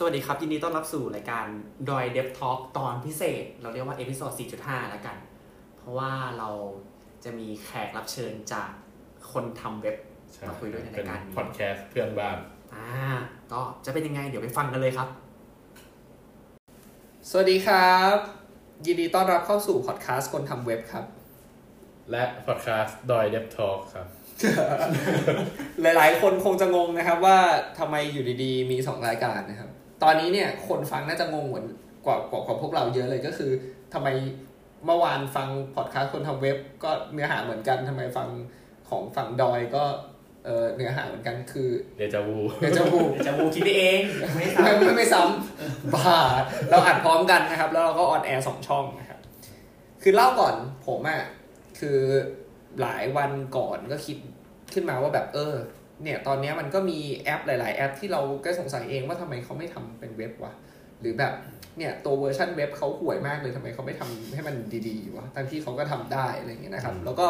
สวัสดีครับ ยินดีต้อนรับสู่รายการดอย Dev Talk ตอนพิเศษ เราเรียกว่า episode 4.5 แล้วกัน เพราะว่าเราจะมีแขกรับเชิญจากคนทำเว็บใช่มาคุยด้วยในเป็นรายการนี้พอดแคสต์เพื่อนบ้านอ่าก็จะเป็นยังไง เดี๋ยวไปฟังกันเลยครับ สวัสดีครับ ยินดีต้อนรับเข้าสู่พอดแคสต์คนทำเว็บครับ และพอดแคสต์ดอยเดฟทอ l k ครับหลาย ๆ คนคงจะงงนะครับว่าทำไมอยู่ดี ๆ มีสองรายการนะครับ ตอนนี้เนี่ยคนฟังน่าจะงงเหมือนกว่ากว่ากว่าพวกเราเยอะเลยก็คือทำไมเมื่อวานฟังพอดแคสต์คนทำเว็บ ก็เนื้อหาเหมือนกันทำไมฟังของฝั่งดอยก็เออเนื้อหาเหมือนกันคือเดจาวูเดี๋ยวจะพูดจะบูคิดไปเองไม่ไม่ซ้ำไม่ไม่ซ้ำบ้าเราอัดพร้อมกันนะครับ แล้วเราก็ on air สองช่องนะครับ คือเล่าก่อนผมอะคือหลายวันก่อนก็คิดขึ้นมาว่าแบบเออ เนี่ยตอนเนี้ยมันก็มีแอปหลาย ๆ แอปที่เราก็สงสัยเองว่าทำไมเขาไม่ทำเป็นเว็บวะหรือแบบเนี่ยตัวเวอร์ชันเว็บเขาห่วยมากเลยทำไมเขาไม่ทำให้มันดีๆวะทั้งที่เขาก็ทำได้อะไรอย่างเงี้ยนะครับ แล้วก็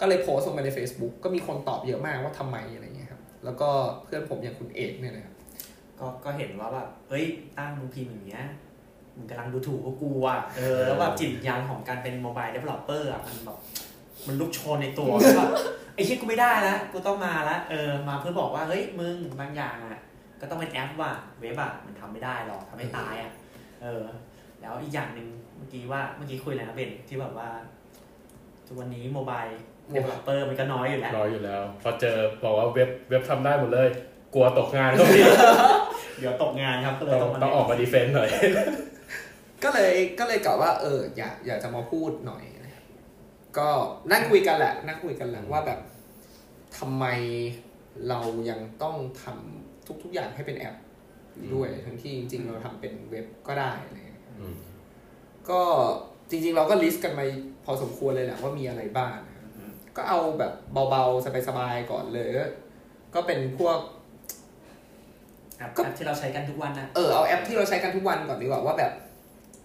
ก็เลยโพสต์ลงไปใน Facebook ก็มีคนตอบเยอะมากว่าทำไมอะไรอย่างเงี้ยครับแล้วก็เพื่อนผมอย่างคุณเอกเนี่ยนะครับก็ก็เห็นว่าแบบเฮ้ยตั้งมึงพิมพ์อย่างเงี้ยมึงกำลังดูถูกพวกกูอะเออแล้วแบบจิตวิญญาณของการเป็น mobile developer อะมันแบบมันลุกโชนในตัวแบบไอ้เชี่ยกูไม่ได้แล้วกูต้องมาละเออมาเพื่อบอกว่าเฮ้ยมึงบางอย่างอะก็ต้องเป็นแอปว่ะเว็บอะมันทำไม่ได้หรอกทำให้ตายอะเออ แล้วอีกอย่างหนึ่งเมื่อกี้ว่าเมื่อกี้คุยอะไรนะเบนที่แบบว่าทุกวันนี้ mobile developer มันก็น้อยอยู่แล้วรออยู่แล้ว พอเจอบอกว่าเว็บเว็บทำได้หมดเลย กลัวตกงานก็มีเดี๋ยวตกงานครับก็เลยต้องต้องมาต้องออกมา defend หน่อยก็เลยก็เลยกล่าวว่าเอออยากอยากจะมาพูดหน่อยนะครับ ก็นั่งคุยกันแหละ นั่งคุยกันแหละว่าแบบทำไมเรายังต้องทำทุก ๆ อย่างให้เป็นแอปด้วยทั้งที่จริง ๆ เราทำเป็นเว็บก็ได้อะไรเงี้ยอืมก็จริง ๆ เราก็ list กันมาพอสมควรเลยแหละว่ามีอะไรบ้างนะครับอืมก็เอาแบบเบาๆ สบายๆ ก่อนเลย ก็ก็เป็นพวกแอปก็แอปที่เราใช้กันทุกวันนะเออเอาแอปที่เราใช้กันทุกวันก่อนดีกว่าว่าแบบ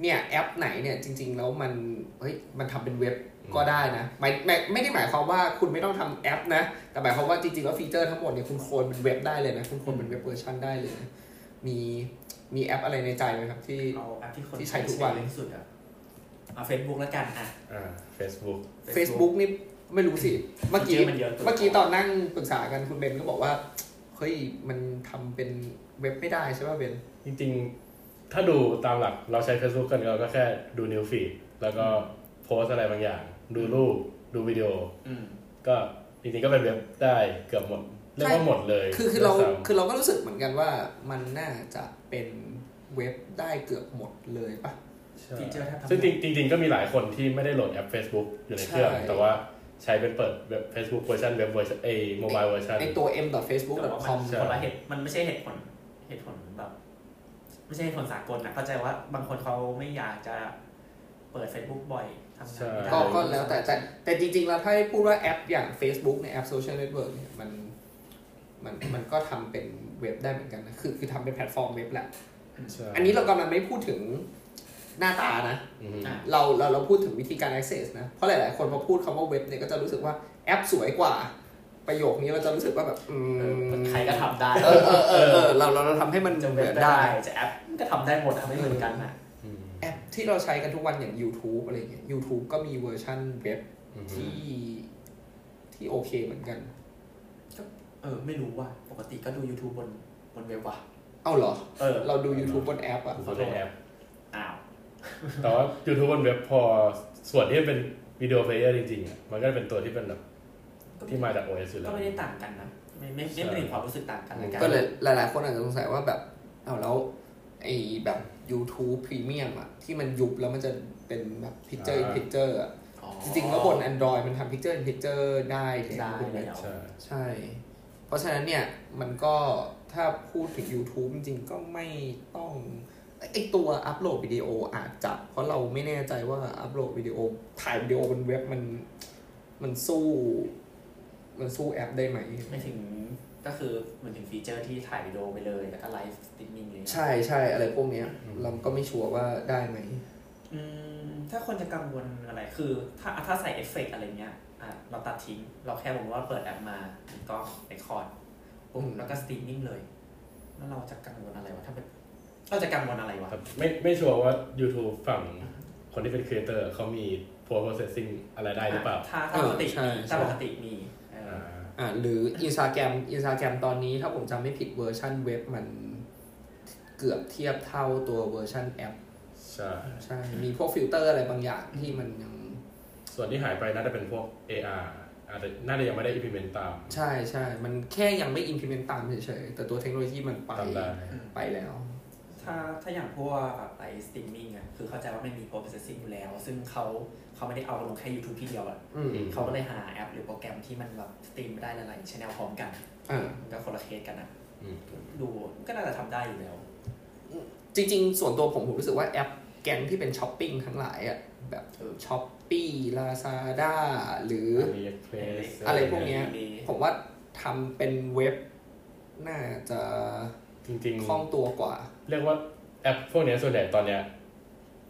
เนี่ยแอปไหนเนี่ยจริง ๆ แล้วมันเฮ้ยมันทำเป็นเว็บ ก็ได้นะไม่ไม่ไม่ได้หมายความว่าคุณไม่ต้องทำแอปนะ แต่หมายความว่าจริงๆแล้ว feature ทั้งหมดเนี่ยคุณโคลนเป็นเว็บได้เลยนะ คุณโคลนเป็นเว็บเวอร์ชันได้เลยนะมีมีแอปอะไรในใจไหมครับ ที่เอาแอปที่คนที่ใช้ทุกวันเยอะที่สุดอะเอาเฟซบุ๊กแล้วกันอะอ่า Facebook Facebook นี่ไม่รู้สิ เมื่อกี้มันเยอะเมื่อกี้ตอนนั่งปรึกษากันคุณเบนก็บอกว่าเฮ้ยมันทำเป็นเว็บไม่ได้ใช่ป่ะเบนจริงๆ ถ้าดูตามหลักเราใช้ Facebook กันเราก็แค่ดู news feed แล้วก็โพสต์อะไรบางอย่าง ดูรูป ดูวิดีโออืมก็จริงๆก็เป็นเว็บได้เกือบหมดเรียกว่าหมดเลยคือคือเราด้วยซ้ำคือเราก็รู้สึกเหมือนกันว่ามันน่าจะเป็นเว็บได้เกือบหมดเลยปะใช่ฟีเจอร์แทบทั้งหมดซึ่งจริงจริง ๆ ก็มีหลายคนที่ไม่ได้โหลดแอป Facebook อยู่ในเครื่องใช่แต่ว่าใช้เป็นเปิดเว็บ Facebook เวอร์ชันเว็บเวอร์ชันเอ mobile เวอร์ชันไอตัวแต่ว่ามัน m.facebook.com ใช่คนละเหตุมันไม่ใช่เหตุผลเหตุผลแบบ ไม่ใช่เหตุผลสากลนะเข้าใจว่าบางคนเขาไม่อยากจะเปิด Facebook บ่อย ทำงานไม่ได้ ก็ก็แล้วแต่แต่แต่จริง ๆ แล้วถ้าให้พูดว่าแอปอย่าง Facebook ในแอปโซเชียลเน็ตเวิร์กเนี่ยมันมันมันก็ทำเป็นเว็บได้เหมือนกันนะคือคือทำเป็นแพลตฟอร์มเว็บแหละ ใช่อันนี้เรากำลังไม่พูดถึงหน้าตานะ อืมอะเราเราเราพูดถึงวิธีการ access นะ เพราะหลาย ๆ คนพอพูดคำว่าเว็บเนี่ยก็จะรู้สึกว่าแอปสวยกว่า ประโยคนี้เราจะรู้สึกว่าแบบอืมใครก็ทำได้เออเออเออเออเราเราเราทำให้มันเหเว็มืบอนได้ จะเว็บได้ จะแอปก็ทำได้หมดทำไม่เหมือนกันอะอืมแอป ที่เราใช้กันทุกวันอย่าง YouTube อะไรเงี้ย YouTube ก็มีเวอร์ชันเว็บอืมที่ที่โอเคเหมือนกัน เออ ไม่รู้ว่าปกติก็ดู YouTube บนบนเว็บว่ะ เอ้าเหรอ เออ เราดู YouTube บนแอปอะดูในแอป อ้าว แต่ว่า YouTube บนเว็บพอส่วนที่เป็นวิดีโอเพลเยอร์จริงๆอะมันก็เป็นตัวที่เป็นแบบที่มาจาก OS อยู่แล้ก็วไม่ได้ต่างกันนะ ไม่ไม่ไม่ไม่ได้ความรู้สึกต่างกันละกันก็เลยหลายๆคนอาจจะสงสัยว่าแบบ เอาแล้วไอ้แบบ YouTube Premium อะที่มันยุบแล้วมันจะเป็นแบบ Picture in อ่า Picture อะอ๋อจริงๆแล้วบน Android มันทำ Picture in Picture ได้เลยได้บนเว็บแล้วใช่ใช่ เพราะฉะนั้นเนี่ยมันก็ถ้าพูดถึง YouTube จริงๆก็ไม่ต้องไอตัวอัปโหลดวิดีโออาจจะ เพราะเราไม่แน่ใจว่าอัปโหลดวิดีโอถ่ายวิดีโอบนเว็บมันมันสู้ มันสู้แอปได้ไหมไม่ถึง ก็คือเหมือนถึงฟีเจอร์ที่ถ่ายวิดีโอไปเลยแล้วก็ไลฟ์สตรีมมิ่งเลยใช่ใช่อะไรพวกเนี้ย เราก็ไม่ชัวร์ว่าได้ไหมอืมถ้าคนจะกังวลอะไรคือ ถ้าถ้าใส่เอฟเฟกต์อะไรเงี้ยอะเราตัดทิ้ง เราแค่บอกว่าเปิดแอปมาก็ record ปุ๊บอืมแล้วก็สตรีมมิ่งเลย แล้วเราจะกังวลอะไรวะถ้าเป็นเราจะกังวลอะไรวะครับไม่ไม่ชัวร์ว่า YouTube ฝั่งคนที่เป็นครีเอเตอร์เขามี post processing อะไรได้หรือเปล่า ถ้าถ้าปกติใช่มีใช่ถ้าปกติมี เอออ่าอ่าหรือ Instagram Instagram ตอนนี้ถ้าผมจำไม่ผิดเวอร์ชันเว็บมันเกือบเทียบเท่าตัวเวอร์ชันแอป ใช่ ใช่ มีพวกฟิลเตอร์อะไรบางอย่างที่มันยัง ส่วนที่หายไปน่าจะเป็นพวก AR อาจจะน่าจะยังไม่ได้ implement ตาม ใช่ใช่ มันแค่ยังไม่ implement ตามเฉยๆ แต่ตัวเทคโนโลยีมันไปตามได้ ไปแล้ว ถ้าถ้าอย่างพวกแบบไอสตรีมมิ่งอะ คือเข้าใจว่ามันมี processing อยู่แล้ว ซึ่งเขาเขาไม่ได้เอาลงแค่ YouTube ที่เดียวอะอืมเขาก็เลยหาแอปหรือโปรแกรมที่มันแบบสตรีมได้หลายๆ channel พร้อมกันอ่ามันก็คนละเคสกันอะอืมดูก็น่าจะทำได้อยู่แล้ว จริง ๆ ส่วนตัวผมผมรู้สึกว่าแอปแก๊งที่เป็นช้อปปิ้งทั้งหลายอะแบบเออ Shopee Lazada หรือ AliExpress อะไรพวกเนี้ยมีผมว่าทำเป็นเว็บน่าจะจริงคล่องตัวกว่าๆเรียกว่าแอปพวกเนี้ยส่วนใหญ่ตอนเนี้ย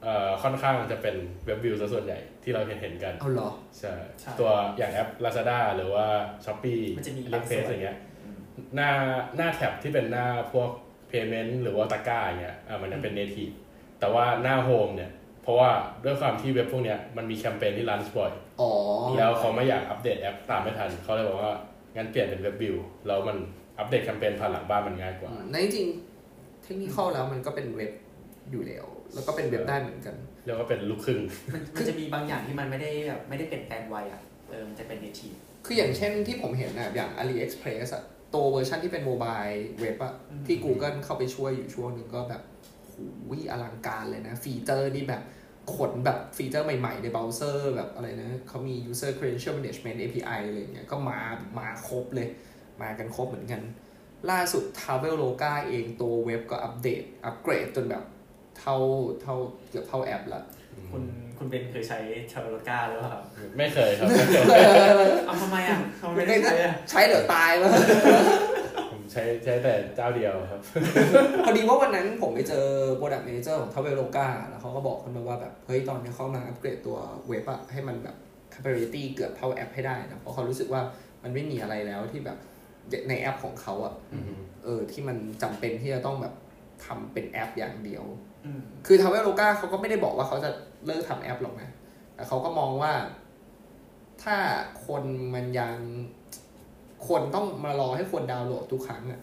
เอ่อค่อนข้างจะเป็น web view ซะส่วนใหญ่ ที่เราเห็นเห็นๆกันเอาเหรอ ใช่ใช่ ตัวอย่างแอป Lazada หรือว่า Shopee มันจะมีเล็กเฟสบางส่วนอย่างเงี้ยอืมหน้าหน้าแท็บที่เป็นหน้าพวก payment หรือว่าตะกร้าอย่างเงี้ยอะมันจะเป็น native แต่ว่าหน้าโฮมเนี่ย เพราะว่าด้วยความที่เว็บพวกเนี้ยมันมีแคมเปญที่รันบ่อย อ๋อแล้วเขาไม่อยากอัปเดตแอปตามไม่ทัน เขาเลยบอกว่างั้นเปลี่ยนเป็นเว็บวิวแล้วมันอัปเดตแคมเปญผ่านหลังบ้านมันง่ายกว่าอืมในจริงๆเทคนิคแล้วมันก็เป็นเว็บอยู่แล้ว แล้วก็เป็นเว็บได้เหมือนกัน เรียกว่าเป็นลูกครึ่งมันมันจะมีบางอย่างที่มันไม่ได้แบบไม่ได้เปลี่ยนแปลงไวอะเออมันจะเป็น native คืออย่างเช่นที่ผมเห็นนะอย่าง AliExpress อะตัวเวอร์ชันที่เป็น mobile web อะอืม ที่ Google เข้าไปช่วยอยู่ช่วงหนึ่งก็แบบหูยอลังการเลยนะ ฟีเจอร์นี่แบบขนแบบฟีเจอร์ใหม่ๆ ในเบราว์เซอร์แบบอะไรนะเขามี user credential management API อะไรอย่างเงี้ยก็มามาครบเลย มากันครบเหมือนกัน ล่าสุด Traveloka เองตัวเว็บก็อัปเดต อัปเกรดจนแบบ เท่าเท่าเกือบเท่าแอปละ คุณคุณเบนเคยใช้ชาโลกาหรือเปล่าครับไม่เคยครับไม่เคยเอาทำไมอะทำไมไม่ได้ใช้อะใช้เดี๋ยวตายวะผมใช้ใช้แต่เจ้าเดียวครับ พอดีว่าวันนั้นผมไปเจอ Product Manager ของ Traveloka แล้วเขาก็บอกกันมาว่าแบบ เฮ้ย ตอนนี้เขามาอัปเกรดตัวเว็บอะให้มันแบบ capability เกือบเท่าแอปให้ได้นะ เพราะเขารู้สึกว่ามันไม่มีอะไรแล้วที่แบบในแอปของเขาอะเออที่มันจำเป็นที่จะต้องแบบ ทำเป็นแอปอย่างเดียวอืมคือ Traveloka เขาก็ไม่ได้บอกว่าเขาจะเลิกทำแอปหรอกนะแต่เขาก็มองว่า ถ้าคนมันยังคนต้องมารอให้คนดาวน์โหลดทุกครั้งอะ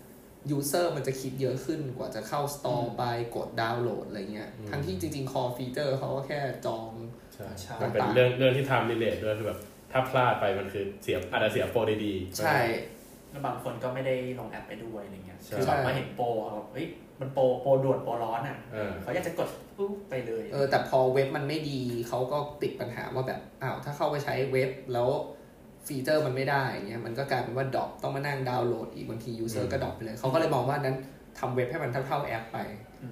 ยูเซอร์มันจะคิดเยอะขึ้นกว่าจะเข้า Store ไปกดดาวน์โหลดอะไรเงี้ยอืมทั้งที่จริงๆ Core Feature เขาก็แค่จองใช่ใช่มันเป็นเรื่องเรื่องที่ทำ relate ด้วยคือแบบถ้าพลาดไปมันคือเสียอาจจะเสียโปรดีๆใช่แล้วบางคนก็ไม่ได้ลงแอปไปด้วยอะไรเงี้ยใช่คือแบบมาเห็นโปรเขาแบบเฮ้ย มันโปรโปรด่วนโปรร้อนอะเออเขาอยากจะกดปุ๊บไปเลยเออแต่พอเว็บมันไม่ดีเขาก็ติดปัญหาว่าแบบอ้าวถ้าเข้าไปใช้เว็บแล้วฟีเจอร์มันไม่ได้เงี้ยมันก็กลายเป็นว่า drop ต้องมานั่งดาวน์โหลดอีกบางที user ก็ drop ไปเลยเขาก็เลยมองว่านั้นทำเว็บให้มันเท่าๆแอปไป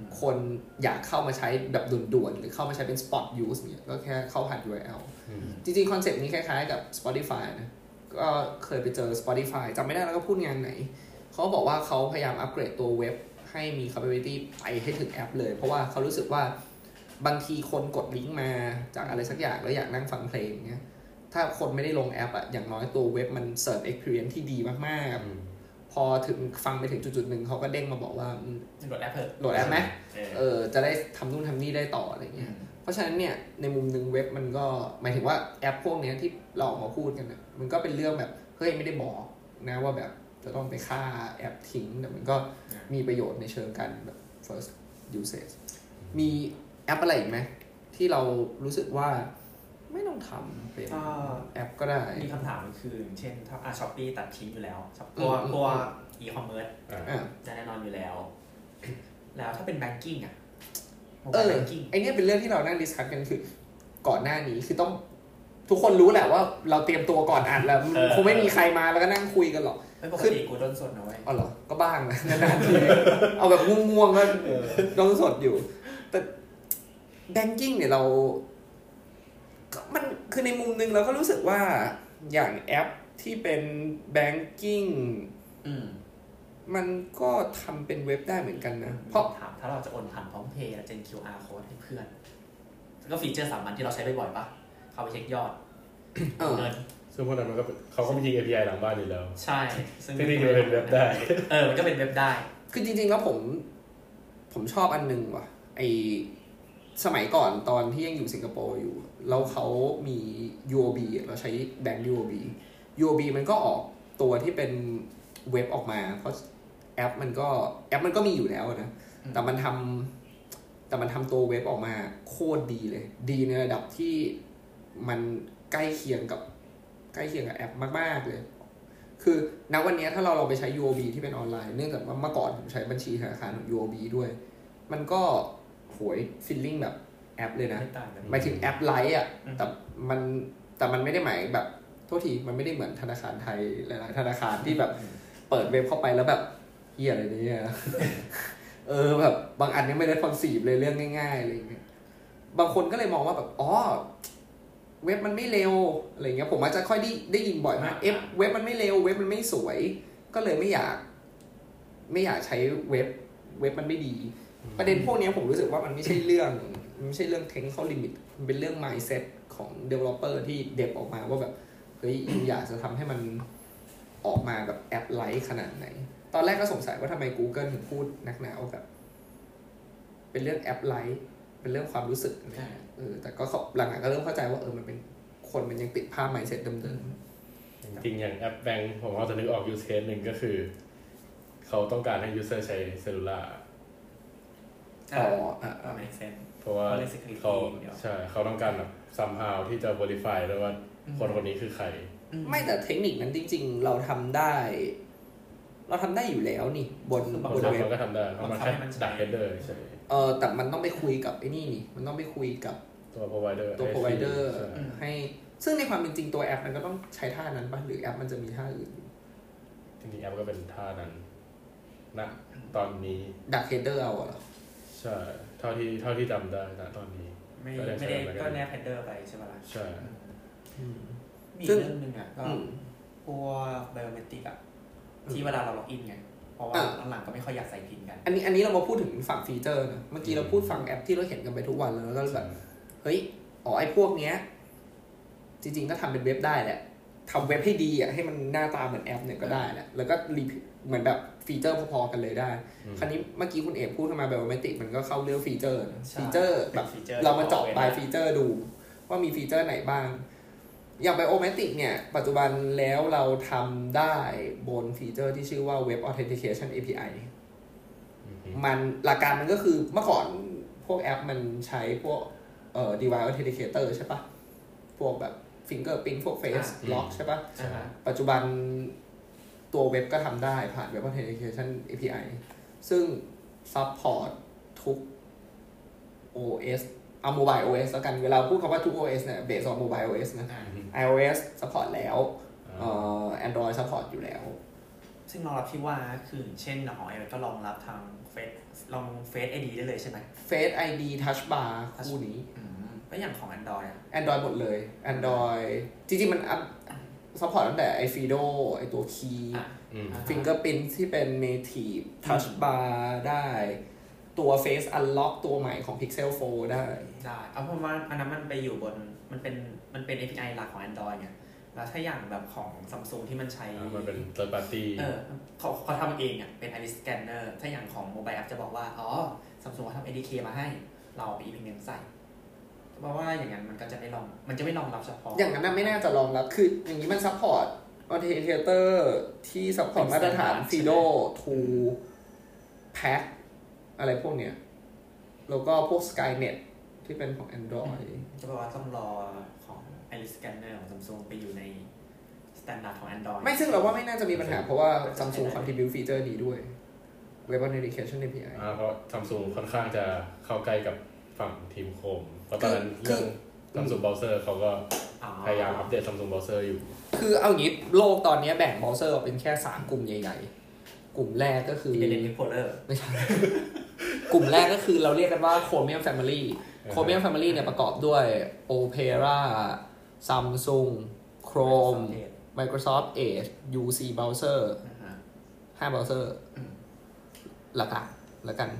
คนอยากเข้ามาใช้แบบด่วนๆ หรือเข้ามาใช้เป็น spot use เนี่ยก็แค่เข้าผ่าน URL อืมจริงๆ คอนเซ็ปต์นี้คล้ายๆกับ Spotify นะ ก็เคยไปเจอ Spotify จำไม่ได้แล้วก็พูดงานไหน เขาบอกว่าเขาพยายามอัปเกรดตัวเว็บ ให้มี capability ไปให้ถึงแอปเลย เพราะว่าเขารู้สึกว่าบางทีคนกดลิงก์มาจากอะไรสักอย่างแล้วอยากนั่งฟังเพลงเงี้ยถ้าคนไม่ได้ลงแอปอะอย่างน้อยตัวเว็บมันเสิร์ฟ experience ที่ดีมากอืมๆพอถึงฟังไปถึงจุดๆหนึ่งเขาก็เด้งมาบอกว่าอืมโหลดแอปเถอะโหลดแอปไหมเออเออจะได้ทำนู่นทำนี่ได้ต่ออะไรเงี้ยเพราะฉะนั้นเนี่ยในมุมหนึ่งเว็บมันก็หมายถึงว่าแอปพวกเนี้ยที่เราออกมาพูดกันนะมันก็เป็นเรื่องแบบเฮ้ยไม่ได้บอกนะว่าแบบ จะต้องไปฆ่าแอปทิ้ง แต่มันก็มีประโยชน์ในเชิงการแบบ first usage มีแอปอะไรอีกไหม ที่เรารู้สึกว่าไม่ต้องทำเป็นก็แอปก็ได้ มีคำถามคืออย่างเช่น ถ้าอะ Shopee ตัดทิ้งอยู่แล้วพอืวมกอืมพวกอีคอมเมิร์ซอ่าอะจะแน่นอนอยู่แล้ว แล้วถ้าเป็น banking อะ mobile banking ไอเนี้ยเป็นเรื่องที่เรานั่ง discuss กันคือก่อนหน้านี้คือต้องทุกคนรู้แหละว่าเราเตรียมตัวก่อนอัดแล้วคงไม่มีใครมาแล้วก็นั่งคุยกันหรอก ไม่ปกติกูต้นสดนะเว้ยอ๋อเหรอ ก็บ้างนะนานๆทีเอาแบบง่วงๆก็ต้องสดอยู่ แต่ banking เนี่ยเราก็มันคือในมุมหนึงเราก็รู้สึกว่าอย่างแอปที่เป็นแบงกิ้งอืมมันก็ทำเป็นเว็บได้เหมือนกันนะ เพราะถามถ้าเราจะโอนผ่านพร้อมเพย์เราจะ QR code ให้เพื่อน ก็ฟีเจอร์สามัญที่เราใช้บ่อยๆปะเข้าไปเช็คยอดเออเงิน ซึ่งพวกนั้นมันก็เป็นเขาก็มียิง API หลังบ้านอยู่แล้ว ใช่ซึ่งที่นี่มันเป็นเว็บได้ เออ มันก็เป็นเว็บได้ คือจริงๆแล้วผม ผมชอบอันหนึงว่ะ ไอสมัยก่อนตอนที่ยังอยู่สิงคโปร์อยู่ แล้วเขามี UOB อะเราใช้แบงก์ UOB UOB มันก็ออกตัวที่เป็นเว็บออกมาเพราะแอปมันก็แอปมันก็มีอยู่แล้วนะ แต่มันทำแต่มันทำตัวเว็บออกมาโคตรดีเลย ดีในระดับที่มันใกล้เคียงกับใก ล้เคียงกับแอปมาก ๆ เลย คือณวันนี้ถ้าเราเราไปใช้ UOB ที่เป็นออนไลน์ เนื่องจากว่าเมื่อก่อนผมใช้บัญชีธนาคารของ UOB ด้วย มันก็โหย feeling แบบแอปเลยนะไม่ต่างกันหมายถึง app-like อะอืมแต่มันแต่มันไม่ได้หมายแบบโทษทีมันไม่ได้เหมือนธนาคารไทยหลายๆธนาคารที่แบบเปิดเว็บเข้าไปแล้วแบบเฮียอะไรเนี่ยเออแบบบางอันยังไม่ได้ responsive เลยเรื่องง่ายๆอะไรอย่างเงี้ยบางคนก็เลยมองว่าแบบอ๋อ เว็บมันไม่เร็วอะไรเงี้ยผมอาจจะค่อยได้ได้ยินบ่อยมากเฮ้ยเว็บมันไม่เร็วเว็บมันไม่สวย ก็เลยไม่อยาก ไม่อยากใช้เว็บ เว็บมันไม่ดี ประเด็นพวกเนี้ยผมรู้สึกว่ามันไม่ใช่เรื่องมันไม่ใช่เรื่อง technical limit มันเป็นเรื่อง mindset ของ developer ที่ dev ออกมาว่าแบบเฮ้ย you อยากจะทำให้มันออกมาแบบ app-like ขนาดไหน ตอนแรกก็สงสัยว่าทำไม Google ถึงพูดนักหนาว่าแบบเป็นเรื่อง app-like เป็นเรื่องความรู้สึกอะไร เงี้ยเออแต่ก็เขาหลังๆก็เริ่มเข้าใจว่าเออมันเป็นคนมันยังติดภาพ mindset เดิมจริงๆอย่างแอปแบงค์ผมว่าจะนึกออกยู e เคสหนึ่งก็คือ เขาต้องการให้ user ใช้ cellular อ๋ออะอ่าอะ make sense เพราะว่าเพราะเรื่อง security เขาเดียวใช่เขาต้องการแบบ somehow ที่จะ verify ด้วยว่าคนคนนี้คือใคร ไม่แต่ technically จริง ๆ เราทำได้ เราทำได้อยู่แล้วนี่ บนคือบางบนทำเว็บมันก็ทำได้เพราะมันแค่บังคับให้มันใช้ดัก header ใช่เออแต่มันต้องไปคุยกับไอ้นี่นี่ มันต้องไปคุยกับ ตัว provider ตัว ISP provider ใช่ให้ซึ่งในความเป็นจริงตัวแอปมันก็ต้องใช้ท่านั้นปะหรือแอปมันจะมีท่าอื่นจริงๆแอปก็เป็นท่านั้นณตอนนี้ดัก header เอาอะเหรอใช่เท่าที่เท่าที่จำได้ณตอนนี้ ไม่ก็ได้ไม่ได้ใช้ก็เหมือนกันแนบ header ไปใช่ไหมล่ะใช่มีซึ่งเรื่องหนึ่งอะก็อืมพวก biometric อะที่เวลาเราล็อกอินไงเพราะว่าอะหลังๆก็ไม่ค่อยอยากใส่ PIN กัน อันนี้อันนี้เรามาพูดถึงฝั่งฟีเจอร์นะ เมื่อกี้เราพูดฝั่งแอปที่เราเห็นกันไปทุกวันแล้วแล้วก็แบบเฮ้ยอ๋อไอ้พวกเนี้ย จริงๆก็ทำเป็นเว็บได้แหละทำเว็บให้ดีอะให้มันหน้าตาเหมือนแอปเนี่ยก็ได้แหละแล้วก็รีพิเหมือนแบบฟีเจอร์พอๆกันเลยได้อืมคราวนี้เมื่อกี้คุณเอกพูดขึ้นมาแบบว่าไม่ติดมันก็เข้าเรื่องฟีเจอร์นะใช่ฟีเจอร์แบบเป็นฟีเจอร์เรามาเจาะที่ปลายเอาไว้ฟีเจอร์ดู ว่ามีฟีเจอร์ไหนบ้าง อย่าง biometric เนี่ย ปัจจุบันแล้วเราทำได้บนฟีเจอร์ที่ชื่อว่า Web Authentication API อืมมันหลักการมันก็คือเมื่อก่อนพวกแอปมันใช้พวกเอ่อ device authenticator ใช่ปะพวกแบบ fingerprint พวก face อ่า lock ใช่ปะใช่ไหมปัจจุบันตัวเว็บก็ทำได้ผ่าน Web Authentication API ซึ่ง support ทุก OS เอา mobile OS แล้วกัน เวลาพูดคำว่าทุก OS เนี่ย based on mobile OS นะอ่า iOS support แล้วเอ่อ่าอ Android support อยู่แล้ว ซึ่งรองรับที่ว่าคือเช่นหนอยก็รองรับทางเฟซลองเฟซไอดีได้เลยใช่ไหม Face ID Touch Bar คู่นี้ อืมก็อย่างของ Android อะ Android หมดเลย Android จริงๆ มัน support ตั้งแต่ไอ FIDO ไอตัว key อะอืมอ่า fingerprint ที่เป็น native touch bar ได้ ตัว face unlock ตัวใหม่ของ Pixel 4 ได้ ได้ เอาเพราะว่าอันนั้นมันไปอยู่บน มันเป็น มันเป็น API หลักของ Android ไง แล้วถ้าอย่างแบบของซัมซุงที่มันใช้อ่ามันเป็น third party เออเขาเขาทำเองอะ เป็น iris scanner ถ้าอย่างของโมบายแอปจะบอกว่า อ๋อซัมซุงเขาทำ ADK มาให้ เราเอาไป implement ใส่ เพราะว่าอย่างนั้นมันก็จะไม่ลอง มันจะไม่รองรับเฉพาะ อย่างนั้นนะไม่น่าจะรองรับ คืออย่างนี้มัน support authenticator ที่ support เป็นมาตรฐาน standard Fido to Pack อะไรพวกเนี้ย แล้วก็พวก Skynet ที่เป็นของ Android จะบอกว่าต้องรอของ iris scanner ของซัมซุงไปอยู่ใน standard ของ Android ไม่ซึ่งเราว่าไม่น่าจะมีปัญหา เพราะว่า Samsung contribute feature นี้ด้วย Web Authentication API อ่าเพราะซัมซุงค่อนข้างจะเข้าใกล้กับฝั่งทีมโคม เพราะตอนนั้นคือเรื่องซัมซุงเบราว์เซอร์เขาก็อ๋อพยายามอัปเดตซัมซุงเบราว์เซอร์อยู่ คือเอางี้โลกตอนนี้แบ่งเบราว์เซอร์ออกเป็นแค่3กลุ่มใหญ่ ๆ กลุ่มแรกก็คือ Internet Explorer ไม่ใช่กลุ่มแรกก็คือเราเรียกกันว่า Chromium Family Chromium Family เนี่ยประกอบด้วย Opera Samsung Chrome Microsoft Edge UC Browser นะฮะ5 browser อืมหลักๆแล้วกัน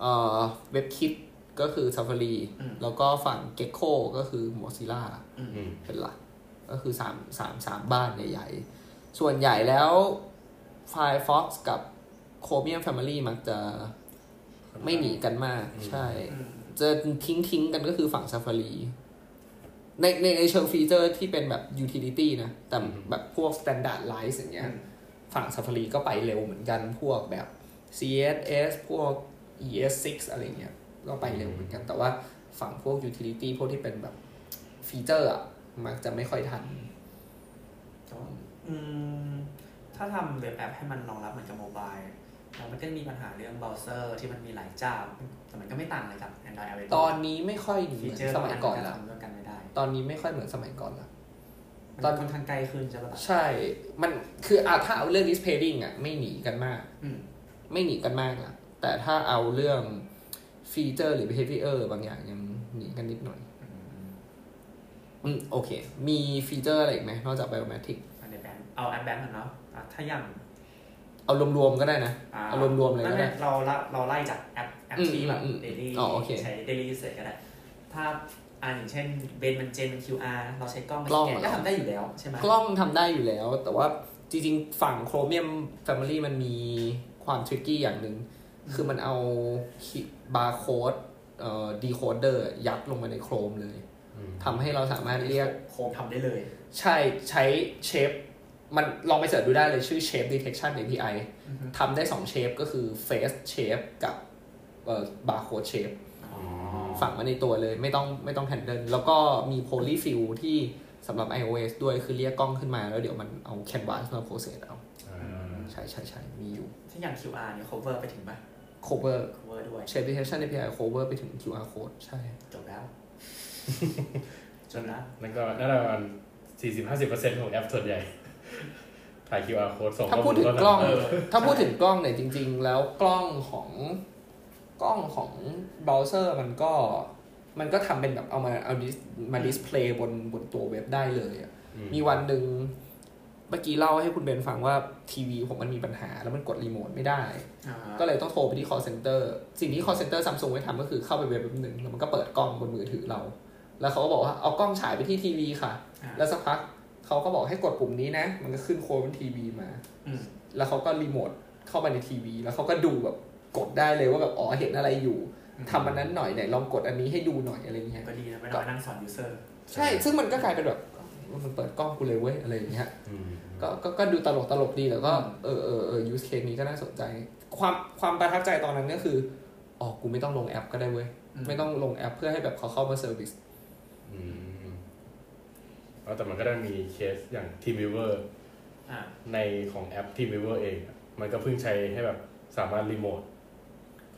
เอ่อ WebKit ก็คือ Safari อืมแล้วก็ฝั่ง Gecko ก็คือ Mozilla อืมเป็นหลัก ก็คือสามสามสามบ้านใหญ่ๆ ส่วนใหญ่แล้ว Firefox กับ Chromium Family มักจะไม่หนีกันมาก ใช่อืมจะทิ้งทิ้งๆกันก็คือฝั่ง Safari ในในในเชิงฟีเจอร์ที่เป็นแบบ utility นะ แต่แบบพวก standardize อย่างเงี้ย ฝั่ง Safari ก็ไปเร็วเหมือนกันพวกแบบ CSS พวก ES6 อะไรเงี้ย ก็ไปเร็วเหมือนกัน แต่ว่าฝั่งพวก utility พวกที่เป็นแบบฟีเจอร์อะมักจะไม่ค่อยทันอืมถ้าทำเว็บแอปให้มันรองรับเหมือนกับโมบายแล้วมันก็จะมีปัญหาเรื่องเบราว์เซอร์ที่มันมีหลายเจ้า แต่มันก็ไม่ต่างอะไรกับ Android iOS ตอนนี้ไม่ค่อยเหมืฟีอนเจอร์สมัยก่อนละละทำร่วมกันไม่ได้ตอนนี้ไม่ค่อยเหมือนสมัยก่อนละมันตอนค่อนข้างใกล้ขึ้นใช่ปะล่ะใช่ มันคืออะถ้าเอาเรื่อง displaying อะไม่หนีกันมากอืมไม่หนีกันมากละแต่ถ้าเอาเรื่อง ฟีเจอร์หรือ behavior บางอย่างยังหนีกันนิดหน่อยอืมโอเค มีฟีเจอร์อะไรอีกไหมนอกจาก biometric อันในแบงก์เอาแอปแบงก์ก่อนเนาะอะถ้าอย่างเอารวมๆก็ได้นะอ่เอารวมๆเลยก็ได้นั่นแหะเราละเราไล่จากแอปแอปอืมที่แบบอืม daily อ๋อโอเคใช้ daily เสร็จก็ได้ ถ้าอ่าอย่างเช่นแบงก์มัน gen QR เราใช้กล้องกล้องสแกนก็ทำได้อยู่แล้วใช่ไหมกล้องทำได้อยู่แล้ว แต่ว่าจริงๆ ฝั่ง Chromium Family มันมีความ tricky อย่างหนึ่งคือมันเอา บาร์โค้ดเอ่อ decoder ยัดลงมาใน Chrome เลยอืมทำให้เราสามารถเรียกโคมทำได้เลย ใช่ใช้ shape มันลองไป search ดูได้เลยชื่อ Shape Detection API อือฮึทำได้2 shape ก็คือ Face Shape กับเอ่อ Barcode Shape อ๋อฝังมาในตัวเลยไม่ต้องไม่ต้อง handle แล้วก็มี Polyfill ที่สำหรับ iOS ด้วยคือเรียกกล้องขึ้นมาแล้วเดี๋ยวมันเอา Canvas มา process เอาอ่าใช่ใช่ใช่มีอยู่ถ้าอย่าง QR เนี่ย cover ไปถึงปะ cover cover ด้วย Shape Detection API cover ไปถึง QR code ใช่จบแล้วจบแล้วนั่นก็น่าจะประมาณสี่สิบห้าสิบเปอร์เซ็นต์ของแอปส่วนใหญ่ถ่าย QR code ส่งถ้าข้อพูมูดลถึงก็กล้องเออถ้าพูดถึงกล้องเนี่ยจริง ๆ แล้วกล้องของกล้องของเบราว์เซอร์มันก็มันก็ทำเป็นแบบเอามาเอา dis มา display บนบนตัวเว็บได้เลยอะอืมีวันหนึ่ง เมื่อกี้เล่าให้คุณเบนฟังว่าทีวีผมมันมีปัญหา แล้วมันกดรีโมทไม่ได้อ่าก็เลยต้องโทรไปที่ call center สิ่งที่ call center Samsung ไปทำก็คือเข้าไปเว็บแป๊บนึงแล้วมันก็เปิดกล้องบนมือถือเรา แล้วเขาก็บอกว่าเอากล้องฉายไปที่ทีวีค่ะอ่าแล้วสักพักเขาก็บอกให้กดปุ่มนี้นะ มันก็ขึ้นโค้ดบนทีวีมาอืมแล้วเขาก็รีโมทเข้าไปในทีวี แล้วเขาก็ดูแบบกดได้เลยว่าแบบอ๋อเห็นอะไรอยู่ทำอันนั้นหน่อยไหนลองกดอันนี้ให้ดูหน่อยอะไรเงี้ยก็ดีนะไม่ต้องมานั่งสอน user ใช่ซึ่งมันก็กลายเป็นแบบ มันเปิดกล้องกูเลยเว้ยอะไรอย่างเงี้ยอืมก็ก็ก็ดูตลกตลกดีแต่ก็อืมเออเออเออ use case นี้ก็น่าสนใจ ความความประทับใจตอนนั้นก็คืออ๋อกูไม่ต้องลงแอปก็ได้เว้ย ไม่ต้องลงแอปเพื่อให้แบบเขาเข้ามา service อืมแล้วแต่มันก็ได้มีเคสอย่าง TeamViewer อ่าในของแอป TeamViewer เองอะมันก็เพิ่งใช้ให้แบบสามารถรีโมท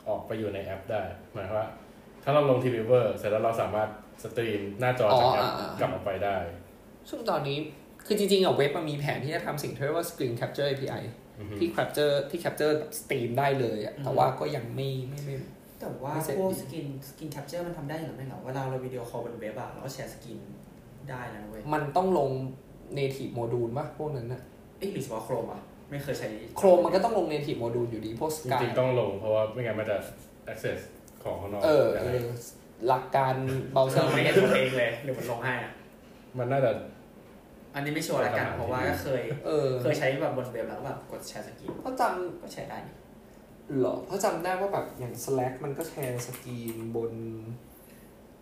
ออกไปอยู่ในแอปได้หมายความว่า ถ้าเราลง TeamViewer เสร็จแล้วเราสามารถสตรีมหน้าจอจากแอปอ๋ออ่าอ่ากลับออกไปได้ ซึ่งตอนนี้คือจริงๆอะเว็บมันมีแผนที่จะทำสิ่งที่เรียกว่า screen capture API อือฮึที่ capture ที่ capture แบบสตรีมได้เลยอะแต่ว่าก็ยังไม่ไม่ไม่แต่ว่าไม่เสร็จพวกดี screen screen capture มันทำได้หรือไม่เหรอเวลาเราวิดีโอคอลบนเว็บอะเราก็แชร์สกินได้นะเว้ย มันต้องลง native module ป่ะพวกนั้นน่ะเอ้ยหรือเฉพาะ Chrome อะไม่เคยใช้โครมมันก็ต้องลง native module อยู่ดีพวกจ Sky ริงๆต้องลงเพราะว่าไม่งั้นมันจะ access ของข้างนอกเออได้เออหลักการเบราว์เซเอออร์ไม่มันได้ตัวเองเลยหรือมันลงให้อะ มันน่าจะอันนี้ไม่ชัวร์ละกันประมาณเพราะว่าก็เคย เออเคยใช้แบบบนเว็บแล้วก็แบบกดแชร์สกินเพราะจก็แชร์ได้นี่ำหรอเพราะจำได้ว่าแบบอย่าง Slack มันก็แชร์สกรีนบน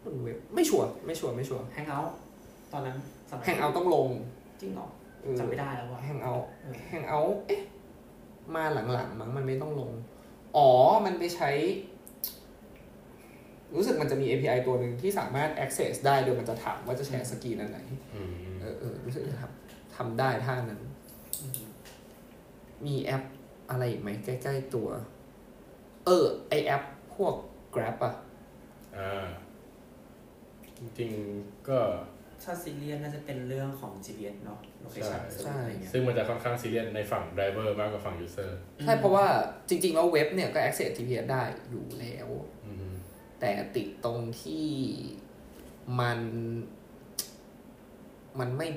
บนเว็บไม่ชัวร์ไม่ชัวร์ไม่ชัวร์แฮงเอาท์ตอนนั้นสมัย Hangouts ต้องลงจริงเหรอเออจำไม่ได้แล้วว่ะ Hangouts เออ Hangouts เอ๊ะมาหลังๆมั้งมันไม่ต้องลง อ๋อมันไปใช้ รู้สึกมันจะมี API ตัวหนึ่งที่สามารถ access ได้โดยมันจะถามว่าจะแชร์สกรีนอันไหนอืมเออเออรู้สึกจะทำทำได้เท่านั้นอืมมีแอปอะไรอีกไหมใกล้ ๆ ตัว เออ ไอแอปพวก Grab อะอ่าจริงๆก็ถ้าซีเรียสน่าจะเป็นเรื่องของ GPS เนาะ location ใช่อะไรเงี้ยซึ่งมันจะค่อนข้างซีเรียสในฝั่ง driver มากกว่าฝั่ง user ใช่เพราะว่าจริงๆแล้วเว็บเนี่ยก็ access GPS ได้อยู่แล้วอืม แต่ติดตรงที่มันมันไม่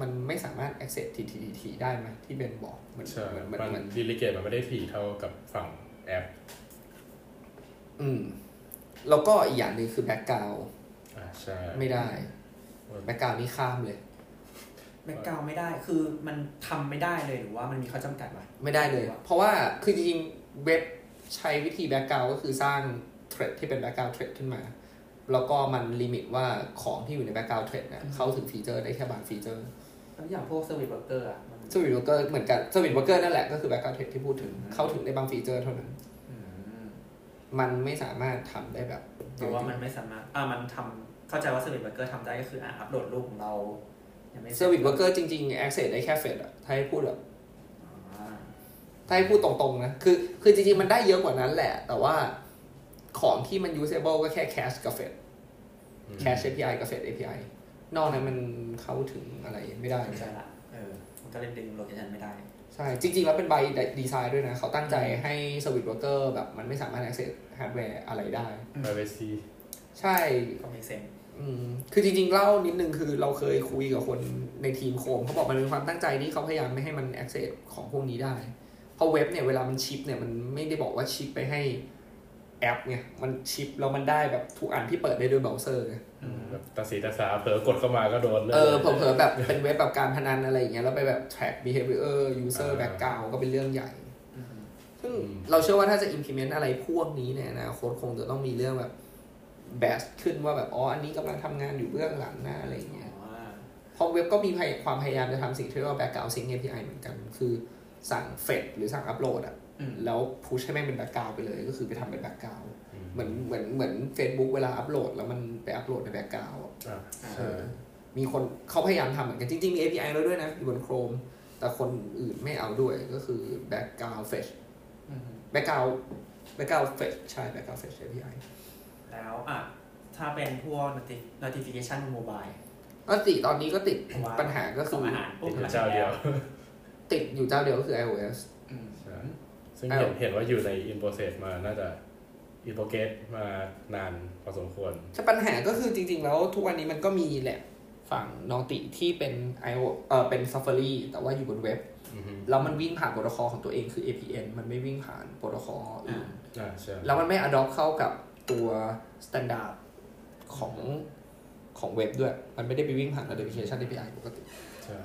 มันไม่สามารถ access TTT ได้ไหมที่เบนบอกมันใช่มันมัมันนมันดีลิเกตมันไม่ได้ถี่เท่ากับฝั่งแอป อืม แล้วก็อีกอย่างหนึ่งคือ background อ่าใช่ไม่ได้ background นี่ข้ามเลย background ไม่ได้คือมันทำไม่ได้เลยหรือว่ามันมีข้อจำกัดวะไม่ได้เลย เพราะว่าคือจริงๆเว็บใช้วิธี background ก็คือสร้าง thread ที่เป็น background thread ขึ้นมา แล้วก็มัน limit ว่าของที่อยู่ใน background thread เนี่ยเข้าถึงฟีเจอร์ได้แค่บางฟีเจอร์แล้วอย่างพวก service worker อะมัน service worker เหมือนกัน service worker นั่นแหละก็คือ background thread ที่พูดถึงเข้าถึงได้บางฟีเจอร์เท่านั้นอืมมันไม่สามารถทำได้แบบเพราะว่ามันไม่สามารถอ่ามันทำเข้าใจว่า service worker ทำได้ก็คืออะอัปโหลดรูปของเรายังไม่ service worker จริงๆ access ได้แค่ fetch อะถ้าให้พูดแบบอ่าถ้าให้พูดตรงๆนะ คือ คือจริงๆ มันได้เยอะกว่านั้นแหละ แต่ว่า ของที่มัน usable ก็แค่ cache กับ fetch อืม cache API กับ fetch API นอกนั้นมันเข้าถึงอะไรไม่ได้ไม่ใช่ละเออมันก็เล่นดึงโลเคชันไม่ได้ ใช่ จริง ๆ แล้วเป็น by design ด้วยนะ เขาตั้งใจให้ service worker แบบมันไม่สามารถ access hardware อะไรได้ privacy ใช่ก็มีเซนอืมคือจริง ๆ เล่านิดนึงคือเราเคยคุยกับคนในทีมโคมเขาบอกมันเป็นความตั้งใจที่เขาพยายามไม่ให้มัน access ของพวกนี้ได้ เพราะเว็บเนี่ยเวลามันชิปเนี่ยมันไม่ได้บอกว่าชิปไปให้ แอปไงมันชิปแล้วมันได้แบบทุกอันที่เปิดได้ด้วยเบราว์เซอร์ไงแบบตาสีตาสาเผลอกดเข้ามาก็โดนลยเออเผลอๆแบบเป็นเว็บแบบการพนันอะไรอย่างเงี้ยแล้วไปแบบ track behavior user อ่า background ก็เป็นเรื่องใหญ่อืมซึ่งอืมเราเชื่อว่าถ้าจะ implement อะไรพวกนี้เนี่ยนะโค้ดคงจะต้องมีเรื่องแบบ best ขึ้นว่าแบบอ๋ออันนี้กำลังทำงานอยู่เบื้องหลังนะอะไรอย่างเงี้ยอ๋อเพราะเว็บก็มีพยความพยายามจะทำสิ่งที่เรียกว่า background sync API เหมือนกัน คือสั่งเฟดหรือสั่งอัปโหลดอะอืม แล้วพุชให้แม่งเป็น background ไปเลยก็คือไปทำเป็น background อืมเหมือนเหมือนเหมือน Facebook เวลาอัปโหลด แล้วมันไปอัปโหลดใน background อะอะอ่าเออมีคนเขาพยายามทำเหมือนกันจริงๆ มี API แล้วด้วยนะ อยู่บน Chrome แต่คนอื่นไม่เอาด้วยก็คือ background fetch อืม background background fetch ใช่ background fetch API แล้วอะถ้าเป็นพวก noti- notification โมบายปกติตอนนี้ก็ติดเพราะว่าปัญหาก็คืส่งออาหารปุ๊ติบดอยู่เจ้าเดียว ติดอยู่เจ้าเดียวก็คือ iOS อืมใช่ ซึ่งเห็นเห็นว่าอยู่ใน in process มาน่าจะ in progress มานานพอสมควรแต่ปัญหาก็คือจริง ๆ แล้วทุกวันนี้มันก็มีแหละฝั่งนอติที่เป็น iO เออเป็น Safari แต่ว่าอยู่บนเว็บอือฮึแล้วมันวิ่งผ่านโปรโตคอลของตัวเองคือ APN มันไม่วิ่งผ่านโปรโตคอลอื่นอ่าใช่แล้วมันไม่ adopt เข้ากับตัว standard ของของเว็บด้วย มันไม่ได้ไปวิ่งผ่าน notification API ปกติใช่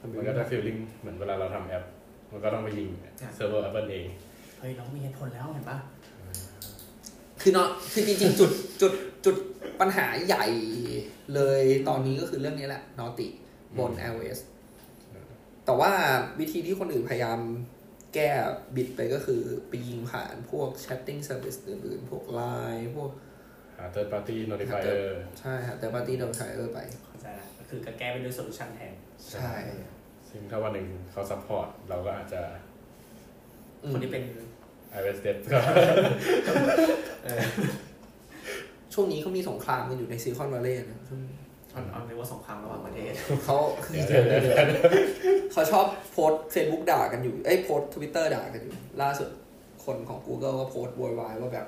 มันไปมันวิ่งก็จะ feeling เหมือนเวลาเราทำแอป มันก็ต้องไปยิงเซิร์ฟเวอร์ Apple เองเฮ้ยเรามีเหตุผลแล้วเห็นปะคือเนาะคือจริงๆจุดจุดจุดปัญหาใหญ่เลยตอนนี้ก็คือเรื่องนี้แหละนอติบน iOS แต่ว่าวิธีที่คนอื่นพยายามแก้บิดไปก็คือไปยิงผ่านพวก chatting service อื่นๆ พวก Line พวกหา third party notifier ใช่ฮะ third party โดนใช้เออไปเข้าใจละก็คือก็แก้ไปด้วย solution แทน ใช่ ซึ่งถ้าวันหนึ่งเขา support เราก็อาจจะอืมคนที่เป็น iOS dev ก็ช่วงนี้เขามีสงครามกันอยู่ในซิลิคอนวัลเลย์นะช่วงออนออนเรียกว่าสงครามระหว่างประเทศเขาเดี๋ยวเดี๋ยวเดี๋ยวเขาชอบโพสเฟซบุ๊กด่ากันอยู่เอ้ยโพสทวิตเตอร์ด่ากันอยู่ ล่าสุดคนของ Google ก็โพสต์โวยวายว่าแบบ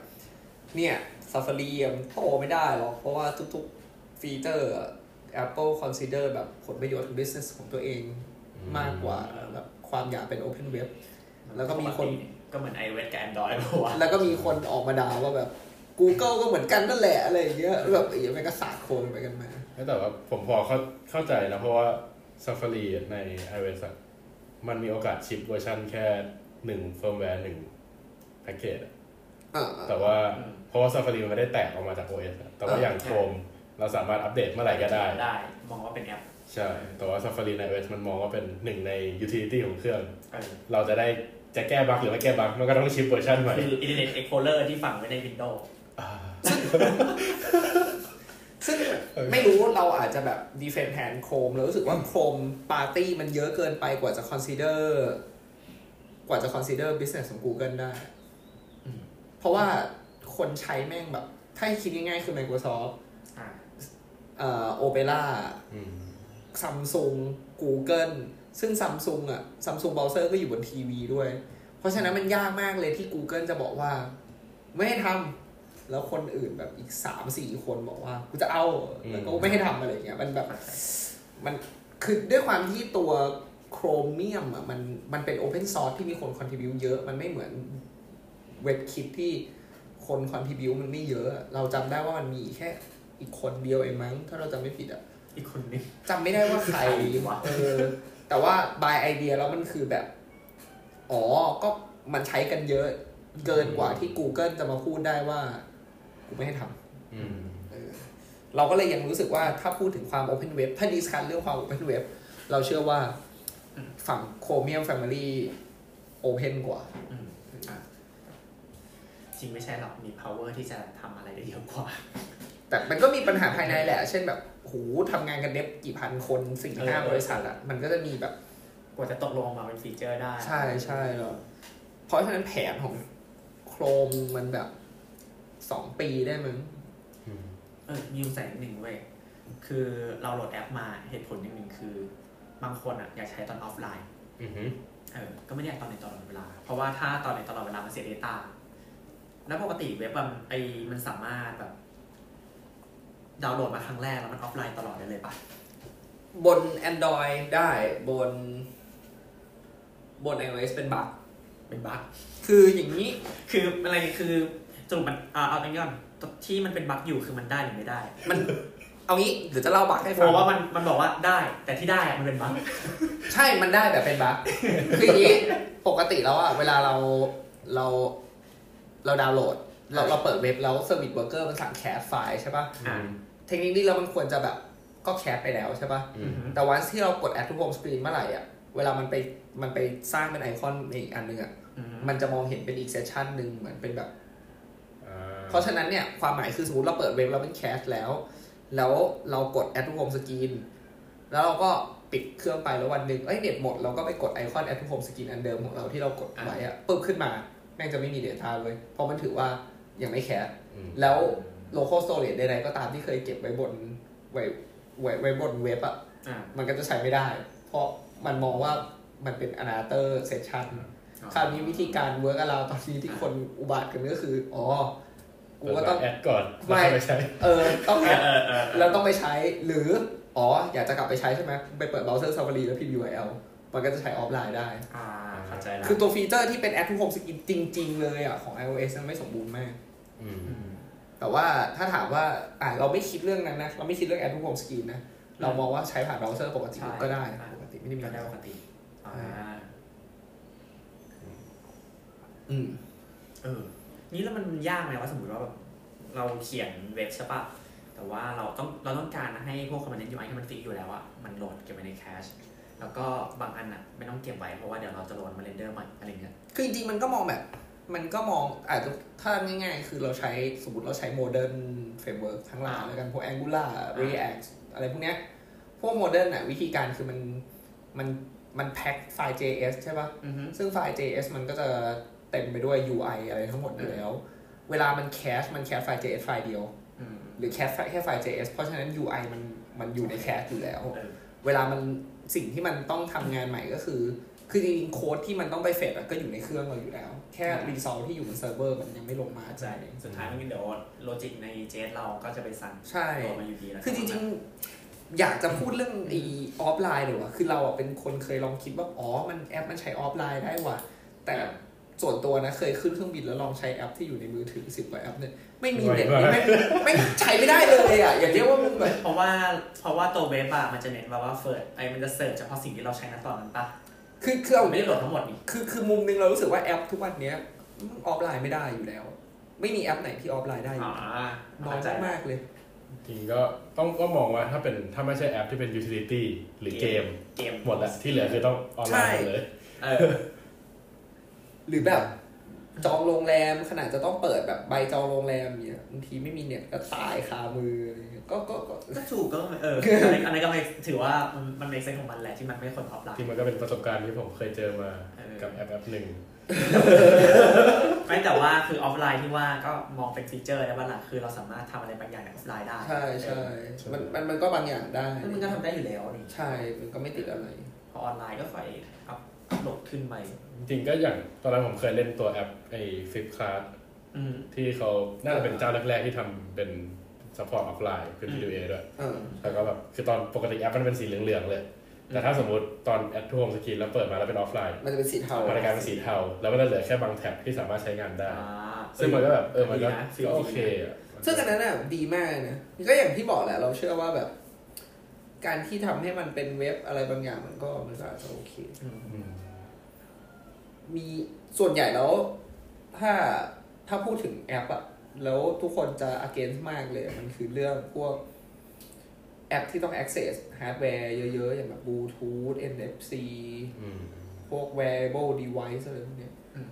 เนี่ย Safari มันโตไม่ได้หรอกเพราะว่าทุกๆฟีเจอร์ Apple consider แบบผลประโยชน์ business ของตัวเอง มากกว่าแบบความอยากเป็น Open Web แล้วก็มีคนก็เหมือน iOS กับ Android เพราะว่าแล้วก็มีคนออกมาด่าว่าแบบ Google ก็เหมือนกันนั่นแหละอะไรอย่างเงี้ยแบบไอ้ยังไงก็สาดโคลนไปกันมาแต่ว่าผมพอเข้าเข้าใจนะ เพราะว่า Safari ใน iOS อะมันมีโอกาส ship เวอร์ชันแค่หนึ่งเฟิร์มแวร์หนึ่งแพ็กเกจอ่าแต่ว่าอืมเพราะว่า Safari มันไม่ได้แตกออกมาจาก OS อะแต่ว่าอย่าง Chrome เราสามารถอัปเดตเมื่อไหร่ก็ได้ได้ มองว่าเป็นแอป ใช่ แต่ว่า Safari ใน iOS มันมองว่าเป็นหนึ่งใน utility ของเครื่องเออเราจะได้จะแก้บั๊กหรือไม่แก้บั๊กมันก็ต้อง ship เวอร์ชันใหม่คือ Internet Explorer ที่ฝังไว้ใน Windows อ่าซึ่งไม่รู้เราอาจจะแบบ defend แทน Chrome เรารู้สึกว่า Chrome party มันเยอะเกินไปกว่าจะ considerกว่าจะ consider business ของ Google ได้อืมเพราะว่าคนใช้แม่งแบบ ถ้าให้คิดง่ายๆคือ Microsoft อ่าเอ่อ Opera อื ม Samsung Google ซึ่ง Samsung อะ Samsung Browser ก็อยู่บนทีวีด้วย เพราะฉะนั้นมันยากมากเลยที่ Google จะบอกว่า ไม่ให้ทำแล้วคนอื่นแบบอีกสามสี่คนบอกว่ากูจะเอาแล้วก็ไม่ให้ทำอะไรอย่างเงี้ยมันแบบมันคือด้วยความที่ตัว Chromium อะมันมันเป็น Open Source ที่มีคน contribute เยอะ มันไม่เหมือนเว็บคิดที่คน contribute มันไม่เยอะ เราจำได้ว่ามันมีแค่อีกคนเดียวเองมั้ง ถ้าเราจำไม่ผิดอะ อีกคนนึง จำไม่ได้ว่าใครใครวะ เออ แต่ว่าบายไอเดียแล้วมันคือแบบ อ๋อ ก็มันใช้กันเยอะเกินกว่าที่ Google จะมาพูดได้ว่า กูไม่ให้ทำอืมเออเราก็เลยยังรู้สึกว่าถ้าพูดถึงความ Open Web ถ้าดิสคันเรื่องความ Open Web เราเชื่อว่าฝั่ง Chromium Family Open กว่า อืมอะจริงไม่ใช่หรอกมี power ที่จะทำอะไรได้เยอะกว่า แต่มันก็มีปัญหาภายในแหละ เช่นแบบโหทำงานกันเด็บกี่พันคนสี่ห้าเออบริษัทอะมันก็จะมีแบบกว่าจะตกลงมาเป็นฟีเจอร์ได้ ใช่ใช่แล้วเพราะฉะนั้นแผนของ Chrome มันแบบสองปีได้มั้งอืมเออมีอยู่ sense หนึ่งเว้ยคือเราโหลดแอปมาเหตุผลอย่างหนึ่งคือ บางคนอะอยากใช้ตอนออฟไลน์อือหือเออ ก็ไม่ได้อยากออนไลน์ตลอดเวลา เพราะว่าถ้าตอนในตลอดเวลามันเสีย Data แล้วปกติเว็บอะไอมันสามารถแบบ ดาวน์โหลดมาครั้งแรกแล้วมันออฟไลน์ตลอดได้เลยปะบน Android ได้บน บน iOS เป็นบั๊กเป็นบั๊กคืออย่างนี้ คืออะไรคือสรุปมันอ่าเอาตรงนี้ก่อนที่มันเป็นบั๊กอยู่คือมันได้หรือไม่ได้ มันเอางี้เดี๋ยวจะเล่าบั๊กให้ฟังเพราะว่ามันมันบอกว่าได้ แต่ที่ได้อะมันเป็นบั๊กใช่มันได้แต่เป็นบั๊กคืออย่างนี้ปกติแล้วอะเวลาเราเราเราดาวน์โหลด เราเราเปิดเว็บแล้ว service worker มันสั่ง cache ไฟล์ใช่ปะอ่า เทคนิคนี้แล้วมันควรจะแบบก็ cache ไปแล้วใช่ปะอืมแต่วันที่เรากด add to home screen เมื่อไหร่อะเวลามันไปมันไปสร้างเป็นไอคอนในอีกอันหนึงอะอืมมันจะมองเห็นเป็นอีก session หนึ่งเหมือนเป็นแบบอ่าเพราะฉะนั้นเนี่ยความหมายคือสมมติเราเปิดเว็บเราเป็น cache แล้ว แล้วเรากด add to home screen แล้วเราก็ปิดเครื่องไปแล้ววันหนึ่งเอ้ยเน็ตหมดเราก็ไปกดไอคอน add to home screen อันเดิมของเราที่เรากดไว้อะปึ๊บขึ้นมา แม่งจะไม่มี Data เลยเพราะมันถือว่ายังไม่ cache อืม แล้ว local storage ใดๆก็ตามที่เคยเก็บไว้บนไว้ไว้ไว้บนเว็บอะอ่ามันก็จะใช้ไม่ได้ เพราะมันมองว่ามันเป็น another session คราวนี้วิธีการ workaround ตอนนี้ที่คนอุบาทกันก็คือ อ๋อ กูก็ต้อง add ก่อนไม่แล้วค่อยไปใช้เออ ต้อง add เออเออแล้วต้องไปใช้ หรือ อ๋อ อยากจะกลับไปใช้ใช่ไหมไปเปิดเบราว์เซอร์ Safari แล้วพิมพ์ URL มันก็จะใช้ออฟไลน์ได้ อ่าเข้าใจแล้ว คือตัวฟีเจอร์ที่เป็น Add to Home Screen จริง ๆ เลยอะของ iOS มันไม่สมบูรณ์มากอืมอืม แต่ว่าถ้าถามว่าอ่าเราไม่คิดเรื่องนั้นนะ เราไม่คิดเรื่อง Add to Home Screen นะ เรามองว่าใช้ผ่านเบราว์เซอร์ปกติใช่ก็ได้ปกติไม่ได้มีก็อะไรได้ปกติอ่าอืมเออ นี่แล้วมันยากไหมว่าสมมติว่าแบบเราเขียนเว็บใช่ปะแต่ว่าเราต้องเราต้องการให้พวกคอมเมนต์ UI ที่มันฟิกอยู่แล้วอะมันโหลดเก็บไว้ใน cacheแล้วก็บางอันอะไม่ต้องเก็บไว้เพราะว่าเดี๋ยวเราจะโหลดมา render ใหม่อะไรเงี้ย คือจริงๆมันก็มองแบบ มันก็มองอาจจะถ้าง่ายๆ คือเราใช้สมมติเราใช้ modern framework ทั้งหลายแล้วกันพวก Angular React อะไรพวกเนี้ย พวก modern อะวิธีการคือมันมันมันแพ็คไฟล์ JS ใช่ปะอือฮึซึ่งไฟล์ JS มันก็จะเต็มไปด้วย UI อะไรทั้งหมดอยู่แล้ว เวลามัน cache มัน cache ไฟล์ JS ไฟล์เดียวอืมหรือ cache แค่ไฟล์ JS เพราะฉะนั้น UI มันมันอยู่ใน cache อยู่แล้วเออเวลามันสิ่งที่มันต้องทำงานใหม่ก็คือ คือจริงๆโค้ดที่มันต้องไป fetch อะก็อยู่ในเครื่องเราอยู่แล้ว แค่ result ที่อยู่บนเซิร์ฟเวอร์มันยังไม่ลงมาใช่สุดท้ายมันเดี๋ยว logic ใน JS เราก็จะไปสั่งใช่โหลดมาอยู่ดีแล้วคือจริงๆ อยากจะพูดเรื่องไอ้ออฟไลน์เลยว่ะคือเราอะเป็นคนเคยลองคิดว่าอ๋อมันแอปมันใช้ออฟไลน์ได้ว่ะแต่ส่วนตัวนะเคยขึ้นเครื่องบินแล้วลองใช้แอปที่อยู่ในมือถือสิบกว่าแอปเนี่ยไม่มีเน็ตไม่ไม่ไม่ใช้ไม่ได้เลยอะอย่าเรียกว่ามันแบบเพราะว่าเพราะว่าตัวเว็บอะมันจะเน้นว่าว่าเฟิร์ไอมันจะเสิร์ชเฉพาะสิ่งที่เราใช้ณตอนนั้นปะ คือคือเอาไม่ได้โหลดทั้งหมดนี่คือคือมุมหนึงเรารู้สึกว่าแอปทุกวันเนี้ยออฟไลน์ไม่ได้อยู่แล้ว ไม่มีแอปไหนที่ออฟไลน์ได้ออ๋ยู่อน้อยมากๆเลยจริงก็ต้องก็มองว่าถ้าเป็นถ้าไม่ใช่แอปที่เป็น utility หรือเกมเกมหมดแหละที่เหลือคือต้องออนไลน์หมดเลยเออหรือแบบจองโรงแรมขนาดจะต้องเปิดแบบใบจองโรงแรมเนี่ยบางทีไม่มีเน็ตก็ตายคามืออะไรเงี้ย ก็ก็ก็ก็ถูกก็เอออันนี้อันนี้ก็ไม่ถือว่ามันมันใน sense ของมันแหละที่มันไม่คนที่ออฟไลน์มันก็เป็นประสบการณ์ที่ผมเคยเจอมาเออกับแอปแอปหนึ่งไม่แต่ว่าคือออฟไลน์ที่ว่าก็มองเป็นฟีเจอร์ได้บ้างล่ะคือเราสามารถทำอะไรบางอย่างในออฟไลน์ได้ ใช่ใช่มันมันมันก็บางอย่างได้แล้วมันก็ทำได้อยู่แล้วนี่ใช่ มันก็ไม่ติดอะไร พอออนไลน์ก็ค่อยอัพอัพโหลดขึ้นไปจริงๆก็อย่างตอนนั้นผมเคยเล่นตัวแอปไอ้ Flipkart อืมที่เขาน่าจะเป็นเจ้าแรกๆที่ทำเป็น support ออฟไลน์เป็นอืม PWA ด้วยเออแล้วก็แบบคือตอนปกติแอปมันเป็นสีเหลืองๆเลย แต่ถ้าสมมติตอน add to home screen แล้วเปิดมาแล้วเป็นออฟไลน์ มันจะเป็นสีเทามันจะกลายเป็นสีเทา แล้วมันจะเหลือแค่บางแท็บที่สามารถใช้งานได้อ่าซึ่งมันก็แบบเออมันก็ดีนะ feel ก็โอดีนะเคอะซึ่งอันนั้นน่ะดีมากนะก็อย่างที่บอกแหละเราเชื่อว่าแบบ การที่ทำให้มันเป็นเว็บอะไรบางอย่างมันก็มันก็อาจจะโอเคอืมอืมมีส่วนใหญ่แล้ว ถ้าถ้าพูดถึงแอปอะ แล้วทุกคนจะ against มากเลย มันคือเรื่องพวกแอปที่ต้อง access ฮาร์ดแวร์เยอะๆ อย่างแบบ Bluetooth NFC อืมพวก wearable device อะไรพวกเนี้ยอืม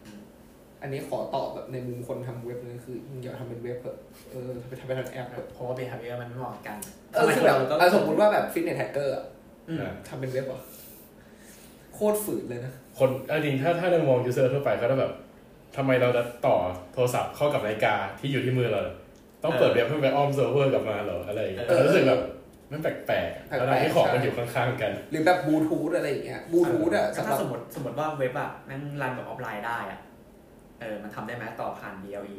อันนี้ขอตอบแบบในมุมคนทำเว็บเลยคือมึงอย่าทำเป็นเว็บเถอะเออทำเป็นทำเป็นแอปเถอะเพราะว่า behavior มันไม่เหมาะกันเออคือแบบทำไมอะสมมติว่าแบบ fitness tracker อะอืมอะทำเป็นเว็บเหรอโคตรฝืนเลยนะ คนเอาจริงถ้าถ้าในมอง user ทั่วไปเขาจะแบบ ทำไมเราจะต่อโทรศัพท์เข้ากับนาฬิกาที่อยู่ที่มือเรา ต้องเปิดเว็บเพื่อไปอ้อมเซิร์ฟเวอร์กลับมาเหรออะไรอย่างเงี้ยเออรู้สึกแบบมันแปลกๆแปลอะกๆแล้วที่ของมันใช่อยู่ข้างๆกัน หรือแบบบลูทูธอะไรอย่างเงี้ยบลูทูธอะถ้าสำหรับสมมติสมมติว่าเว็บอะแม่ง run แบบออฟไลน์ได้อะเออมันทำได้ไหมต่อผ่าน BLE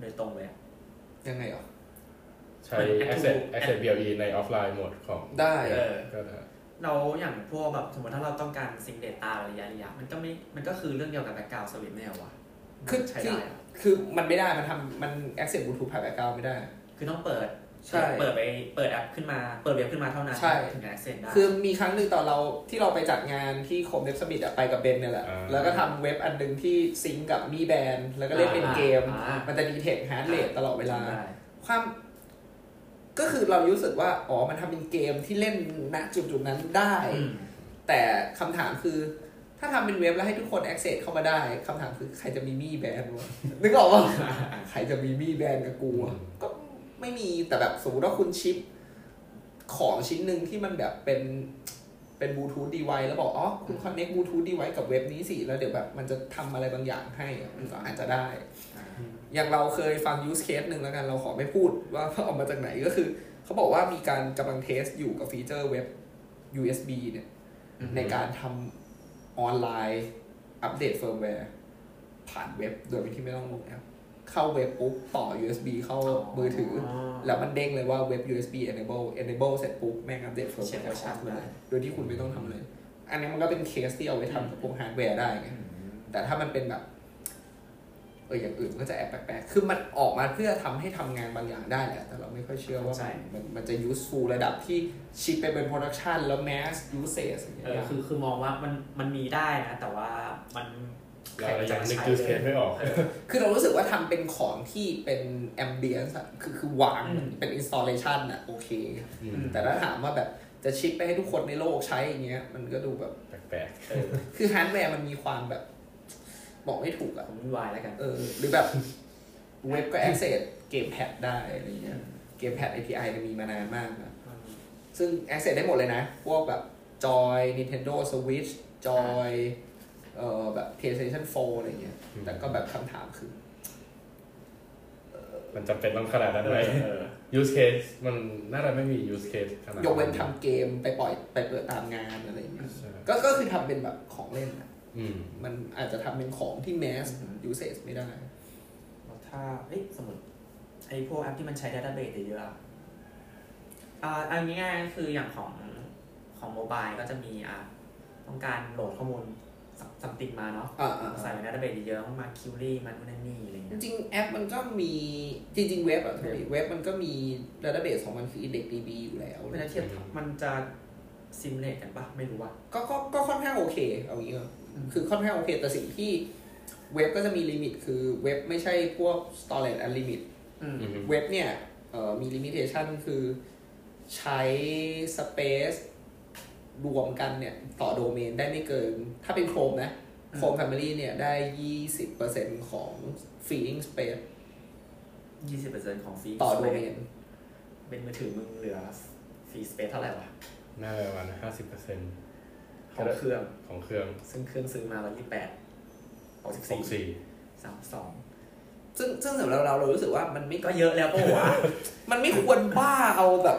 โดยตรงเลยอะยังไงเหรอใช้เหมือน Access Apple Access BLE ในออฟไลน์โหมดของได้เออก็ได้ เราอย่างพวกแบบสมมติถ้าเราต้องการ sync data ระยะระยะมันก็ไม่มันก็คือเรื่องเดียวกับ background sync ไม่เหรอวะคือใช้คือได้อะคือมันไม่ได้ มันทำมัน access bluetooth ผ่าน background ไม่ได้ คือต้องเปิดใช่เปิดไปเปิดแอปขึ้นมาเปิดเว็บขึ้นมาเท่านั้นใช่ถึงจะ access ได้คือมีครั้งหนึ่งตอนเราที่เราไปจัดงานที่คมเว็บสมิธอะไปกับเบนเนี่ยแหละอ่าแล้วก็ทำเว็บอันหนึ่งที่ sync กับ Mi Band แล้วก็เล่นเป็นเกมอ่ามันจะ detect heart rate ตลอดเวลาได้ความ ก็คือเรารู้สึกว่า อ๋อ มันทำเป็นเกมที่เล่นณจุดจุดๆนั้นได้อืมแต่คำถามคือ ถ้าทำเป็นเว็บแล้วให้ทุกคน access เข้ามาได้คำถามคือใครจะมี Mi Band วะนึกออกว่าใครจะมี Mi Band กับกูอะก็ไม่มีแต่แบบสมมติว่าคุณชิป ของชิ้นหนึ่งที่มันแบบเป็นเป็นบลูทูธดีไวแล้วบอกอ๋อคุณ connect บลูทูธ device กับเว็บนี้สิแล้วเดี๋ยวแบบมันจะทำอะไรบางอย่างให้อะมันก็อาจจะได้ อย่างเราเคยฟัง use case หนึ่งแล้วกัน เราขอไม่พูดว่าเอามาจากไหนก็คือ เขาบอกว่ามีการกำลัง test อยู่กับฟีเจอร์เว็บ USB เนี่ยอืมในการทำออนไลน์อัปเดตเฟิร์มแวร์ผ่านเว็บโดยที่ไม่ต้องลงแอปเข้าเว็บปุ๊บต่อ USB เข้ามือถือ แล้วมันเด้งเลยว่าเว็บ USB enable enable เสร็จปุ๊บ แม่งอัปเดตเฟิร์มแวร์เช็คเวอร์ชันได้โดยที่คุณไม่ต้องทำเลย อันนี้มันก็เป็นเคสที่เอาไว้ทำกับพวกฮาร์ดแวร์ได้ไงแต่ถ้ามันเป็นแบบ เอออย่างอื่นก็จะแอบแปลกๆ คือมันออกมาเพื่อทำให้ทำงานบางอย่างได้แหละ แต่เราไม่ค่อยเชื่อว่าเข้าใจมันมันจะ useful ระดับที่ ship ไปเป็น production แล้ว mass usage อย่างเงี้ยเออคือคือมองว่ามันมันมีได้นะ แต่ว่ามันเรายังนึกใช้ use case ไม่ออกเออคือเรารู้สึกว่าทำเป็นของที่เป็น ambience อะคือคือวางอืมเป็น installation อะโอเคอืมแต่ถ้าถามว่าแบบจะ ship ไปให้ทุกคนในโลกใช้อย่างเงี้ย มันก็ดูแบบแปลกเออคือฮาร์ดแวร์มันมีความแบบ บอกไม่ถูกอะผมวุ่นวายแล้วกัน เออ หรือแบบเว็บก็ access เกมแพดได้อะไรเงี้ย เกมแพด API เนี่ยมีมานานมากนะซึ่ง access ได้หมดเลยนะ พวกแบบจอย Nintendo Switch จอยเอ่อแบบ PlayStation 4 อะไรเงี้ย แต่ก็แบบคำถามคือๆมันจำเป็นต้องขนาดนั้นไหมเออ use case มันน่าจะไม่มี use case ขนาดยกเว้นทำเกมไปปล่อยไปเปิดตามงานอะไรเงี้ยใช่ก็ก็คือทำเป็นแบบของเล่นอะอื มมันอาจจะทำเป็นของที่ mass อืม usage ไม่ได้แล้วถ้าเอ้ยสมมติไอ้พวกแอปที่มันใช้ database เยอะๆอะอ่าอันง่ายๆก็คืออย่างของของ mobile ก็จะมีอะต้องการโหลดข้อมูล something มาเนาะอ่าอ่าใส่ใน database เยอะๆต้องมา query มานู่นนั่นนี่อะไรเงี้ยจริงๆแอปมันก็มีจริงๆเว็บอะทุกทีเว็บมันก็มี database ของมันคือ IndexedDB อยู่แล้วเวลาเทียบมันจะ similar กันปะไม่รู้ว่าก็ก็ก็ค่อนข้างโอเค เอางี้ก่อนอืม คือค่อนข้างโอเค แต่สิ่งที่เว็บก็จะมี limit คือเว็บไม่ใช่พวก storage unlimit อืมอืมเว็บเนี่ยเอ่อมี limitation คือใช้ space รวมกันเนี่ยต่อโดเมนได้ไม่เกิน ถ้าเป็น Chrome นะ Chrome Family เนี่ยได้20%ของ feeding space ยี่สิบเปอร์เซ็นต์ของฟรีต่อโดเมน เป็นมือถือมึงเหลือฟรีสเปซเท่าไหร่วะ น่าจะประมาณห้าสิบเปอร์เซ็นต์ ของเครื่องของเครื่อง ซึ่งเครื่องซื้อมาร้อยยี่แปดหกสิบสองสี่สี่สามสองซึ่งซึ่งสำหรับเราเรารู้สึกว่ามันไม่ก็เยอะแล้วปะวะมันไม่ควรบ้าเอาแบบ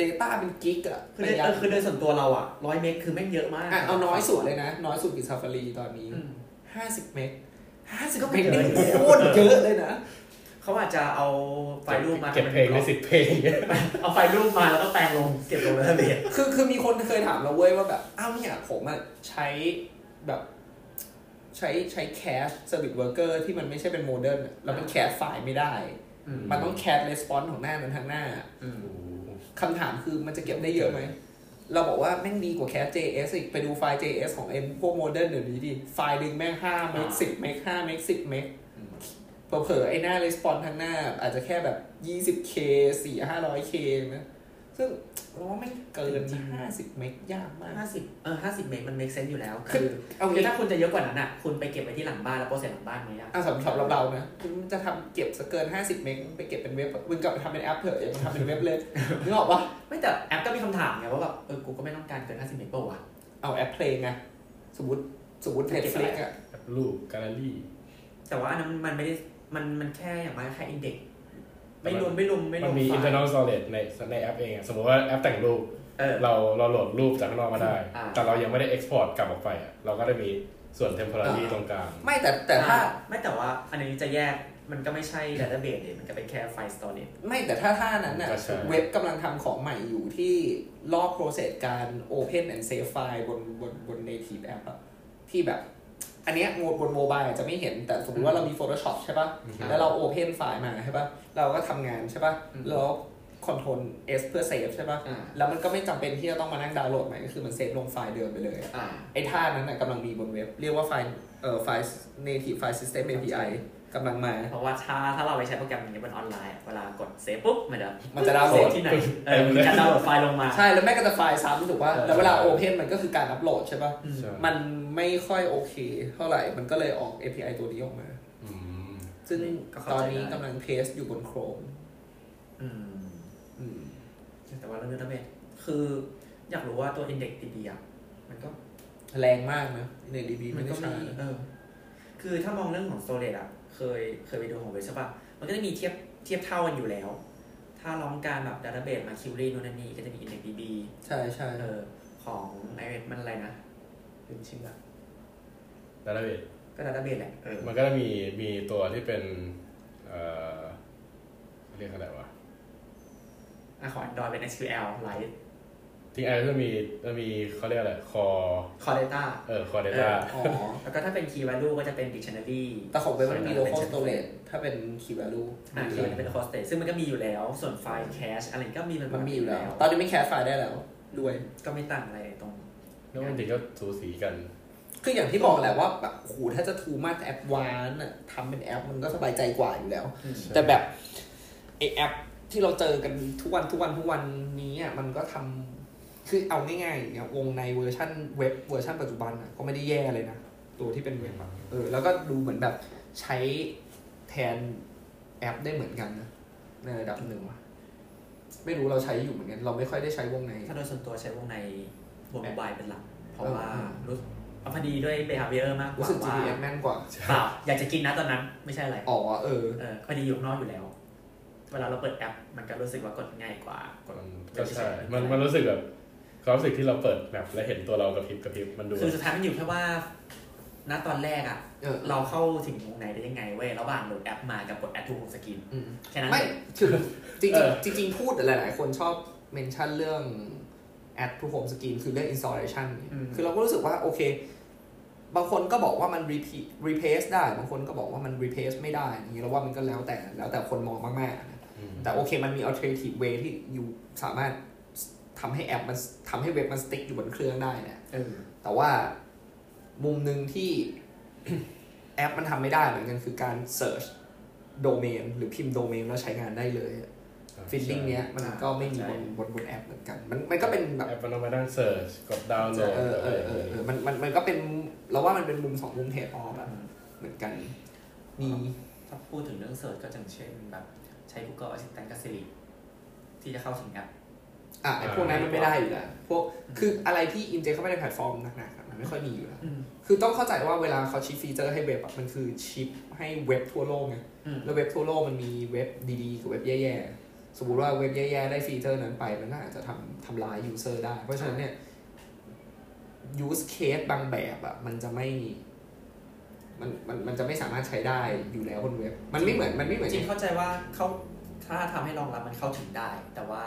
Data เป็นกิกอะคือโดยเออคือโดยส่วนตัวเราอะร้อยเมกคือแม่งเยอะมากอะเอาน้อยสุดเลยนะ น้อยสุดคือ Safari ตอนนี้อืม50เมก50ก็เมไม่กเยนี่อะโคตรเยอะเลยนะ เขาอาจจะเอาไฟล์รูปมาเก็บเพลงได้สิบเพลง เอาไฟล์รูปมาแล้วก็แปลงลงเก็บลงในเบสคือคือมีคนเคยถามเราเว้ยว่าแบบ อ้าวเนี่ยผมอะใช้แบบใช้ใช้ cache service worker ที่มันไม่ใช่เป็น modern แล้วมัน cache ไฟล์ไม่ได้ มันต้อง cache response ของหน้านั้นทางหน้าอืมโอ้โหคำถามคือมันจะเก็บได้เยอะไหม เราบอกว่าแม่งดีกว่าแค่ JS อีก ไปดูไฟล์ JS ของเอ็มพวก modern เดี๋ยวนี้ดิ ไฟล์หนึ่งแม่ง5เมก10เมก5เมก10เมกอืม เผลอๆไอ้หน้า response ทางหน้า อาจจะแค่แบบ 20k 4 500k นะซึ่งเราว่าแม่งเกิน50เมกยากมากห้าสิบเออห้าสิบเมกมัน make sense อยู่แล้ว คืคืออเอาคืองี้ถ้าคุณจะเยอะกว่านั้นอะ คุณไปเก็บไว้ที่หลังบ้านแล้ว process หลังบ้านไหมอะอะสำหรับเรานะคุณจะทำเก็บสักเกิน50เมกไปเก็บเป็นเว็บมึงกลับไปทำเป็นแอปเถอะอย่ามาทำเป็นเว็บเลยนึกออกปะไม่แต่แอปก็มีคำถามไงว่าแบบเออกูก็ไม่ต้องการเกินห้าสิบเมกเปล่าวะเอาแอปเพลงไงสมมติสมมติจะเก็บอะไร Netflix อะแบบรูปแกลเลอรี่แต่ว่าอันนั้นมันไม่ได้ มันมันแค่อย่างมากแค่ indexไม่รวมไม่รวมไม่รวมมันมีไฟล์ internal storage ในในแอปเองอะสมมติว่าแอปแต่งรูปเออเราเราโหลดรูปจากข้างนอกมาได้อ่าแต่เรายังไม่ได้ export กลับออกไปอะเราก็ได้มีส่วน temporary อ่าตรงกลางไม่แต่แต่ถ้าไม่แต่ว่าอันนี้จะแยกมันก็ไม่ใช่ database เลยมันก็เป็นแค่ไฟล์ storage ไม่แต่ถ้าท่านั้นน่ะก็ใช่เว็บกำลังทำของใหม่อยู่ที่รอบ process การ open and save file บนบนบน native app อะที่แบบ อันเนี้ยโหมดบน mobile จะไม่เห็นแต่สมมติว่าเรามี Photoshop ใช่ปะอืมแล้วเรา open ไฟล์มาใช่ปะเราก็ทำงานใช่ปะอืมแล้ว control S เพื่อ save ใช่ปะอ่าแล้วมันก็ไม่จำเป็นที่จะต้องมานั่งดาวน์โหลดใหม่ก็คือมัน save ลงไฟล์เดิมไปเลยอะอ่า ไอ้ท่านั้นน่ะกำลังมีบนเว็บ เรียกว่าไฟล์เอ่อไฟล์ native file system API กำลังมา เพราะว่าถ้าถ้าเราไปใช้โปรแกรมอย่างเงี้ยบนออนไลน์อะเวลากด save ปุ๊บมันจะมันจะดาวน์โหลด save ที่ไหนเออมีการดาวน์โหลดไฟล์ลงมา ใช่ แล้วแม่งก็จะไฟล์ซ้ำถูกป่ะเออแล้วเวลา Open มันก็คือการอัปโหลดใช่ป่ะอืมใช่มันไม่ค่อยโอเค เท่าไหร่ มันก็เลยออก API ตัวนี้ออกมาอืมซึ่งก็เข้าตอนใจนี้ได้กำลังเทสอยู่บน Chrome อืมอืมแต่ว่าเรื่องดัตเตอร์เบสคืออยากรู้ว่าตัว index DB อะมันก็แรงมากนะใน DB มัไม่นได้ก็ใช้มีเออ คือถ้ามองเรื่องของ storage อะ เคยเคยไปดูของเว็บใช่ป่ะมันก็จะมีเทียบเทียบเท่ากันอยู่แล้ว ถ้าลองการแบบ database มา query นู่นนั่นนี่ก็จะมี index DB ใช่ใช่เออของไอเว็บมันอะไรนะลืมชื่ออะ database ก็ database แหละเออมันก็จะมีมีตัวที่เป็นเอ่อเรียกอะไรวะอะของ Android เป็น SQL Lite ที่ไอจะมีจะมีเขาเรียกอะไร core Core Data เออ core data อ๋อ แล้วก็ถ้าเป็น Key Value ก็จะเป็น Dictionary แต่ของเว็บมันมี local เป็น storage ถ้าเป็น key value อ่าที่มันจะเป็น Hosted ซึ่งมันก็มีอยู่แล้ว ส่วนไฟล์ Cache อะไรก็มีมันมันมีอยู่แล้ว ตอนนี้ไม่แคสไฟล์ได้แล้วด้วย ก็ไม่ต่างอะไรตรงแล้วจริงๆก็สูสีกัน คืออย่างที่บอกแหละว่าแบบโหถ้าจะ too much advance อะทำเป็นแอปมันก็สบายใจกว่าอยู่แล้ว แต่แบบไอ้แอปที่เราเจอกันทุกวันทุกวันทุกวันนี้อะมันก็ทำ คือเอาง่ายๆอย่างเงี้ยวงในเวอร์ชันเว็บเวอร์ชันปัจจุบันอะก็ไม่ได้แย่เลยนะ ตัวที่เป็นเว็บอะเออแล้วก็ดูเหมือนแบบใช้แทนแอปได้เหมือนกันนะในระดับหนึ่งว่ะไม่รู้เราใช้อยู่เหมือนกันเราไม่ค่อยได้ใช้วงใน ถ้าโดยส่วนตัวใช้วงในบน mobile เป็นหลัก เพราะเออว่าเออรู้เอาพอดีด้วย behavior มากกว่ารู้สึกว่า GPS แม่นกว่าเปล่าอยากจะกินนะตอนนั้นไม่ใช่อะไรอ๋อเออเออพอดีอยู่ข้างนอกอยู่แล้ว เวลาเราเปิดแอป มันก็รู้สึกว่ากดง่ายกว่า กดมันก็ใช่มันมันรู้สึกแบบ ความรู้สึกที่เราเปิดแบบแล้วเห็นตัวเรากระพริบกระพริบมันดูคือสุดท้ายมันอยู่แค่ว่าณตอนแรกอะเออ เราเข้าถึงวงในได้ยังไงเว้ยระหว่างโหลดแอปมากับกด add to home screen อืม แค่นั้นไม่เลยคือจริงเออๆจริงๆพูดหลาย ๆ คนชอบเมนชั่นเรื่อง add to home screen คือเรื่อง installation เนี่ยคือเราก็รู้สึกว่า โอเค บางคนก็บอกว่ามัน repeat replace ได้ บางคนก็บอกว่ามัน replace ไม่ได้อย่างนี้เราว่ามันก็แล้วแต่แล้วแต่คนมองมากๆนะอืม แต่โอเคมันมี alternative way ที่อยู่สามารถ ทำให้แอปมันทำให้เว็บมัน stick อยู่บนเครื่องได้เนี่ยเออแต่ว่ามุมหนึ่งที่แอปมันทำไม่ได้เหมือนกันคือการ search domain หรือพิมพ์ domain แล้วใช้งานได้เลย feeling เนี้ยมันก็ไม่มีบนบนบนแอปเหมือนกัน มันมันก็เป็นแบบแอปมันต้องไปนั่ง search กดดาวน์โหลดเออเออเออเออมันมันมันก็เป็นเราว่ามันเป็นมุมสองมุม trade-off อะเหมือนกันมีถ้าพูดถึงเรื่อง search ก็อย่างเช่นแบบใช้ Google Assistant กับ Siri ที่จะเข้าถึงแอป อะไอ้พวกนั้นมันไม่ได้อยู่แล้วพวกคืออะไรที่ inject เข้าไปในแพลตฟอร์มหนักๆอะมันไม่ค่อยมีอยู่แล้วอืมคือต้องเข้าใจว่าเวลาเขา ship ฟีเจอร์ให้เว็บอะมันคือ ship ให้เว็บทั่วโลกไงอืมแล้วเว็บทั่วโลกมันมีเว็บดีๆกับเว็บแย่ๆสมมติว่าเว็บแย่ๆได้ฟีเจอร์นั้นไปมันก็อาจจะทำทำลาย user ได้ เพราะฉะนั้นเนี่ย use case บางแบบอะมันจะไม่มันมันมันจะไม่สามารถใช้ได้อยู่แล้วบนเว็บ มันไม่เหมือนมันไม่เหมือนจริงเข้าใจว่าเขาถ้าทำให้รองรับมันเข้าถึงได้ แต่ว่า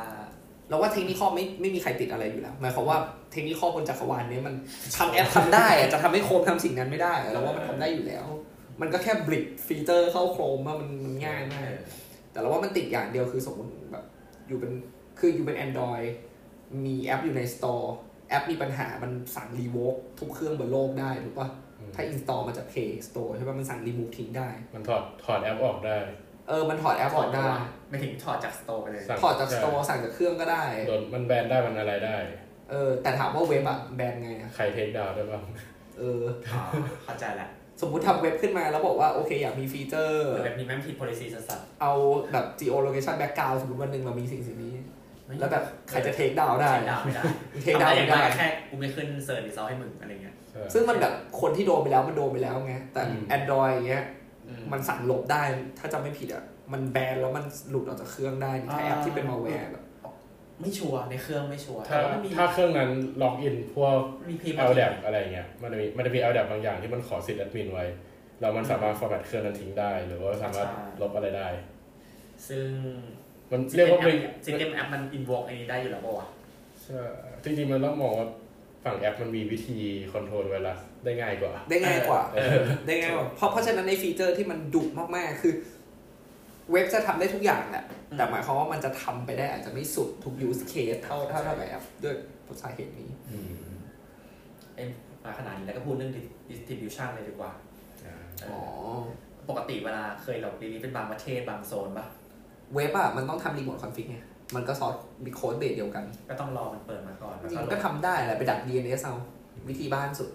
เราว่าเทคนิคไม่ไม่มีใครติดอะไรอยู่แล้วหมายความว่าเทคนิคบนจักรวาลเนี้ยมันทำแอปทำได้อะจะทำให้โคมทำสิ่งนั้นไม่ได้อะเราว่ามันทำได้อยู่แล้ว มันก็แค่ bridge ฟีเจอร์เข้า Chrome ว่ามันมันง่ายมากแต่เราว่ามันติดอย่างเดียวคือสมมติแบบอยู่เป็นคืออยู่เป็น Android มีแอปอยู่ใน Store แอปมีปัญหามันสั่ง revoke ทุกเครื่องบนโลกได้ถูกปะอืมถ้า install มาจาก Play Store ใช่ปะมันสั่งรีมูฟทิ้งได้ มันถอดถอดแอปออกได้ เออมันถอดแอปออกได้ไม่ถึงถอดจาก Store ไปเลยสั่งถอดจาก Store สั่งจากเครื่องก็ได้โดนมันแบนได้มันอะไรได้ เออ แต่ถามว่าเว็บอะแบนไงอะใคร take down ได้บ้างเอออ๋อเข้าใจแล้วสมมุติทำเว็บขึ้นมาแล้วบอกว่า โอเคอยากมีฟีเจอร์แต่แบบนี้แม่งผิด policy สัสเอาแบบ geolocation background สมมติวันหนึ่งเรามีสิ่งสิ่งนี้ๆแล้วแบบใครจะ take down ได้ take down ไม่ได้ take down ทำไม่ได้ได้แค่กูไม่ขึ้น search result ให้มึงอะไรเงี้ยใช่ซึ่งมันแบบคนที่โดนไปแล้วมันโดนไปแล้วไงแต่อืม Android อย่างเงี้ยอื มมันสั่งลบได้ ถ้าจำไม่ผิดอะ มันแบนแล้วมันหลุดออกจากเครื่องได้นี่ถ้าแอปที่เป็นมาแวร์แบบไม่ชัวร์ในเครื่องไม่ชัวร์ถ้าแต่ว่ามันมีถ้าเครื่องนั้นล็อกอินพวกมันมีพี l d a p อะไรเงี้ยมันจะมีมันจะมี l d a p บางอย่างที่มันขอสิทธิ์แอดมินไว้แล้วมันสามารถ format เครื่องนั้นทิ้งได้ หรือว่าสามารถลบอะไรได้ ซึ่งมันเรียกว่าเป็น system app มัน invoke อันนี้ได้อยู่แล้วป่าวะใช่จริงๆมันต้องมองว่า ฝั่งแอปมันมีวิธี control ไวรัสได้ง่ายกว่า ได้ง่ายกว่าเออได้ง่ายกว่า เพราะเพราะฉะนั้นในฟีเจอร์ที่มันดุมากๆ คือ เว็บจะทำได้ทุกอย่างแหละ แต่หมายความว่ามันจะทำไปได้อาจจะไม่สุดทุก use case เท่าเท่าเท่ากับแอปด้วยสาเหตุนี้อืมเอ็มมาขนาดนี้แล้วก็พูดเรื่อง distribution เลยดีกว่าอ่าเออ๋ออปกติเวลาเคยเรา release เป็นบางประเทศบางโซนปะเว็บอะมันต้องทำ remote config ไง มันก็ source มี codebase เดียวกัน ก็ต้องรอมันเปิดมาก่อนจแล้วริงก็ๆก็ทำได้แหละไปดัก DNS เอาวิธีบ้านสุด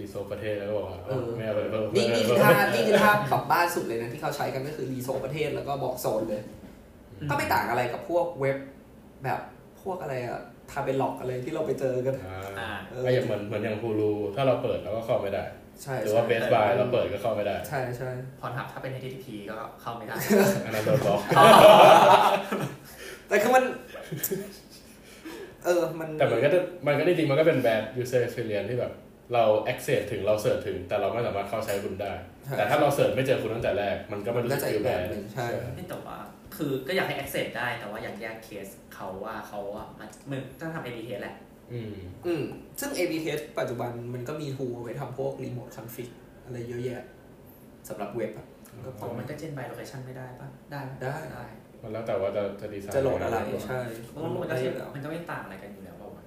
resolve ประเทศแล้วก็บอกว่าเออไม่เอาไปเพิ่มนี่นี่คือท่านี่คือท่าปรับบ้านสุดเลยนะที่เขาใช้กันก็คือ resolve ประเทศแล้วก็บอกโซนเลย ก็ไม่ต่างอะไรกับพวกเว็บแบบพวกอะไรอะทาเป็นหลอกอะไรที่เราไปเจอกันอ่าอ่าเออก็อย่างเหมือนเหมือนอย่างฮูลูถ้าเราเปิดเราก็เข้าไม่ได้ใช่หรือว่าเบใช่สบายเราเปิดก็เข้าไม่ได้ ใช่ใช่พรทับถ้าเป็น HTTP ก็เข้าไม่ได้อันนั้นโดนบล็อก แต่คือมัน เออมันแต่มันก็จะมันก็จริงๆมันก็เป็นแบ d user experience ที่แบบ เรา access ถึงเราเสิร์ชถึง แต่เราไม่สามารถเข้าใช้คุณได้ใช่แต่ถ้าเราเสิร์ชไม่เจอคุณตั้งแต่แรก มันก็ไม่รู้ก็สึกจะอีฟิลกแบแบบบหนึ่งใช่ไม่แต่ว่าคือก็อยากให้ access ได้แต่ว่าอยากแยกเคสเขาว่าเขาอะมันมึงต้องทำ AD test แหละอืมอืมซึ่ง A/B test ปัจจุบันมันก็มีทูไว้ทำพวกรีโมทคอนฟิกอะไรเยอะแยะสำหรับเว็บอะก็พแต่อว่ามันก็เจน by location ไม่ได้ปะได้ปะได้ได้ มันแล้วแต่ว่าจะจะดีไซน์จะโหลดอะไรใช่เพราะว่ามันก็ได้เทีอยบยู่แล้วมันก็ไม่ต่างอะไรกันอยู่แล้วเปล่าวะ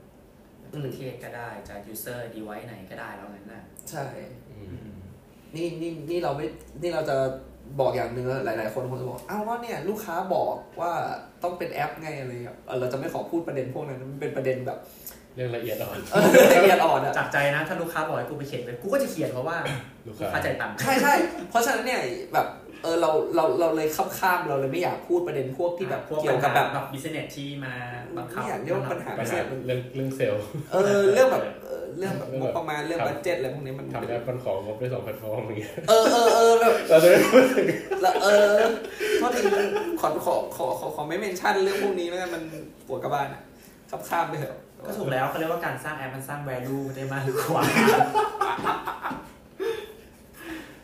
อืมประเทศก็ได้จะ user device ไหนก็ได้แล้วนั้นน่ะใช่อืมนี่นี่นี่เราไม่นี่เราจะบอกอย่างหนึ่งแล้วหลาย ๆ คนคงจะบอกอ้าวว่าเนี่ยลูกค้าบอกว่าต้องเป็นแอปไงอะไรอย่างเงี้ยเออเราจะไม่ขอพูดประเด็นพวกนั้นมันเป็นประเด็นแบบเรื่องละเอียดอ่อนเออละเอียดอ่อนอะจากใจนะ ถ้าลูกค้าบอกให้กูไปเขียนเลยกูก็จะเขียนเพราะว่าลูกลูกค้าค้าใจายตังค์ใช่ใช่เพราะฉะนั้นเนี่ยแบบเออเราเราเราเลยข้ามข้ามเราเลยไม่อยากพูดประเด็นพวกที่แบบพวกเกี่ยวกับแบบแบบ business ที่มาบังคับไม่อยากเรียกว่าปัญหาปัญหาเรื่องเรื่องเซลล์เออเรื่องแบบเออเรื่องแบบเรื่องงแบบบประมาณเรื่องครับ budget อะไรพวกนี้มันทำแอปมันของงบได้สองแพลตฟอร์มอย่างเงี้ยเออเออเออแบบเราจะไม่พูดถึงแล้วเออโทษทีขอขอขอขอขอไม่ mention เรื่องพวกนี้แล้วกันมันปวดกระบาลอะข้ามข้ามไปเถอะ ก็ถูกแล้วเขาเรียกว่าการสร้างแอปมันสร้าง value ได้มากกว่า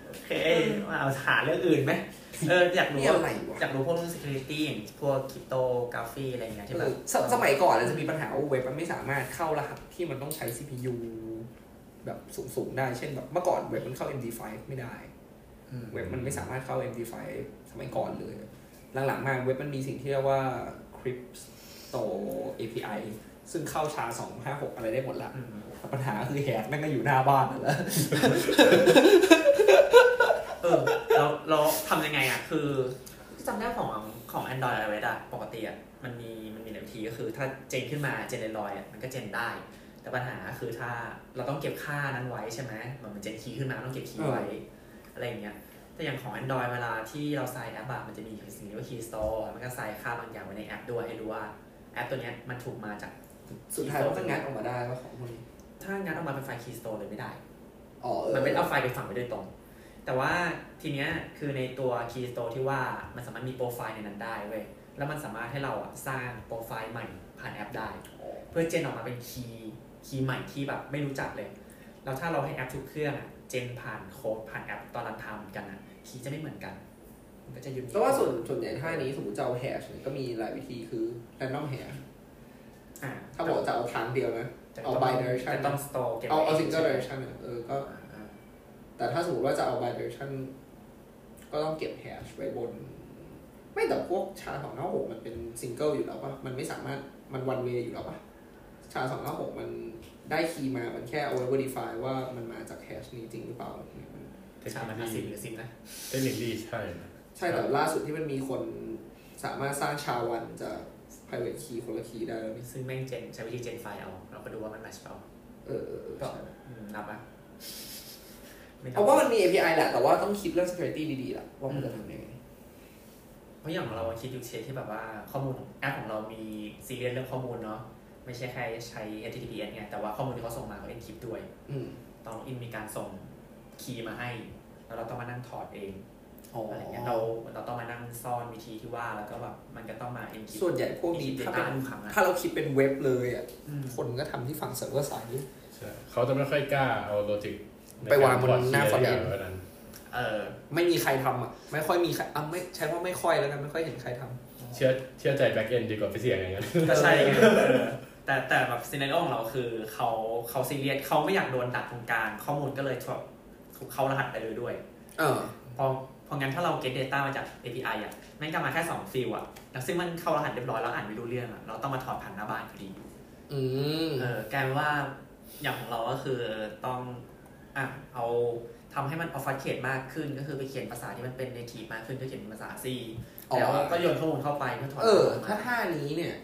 โอเคมาเอาหาเรื่องอื่นไหมเอออยากรู้นี่อะไรวะ อยากรู้พวกเรื่อง security อย่างพวก cryptography อะไรอย่างเงี้ยที่แบบสสมัยก่อนเราจะมีปัญหาว่าเว็บมันไม่สามารถเข้ารหัสที่มันต้องใช้ CPU แบบสูงๆได้ เช่นแบบเมื่อก่อนเว็บมันเข้า MD5 ไม่ได้เว็บมันไม่สามารถเข้า MD5 สมัยก่อนเลย หลังๆมาเว็บมันมีสิ่งที่เรียกว่า Crypto API ซึ่งเข้าชา256อะไรได้หมดละอืมแต่ปัญหาคือแฮกแม่งก็อยู่หน้าบ้านนั่นแหละเออเราเราทำยังไงอะ คือจำได้ของของ Android iOS อะปกติอะมันมีมันมีหนึ่งทีก็คือถ้าเจนขึ้นมาเจนลอยอะมันก็เจนได้ แต่ปัญหาคือถ้าเราต้องเก็บค่านั้นไว้ใช่ไหมเหมือนมันเจนคีย์ขึ้นมาต้องเก็บคีย์ไว้ อะไรอย่างเงี้ยแต่อย่างของ Android เวลาที่เราใส่แอปอะมันจะมีสิ่งที่เรียกว่า Key Store มันก็ใส่ค่าบางอย่างไว้ในแอปด้วยให้รู้ว่าแอปตัวเนี้ยมันถูกมาจาก สุดท้ายมันก็งัดออกมาได้ว่าของพวกนี้ ถ้างั้นเอามาเป็นไฟล์ Key Store เลยไม่ได้อ๋อเออมันไม่ได้เอาไฟล์ไปฝังไว้โดยตรง แต่ว่าทีเนี้ยคือในตัว Key Store ที่ว่ามันสามารถมีโปรไฟล์ในนั้นได้เว้ยแล้วมันสามารถให้เราอะสร้างโปรไฟล์ใหม่ผ่านแอปได้ เพื่อ gen ออกมาเป็น key key ใหม่ที่แบบไม่รู้จักเลย แล้วถ้าเราให้แอปทุกเครื่องอะ gen ผ่านโค้ดผ่านแอปตอน runtime กันอะ key จะไม่เหมือนกันมันก็จะยุ่งแต่ว่าส่วนส่วนใหญ่ท่านี้สมมติจะเอา hash เนี่ยก็มีหลายวิธีคือ random hash อ่า ถ้าบอกจะเอาทางเดียวนะจะเอาต้อง bidirection จะต้อง store เก็บเอาไว้เอาง single ใช่ไหม direction อะเออ ก็อ่าแต่ถ้าสมมติว่าจะเอา bidirection ก็ต้องเก็บ hash ไว้บน ไม่แต่พวกชาสองห้าหกมันเป็นซิงเกิลอยู่แล้วปะมันไม่สามารถ มันวันเวอยู่แล้วปะชาสองห้าหกมันได้คีย์มา มันแค่เอาไว้ verify ว่ามันมาจากแฮชนี้จริงหรือเปล่าเนี่ยมันเทคชานิมันคห้าสิบหรือสิบนะเทคนิคดีใช่นะใช่แต่ล่าสุดที่มันมีคนสามารถสร้างชาวันจาก private key คนละคีย์ได้แล้วนี่ซึ่งแม่งเจนใช้วิธีเจนไฟล์เอา เราก็ดูว่ามันแมชเปล่าเออเออเออก็ใช่อืมนับปะไม่นับเอาว่ามันมี API แหละ แต่ว่าต้องคิดเรื่อง security ดีๆแหละว่ามันจะทำยังไง เพราะอย่างของเราอะคิดอยู่เชที่แบบว่าข้อมูลของแอปของเรามีซีเรียสเรื่องข้อมูลเนาะไม่ใช่แค่ใช้ HTTPS ไงแต่ว่าข้อมูลที่เขาส่งมาเขา encrypt ด้วย อืม ตอนอินมีการส่ง key มาให้ แล้วเราต้องมานั่งถอดเอง อ๋ออะไรเงี้ยเราเราต้องมานั่งซ่อนวิธีที่ว่าแล้วก็แบบมันก็ต้องมา encrypt ส่วนใหญ่พวกนี้ encrypt ถ้า data เป็นทุกครั้งอะถ้าเราคิดเป็นเว็บเลยอะอืมคนก็ทำที่ฝั่ง server sideใช่เขาจะไม่ค่อยกล้าเอา logic ไปวางบนหน้าฟอน front end ไว้นั้นเออไม่มีใครทำอะไม่ค่อยมีใครอะไม่ใช้ว่าไม่ค่อยแล้วกันไม่ค่อยเห็นใครทำเชื่อเชื่อใจ backend ดีกว่าไปเสี่ยงอย่างนั้นก็ใช่ไงเออแต่แต่แบบ scenario ของเราคือเขาเขาซีเรียสเขาไม่อยากโดนดักตรงกลางข้อมูลก็เลยถูกถูกเข้ารหัสไปเลยด้วย เออเพราะเพ ราะงั้นถ้าเรา get data มาจาก API อะแม่งก็มาแค่2 field อะแล้วซึ่งมันเข้ารหัสเรียบร้อยแล้วอ่านไม่รู้เรื่องอะเราต้องมาถอดผ่านหน้าบ้านพอดีอืมเออกลายเป็นว่าอย่างของเราก็คือต้องอะเอาทำให้มัน obfuscate มากขึ้นก็คือไปเขียนภาษาที่มันเป็น native มากขึ้นก็เขียนเป็นภาษา C อ๋อแล้วก็โยนข้อมูลเข้าไปเพื่อถอดเออข้อมูลถ้ามาท่านี้เนี่ย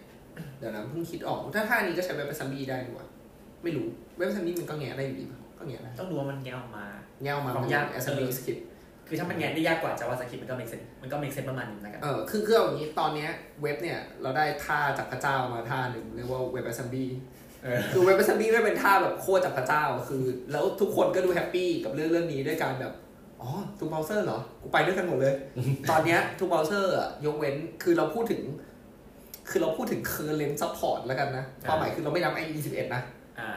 เดี๋ยวนะเพิ่งคิดออก ถ้าท่านี้ก็ใช้ WebAssembly ได้ดีกว่าไม่รู้ WebAssembly มันก็แงะได้อยู่ดีปะก็แงะได้ต้องดูว่ามันแยกออกมาแงะออกมาความยาก AssemblyScript คือถ้ามันแงะได้ยากกว่า JavaScript มันก็ make sense มันก็ make sense ประมาณนึงนะครับเออคือคือเอาอย่างนี้ตอนเนี้ยเว็บเนี่ยเราได้ท่าจากพระเจ้ามาท่าหนึ่งเรียกว่า WebAssembly เออคือ WebAssembly ไม่เป็นท่าแบบโคตรจากพระเจ้าคือ แล้วทุกคนก็ดูแฮปปี้กับเรื่องเรื่องนี้ด้วยการแบบอ๋อทุกเบราว์เซอร์เหรอ กูไปด้วยกันหมดเลย ตอนเนี้ยทุกเบราว์เซอร์อะยกเว้นคือเราพูดถึง คือเราพูดถึง current support แล้วกันนะความหมายคือเราไม่นับ IE 11 นะอ่า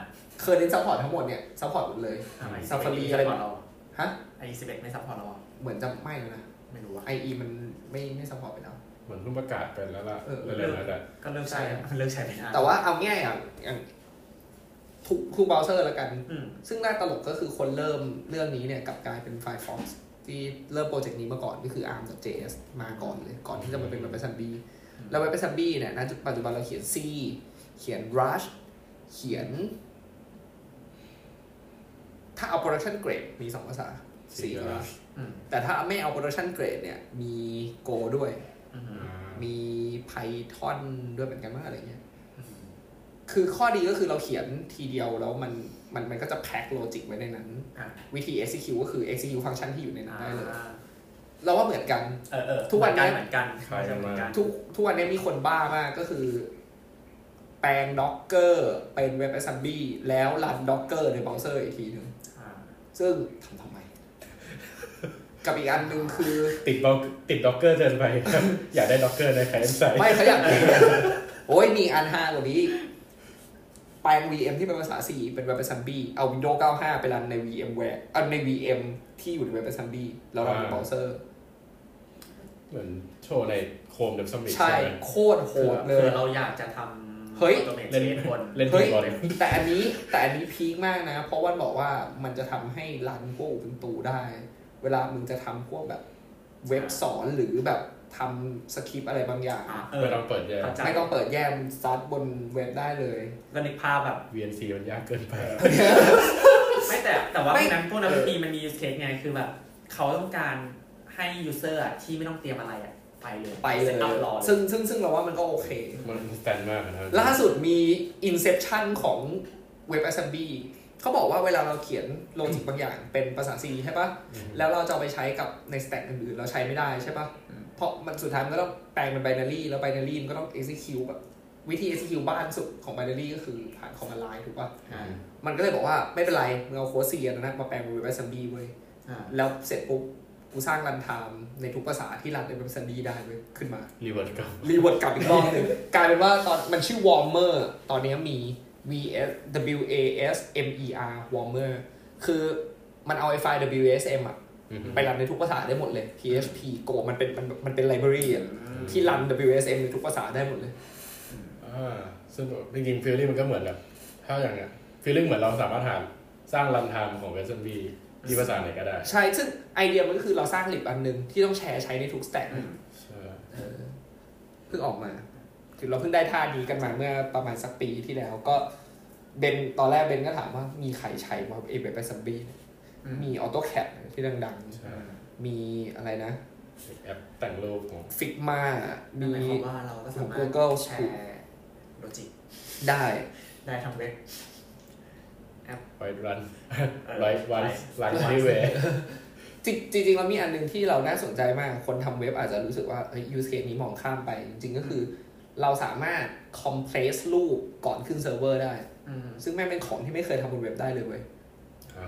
current support ทั้งหมดเนี่ย support หมดเลยอ่า Safari อะอะไรไรบอกเราฮะ IE สิบเอ็ดไม่ support เราอะ เหมือนจะไม่แล้วนะไม่รู้อะ IE มันไม่ไม่ support ไปแล้วเหมือนเพิ่งประกาศไปแล้วล่ะเออเร็วๆนั้นแหละก็เลิกใช้มันเลิกใช้ไปนานแต่ว่าเอาง่ายอย่างอย่างทุกทุกเบราว์เซอร์แล้วกันอืมซึ่งน่าตลกก็คือคนเริ่มเรื่องนี้เนี่ยกลับกลายเป็น Firefox ที่เริ่มโปรเจกต์นี้มาก่อนก็คือ asm.js มาก่อนเลย ก่อนที่จะมาเป็น WebAssembly แล้ว WebAssembly เนี่ยณจุดปัจจุบันเราเขียน C เขียน Rust เขียน ถ้าเอา production grade มีสองภาษา C กับ Rush อืม แต่ถ้าไม่เอา production grade เนี่ย มี Go ด้วยอืมมี Python ด้วยเหมือนกันมากอะไรเงี้ย คือข้อดีก็คือเราเขียนทีเดียวแล้วมันมันมันก็จะแพ็คโลจิกไว้ในนั้นอ่าวิธี execute ก็คือ execute ฟังก์ชันที่อยู่ในนั้นอ่าได้เลย เราว่าเหมือนกันเออเออทุกวันนี้เหมือนกันคล้ายกันมากเหมือนกันทุกทุกวันนี้มีคนบ้ามากก็คือ แปลง Docker เป็น WebAssembly แล้วรัน Docker ในเบราว์เซอร์อีกทีหนึ่งอ่าซึ่งทำทำไม กับอีกอันหนึ่งคือ ติดบล็อกติด Docker เกินไป อยากได้ด็อกเกอร์ในใครใส่ไม่เขาอยากเปลี่ยนโอ้ยมีอันบ้ากว่านี้แปลง VM ที่เป็นภาษา C เป็น WebAssembly เอา Windows 95 ไปรันใน VMware เอาใน VM ที่อยู่ใน WebAssembly แล้วรันในเบราว์เซอร์ เหมือนโชว์ในโคมเดบซัมมิตใช่โคตรโหดเลคืยอเราอยากจะทำเฮ้ย automate เล่น test บนเล่นเฮ้ทียบอลแต่อันนี้แต่อันนี้พีคมากนะ เพราะว่าบอกว่ามันจะทำให้รันพวกอุปตูได้ เวลามึงจะทำพวกแบบเว็บสอนหรือแบบทำสคริปต์อะไรบางอย่างอ่าเออไม่ต้องเปิดแยกเข้าใจไม่ต้องเปิดแยมซัดบนเว็บได้เลย ก็นึกภาพแบบ VNC มันยากเกินไป ไม่แต่แต่ว่าพไม่วกนั้นพวกนั้นเออมีมันมี use case ไงคือแบบ เขาต้องการให้ user อะที่ไม่ต้องเตรียมอะไรอะไปเลยไปเลยซ็ตอัพรอเลยซึ่งซึ่งซึ่งเราว่ามันก็โอเค มันสแตนมากนะล่าสุดมี Inception ของ WebAssembly เขาบอกว่าเวลาเราเขียน logic บางอย่างเป็นภาษา C ใช่ปะแล้วเราจะเอาไปใช้กับใน stack อื่นๆ เราใช้ไม่ได้ใช่ปะเพราะมันสุดท้ายมันก็ต้องแปลงเป็น binary แล้ว binary มันก็ต้อง execute แบบวิธี execute บ้านสุดของ binary ก็คือผ่าน command line ถูกปะอ่ามันก็เลยบอกว่าไม่เป็นไรมึงเอาโค้ด C อันนั้นนะมาแปลงเป็น WebAssembly เว้ยอ่าแล้วเสร็จปุ๊บกูสร้าง runtime ในทุกภาษาที่รันใน WebAssembly ได้เว้ยขึ้นมา รีเวิร์ดกับ รีเวิร์ดกลับอีกรอบหนึ่งกลายเป็นว่าตอนมันชื่อ Wasmer ตอนนี้มี V S W A S M E R Wasmer คือมันเอาไอ้ไฟล์ W S M อะไปรันในทุกภาษาได้หมดเลย PHP Go มันเป็นมันมันเป็น library อะที่รัน W S M ในทุกภาษาได้หมดเลยอ่าซึ่งจริงๆฟีลลิ่งมันก็เหมือนแบบถ้าอย่างเงี้ยฟีลลิ่งเหมือนเราสามารถหาสร้างรันไทม์ของเวสเซนบีที่ภาษาไหนก็ได้ ใช่ ซึ่งไอเดียมันก็คือเราสร้างลิบอันหนึ่งที่ต้องแชร์ใช้ในทุก stack อืมใช่เออพิ่งออกมา คือเราเพิ่งได้ท่านี้กันมาเมื่อประมาณสักปีที่แล้วก็เบนตอนแรกเบนก็ถามว่ามีใครใช้ว่าเอเบไปซัมบี้อืมมีออโต้แคดที่ดังใช่ๆมีอะไรนะแอปแต่งรูปของ Figma นั่นมีหมายความว่าเราก็สามารถ Google แชร์ logic ได้ ได้ทางเว็บไวรันเออไววันไว้รันที่เวจริงจริงๆแล้วมีอันหนึ่งที่เราน่าสนใจมาก คนทำเว็บอาจจะรู้สึกว่าเฮ้ย use case นี้มองข้ามไป จริงๆก็คือ เราสามารถ compress รูปก่อนขึ้นเซิร์ฟเวอร์ได้อืมซึ่งแม่งเป็นของที่ไม่เคยทำบนเว็บได้เลยเว้ยอ่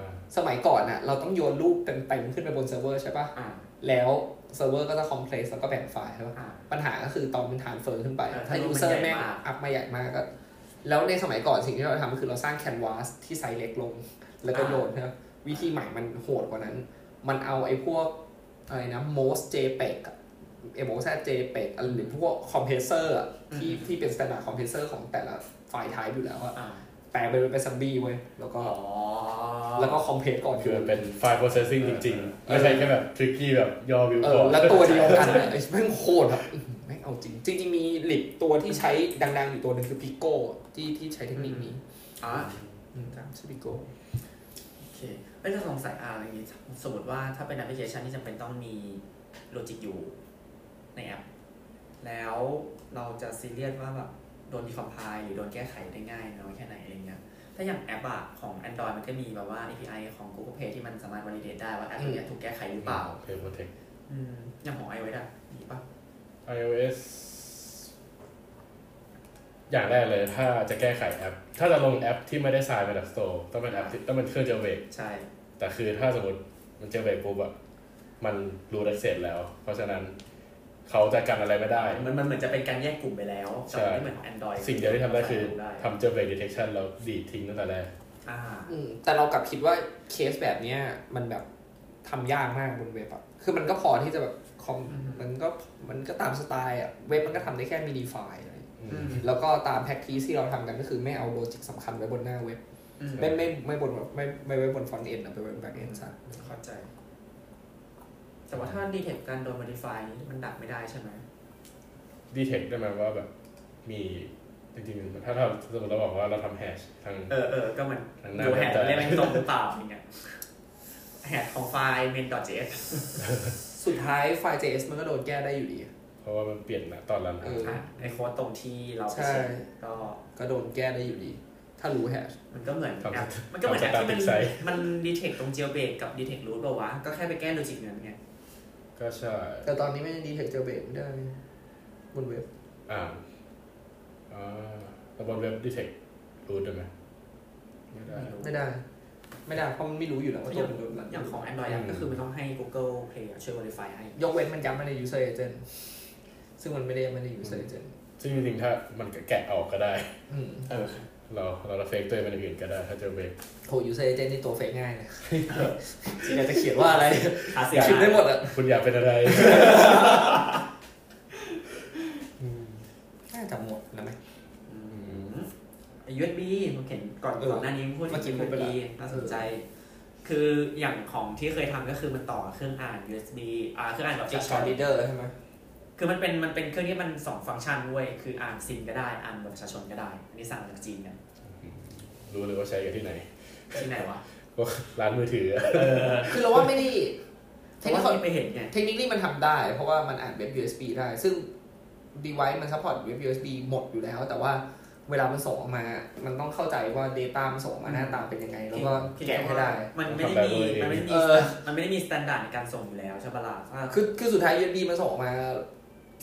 าสมัยก่อนน่ะเราต้องโยนรูปเต็มๆขึ้นไปบนเซิร์ฟเวอร์ใช่ปะอ่าแล้วเซิร์ฟเวอร์ก็จะ compress แล้วก็แบ่งไฟล์ใช่ปะอ่าปัญหาก็คือตอนมัน transfer ขึ้นไปเออถ้าถ้ารูปมัน user ใหญ่แม่งมากอัพมาใหญ่มากก็แล้วในสมัยก่อนสิ่งที่เราทำก็คือเราสร้าง canvas ที่ไซส์เล็กลง แล้วก็โยนนะครับวิธีใหม่มันโหดกว่านั้น มันเอาไอ้พวกอะไรนะ MozJPEG อะ MozJPEG อะไรหรือพวก compressor อะที่ที่เป็น standard compressor ของแต่ละไฟล์ type อยู่แล้วอะอ่าแปลงไปเป็น Assembly เว้ยแล้วก็อ๋อแล้วก็ compress ก่อนคือมันเป็นไฟล์ processing จริงๆ ไม่ใช่แค่แบบ tricky แบบย่อวิวเออแล้วตัวเดียวกันอะไอ้แม่งโคตรแบบอื้อหือแม่งเอาจริง จริง ๆ มี lib ตัวที่ใช้ดังๆ อยู่ตัวหนึ่งคือ Pica ที่ที่ใช้เทคนิคนี้อ่าอืมครับชื่อ Pica โอเคเอ้ยถ้าสงสัยอะไรอย่างงี้สมมติว่าถ้าเป็นแอปพลิเคชันที่จำเป็นต้องมี logic อยู่ ในแอป แล้วเราจะซีเรียสว่าแบบโดนดีคอมไพล์หรือโดนแก้ไขได้ง่ายน้อยแค่ไหนอะไรเงี้ยถ้าอย่างแอปอะของ Android มันก็มีแบบว่า API ของ Google Play ที่มันสามารถ validate ได้ว่าแอปตัวเนี้ยถูกแก้ไขหรือเปล่าเพย์โปรเทคอืมอย่างของ iOS อะมีปะ iOS อย่างแรกเลยถ้าจะแก้ไขแอป ถ้าจะลงแอปที่ไม่ได้ทรายมาจาก Store ต้องเป็นแอปที่ต้องเป็นเครื่องเจลเบรกใช่ แต่คือถ้าสมมติมัน jailbreak ปุ๊บอะมันรู้ได้เสร็จแล้ว เพราะฉะนั้น เขาจะกันอะไรไม่ได้ มันมันเหมือนจะเป็นการแยกกลุ่มไปแล้วใช่แต่ไม่เหมือนของ Android สิ่งเดียวที่ทำได้คือได้ทำ jailbreak detection แล้วดีดทิ้งตั้งแต่แรกอ่าอืมแต่เรากลับคิดว่าเคสแบบเนี้ยมันแบบทำยากมากบนเว็บอะคือมันก็พอที่จะแบบคอมอืมมันก็มันก็ตามสไตล์อะเว็บมันก็ทำได้แค่ minify อะไรอือืมมแล้วก็ตาม practice ที่เราทำกันก็คือไม่เอา logic สำคัญไว้บนหน้าเว็บอืมไม่ไม่ไม่บนแบบไม่ไม่ไว้บน frontend อะไปไว้บน backend ซะเข้าใจ แต่ว่าถ้า detect การโดน modify นี่มันดักไม่ได้ใช่ไหม detect ได้ไหมว่าแบบมีจริงๆ ถ้าเราสมมติเราบอกว่าเราทำ hash ทางเออเออก็มันทางหน้าดู hash แต่เรียกไม่ตรงหรือเปล่าอย่างเงี้ย hash ของไฟล์ main.js สุดท้ายไฟล์ JS มันก็โดนแก้ได้อยู่ดี เพราะว่ามันเปลี่ยนนะตอนรันเอออะไอโค้ดตรงที่เราไปใช่เช็คก็ก็โดนแก้ได้อยู่ดี ถ้ารู้ hash มันก็เหมือนทำแอปมันก็เหมือนแอปที่มันทำ static site มัน detect ตรง jailbreak กับ detect root ป่าวะ ก็แค่ไปแก้ logic นั้นไง ก็ใช่ แต่ตอนนี้ไม่ได้ detect jailbreak ไม่ได้บนเว็บ อ่าอ่าแล้วบนเว็บ detect รูทได้ไหมไม่ได้ ไม่ได้ ไม่ได้เพราะมันไม่รู้อยู่แล้วว่าตัวมันโดนรันอย่างของ Android อะอืมก็คือมันต้องให้ Google Play อะช่วย verify ให้ ยกเว้นมันย้ำมาใน user agent ซึ่งมันไม่ได้ไม่ได้ user agent ซึ่งจริงๆถ้ามันแกะออกก็ได้อืมเออ เราเราเฟกตัวเองเป็นอย่างอื่นก็ได้ถ้าเจอเบรกโห user agent นี่ตัวเฟกง่ายเลยที่อยากจะเขียนว่าอะไรหาเสียงคิดได้หมดอะคุณอยากเป็นอะไรน่าจะหมดนะไหมอืมไอ้ USB ผมเห็นก่อนเออก่อนหน้านี้พูดเมื่อกี้ถึงพูดไป USB แล้วน่าสนใจ คืออย่างของที่เคยทำก็คือมันต่อเครื่องอ่าน USB อ่าเครื่องอ่านแบบจากชช็อตลีเดอร์ใช่ไหม คือมันเป็นมันเป็นเครื่องที่มันสองฟังก์ชันด้วยคืออ่านซิมก็ได้อ่านแบบประชาชนก็ได้ อันนี้สั่งจากจีนกันรู้เลยว่าใช้กันที่ไหน ที่ไหนวะก็ร้านมือถือเออคือเราว่าไม่ได้เพเทราะคนิว่าคที่ไปเห็นไงเทคนิคมันทำได้ เพราะว่ามันอ่านเว็บ USB ได้ ซึ่ง device มัน support เว็บ USB หมดอยู่แล้ว แต่ว่าเวลามันส่งออกมา มันต้องเข้าใจว่า data มันส่งออกมาหน้าตาเป็นยังไง แล้วก็เพียงแกะให้ได้ มันไม่ได้มีทำแบบมันไม่ได้มีเออมันไม่ได้มีมาตรฐานในการส่งอยู่แล้วใช่ปะล่ะถ้าคือคือสุดท้าย USB มันส่งออกมา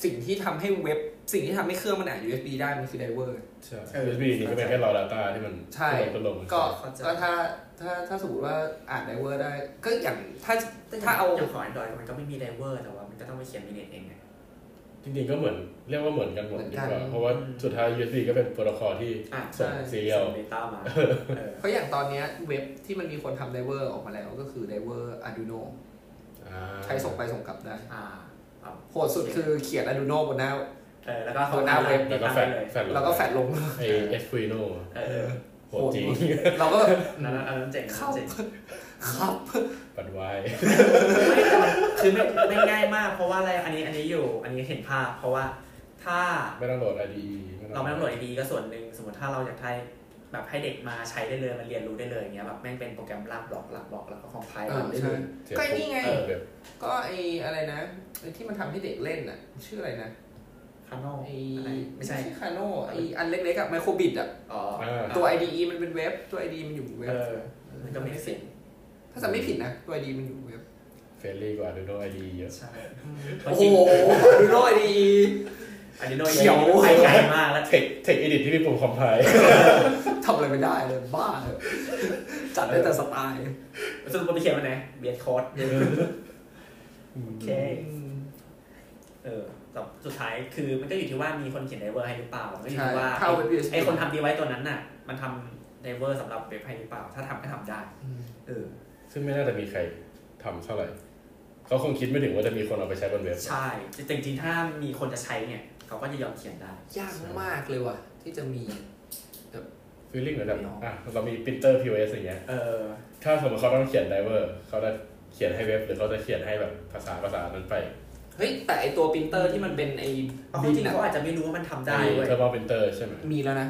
สิ่งที่ทำให้เว็บ สิ่งที่ทำให้เครื่องมันอ่าน USB ได้มันคือ driver ใช่ USB นี่ก็เป็นแค่ raw data ที่มันใช่ลงลงก็ก็ถ้าถ้าถ้าสมมติว่าอ่าน driver ได้ ก็อย่างถ้าถ้าเอาอย่างของ Android มันก็ไม่มี driver แต่ว่ามันก็ต้องไปเขียนมิเนตเองไงจริงๆก็เหมือนเรียกว่าเหมือนกันหมดเหมือนดีกันกว่าเพราะว่าสุดท้าย USB ก็เป็นโปรโตคอลที่อะส่งใช่ serial ส่ง data มาเออเพราะอย่างตอนเนี้ยเว็บที่มันมีคนทำ driver ออกมาแล้วก็คือ driver Arduino อ่าใช้ส่งไปส่งกลับได้อ่าเอา โหดสุดคือเขียน Arduino บนหน้า เออแล้วก็ตัวหน้าเว็บ แล้วก็แฟดเลยแฟดงแล้วก็แฟดลงไอ Esquino เออโหดจริงเราก็อันนั้นอันนั้นเจ๋งอันเข้านั้นเจ๋งครับปัดไว้ไม่แต่มันคือไม่ไม่ง่ายมากเพราะว่าอะไรอันนี้อันนี้อยู่ อันนี้เห็นภาพ เพราะว่าถ้าไม่ต้องโหลด IDE เราไม่ต้องโหลด IDE ก็ส่วนหนึ่งสมมติถ้าเราอยากให้ แบบให้เด็กมาใช้ได้เลยมันเรียนรู้ได้เลยอย่างเงี้ยแบบแม่งเป็นโปรแกรมลากบล็อกลากบล็อกแล้วก็คอมไพล์เออได้ใช่เลยเสียก็นี่ไงเออแบบก็ไออะไรนะไอที่มันทำให้เด็กเล่นอะ ชื่ออะไรนะคานอลไออะไรไม่ใช่คาโนไออันเล็กๆอะไมโครบิดอะอ๋อตัว IDE มันเป็นเว็บตัว IDE มันอยู่เว็เอบอมันก็ไม่เสียถ้าจำไม่ผิดนะ ตัว IDE มันอยู่เว็บเฟรนลี่กว่า Arduino IDE เยอะใช่โอ้โหดูโน้ IDE อันนี้โดยเขียวไปไกลมากแล้วเทคเทคเอดิทที่มีปุ่มคอมไพล์ทำ อะไรไม่ได้เลยบ้าเลยจัดได้แต่สไตล์สรุปมันไปเขียนมันไหนเบียดโค้ดโอเคเออแต่สุดท้ายคือมันก็อยู่ที่ว่ามีคนเขียนไดเวอร์ให้หรือเปล่ามันก็อยู่ใช่ที่ว่าเข้าเว็บ PHP ไอคนทำดีไว้ตัวนั้นน่ะ มันทำไดเวอร์สำหรับเว็บให้หรือเปล่า ถ้าทำก็ทำได้เออ ซึ่งไม่น่าจะมีใครทำเท่าไหร่เขาคงคิดไม่ถึงว่าจะมีคนเอาไปใช้บนเว็บ ใช่แต่จริงๆถ้ามีคนจะใช้เนี่ย เขาก็จะยอมเขียนได้ ยากมากเลยว่ะ ที่จะมี feeling เหมือนแบบอะเรามีปรินเตอร์ POS อย่างเงี้ยเออถ้าสมมติเขาต้องเขียน driver เขาจะเขียนให้เว็บหรือเขาจะเขียนให้แบบภาษาภาษานั้นไปเฮ้ยแต่ไอตัวปรินเตอร์ที่มันเป็นไอเอาจริงๆเขาอาจจะไม่รู้ว่ามันทำได้เว้ย thermal printer ใช่ไหมมีแล้วนะ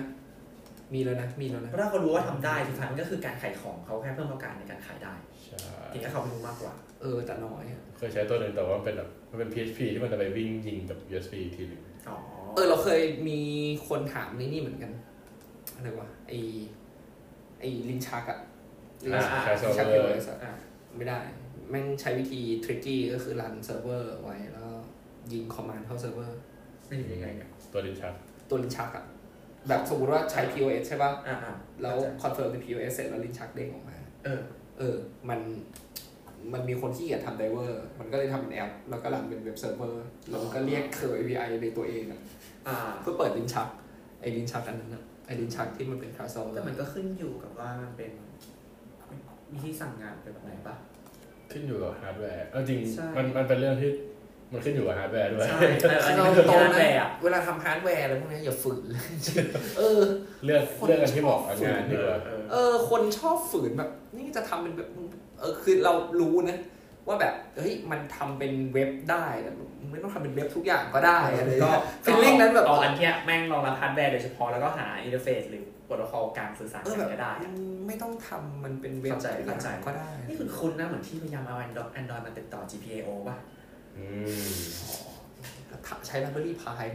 มีแล้วนะ มีแล้วนะเพราะถ้าเขารู้ว่าทำได้สุดท้ายมันก็คือการขายของเขาแค่เพิ่มโอกาสในการขายได้ใช่จริงๆก็เขาไม่รู้มากกว่า เออแต่น้อยอะเคยใช้ตัวหนึ่งแต่ว่ามันเป็นแบบมันเป็น PHP ที่มันจะไปวิ่งยิงแบบ USB อีกทีหนึงอ๋อเออเราเคยมีคนถามในนี่เหมือนกัน อะไรวะไอไอลินชักอะลินอ่าชักใช้เซิลิร์นฟชักเวเออร์สอะไม่ได้ แม่งใช้วิธีทริกกี้ก็คือรันเซิร์ฟเวอร์ไว้แล้วก็ยิงคอมมานด์เข้าเซิร์ฟเวอร์ไม่รู้ยังไงกันตัวลิ้นชักตัวลิ้นชักอะแบบสมมติว่าใช้ POS ใช่ป่ะอ่าอ่าแล้ว confirm เป็น POS เสร็จแล้วลิ้นชักเด้งออกมา เออ เออ มันมันมีคนที่อยากทำ driver มันก็เลยทำเป็นแอป แล้วก็ run เป็นเว็บเซิร์ฟเวอร์ แล้วมันก็เรียกเคอร์ API ในตัวเองอะอ่าเพื่อเปิดลิ้นชัก ไอ้ลิ้นชักอันนั้นอะ ไอ้ลิ้นชักที่มันเป็นคาร์ซอลแต่มันก็ขึ้นอยู่กับว่ามันเป็นวิธีสั่งงานเป็นแบบไหนปะขึ้นอยู่กับฮาร์ดแวร์เอาจริงใช่มันมันเป็นเรื่องที่มันขึ้นอยู่กับฮาร์ดแวร์ด้วยใช่เอออันนี้เราคือโตงานนะแวร์อะเวลาทำฮาร์ดแวร์อะไรพวกนี้อย่าฝืนเลยเออเรื่องคนเรื่องกันที่บอกชอบงานดีกว่าเออเออ คนชอบฝืนแบบ นี่จะทำเป็นแบบ เออคือเรารู้นะ ว่าแบบเฮ้ยมันทำเป็นเว็บได้แต่มึงไม่ต้องทำเป็นเว็บทุกอย่างก็ได้อะไรอย่างก็เงี้ย feeling นั้นแบบเอาอันเนี้ยแม่งรองรับฮาร์ดแวร์โดยเฉพาะแล้วก็หา interface หรือโปรโตคอลการสื่อสารเออกัแบนบก็ได้อะไม่ต้องทำมันเป็นเว็บเข้าใจเข้าใจก็ได้ นี่คือคุณนะเหมือนที่พยายามเอา Android Android มาติดต่อ GPIO ป่ะอืมใช้ Library Pi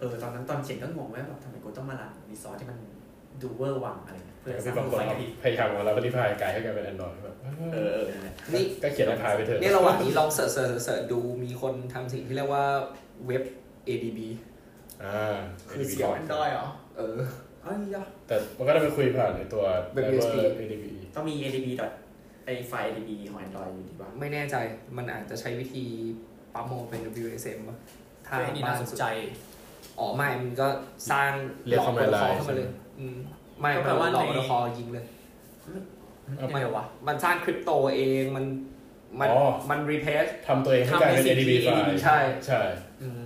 เออตอนนั้นตอนเขียนก็งงว่าแบบทำไมกูต้องมารันรีซอสที่มันดูเวอร์วังอะไร เงี้ยเพื่อสที่ร้างบางคนไฟกเอาระพริบพยายามเอาแล้วก็ที่พายกลายให้กลายเป็น Android แบบเออเออนั่นแหละนี่ก็เขียนในพายไปเถอะเนี่ยระหว่างนี้ลองเสิร์ชเสิร์ชเสิร์ชดูมีคนทำสิ่งที่เรียกว่าเว็บ ADB อ่าคือเสียง Android เหรอเออเอ้ยยะแต่มันก็ต้องไปคุยผ่านในตัวแบบ driver USB ADB ต้องมี adb ไอไฟล์ adb ของ Android อยู่ดีป่ะไม่แน่ใจมันอาจจะใช้วิธีปั๊มโมเป็น WSM ป่ะถ้าเฮ้ยอันนี้น่าสนใจ อ๋อไม่ มันก็สร้างเรียก command หลอก line เข้ามาเลยอืม ไม่ก็มันแปลว่าหลอกในโปรโตคอลยิงเลยยังไงวะ มันสร้างคริปโตเองมันมันอ๋อ มันรีเพส ทำตัวเองให้กลายเป็น ทำ ADB ไฟล์ใช่ ใช่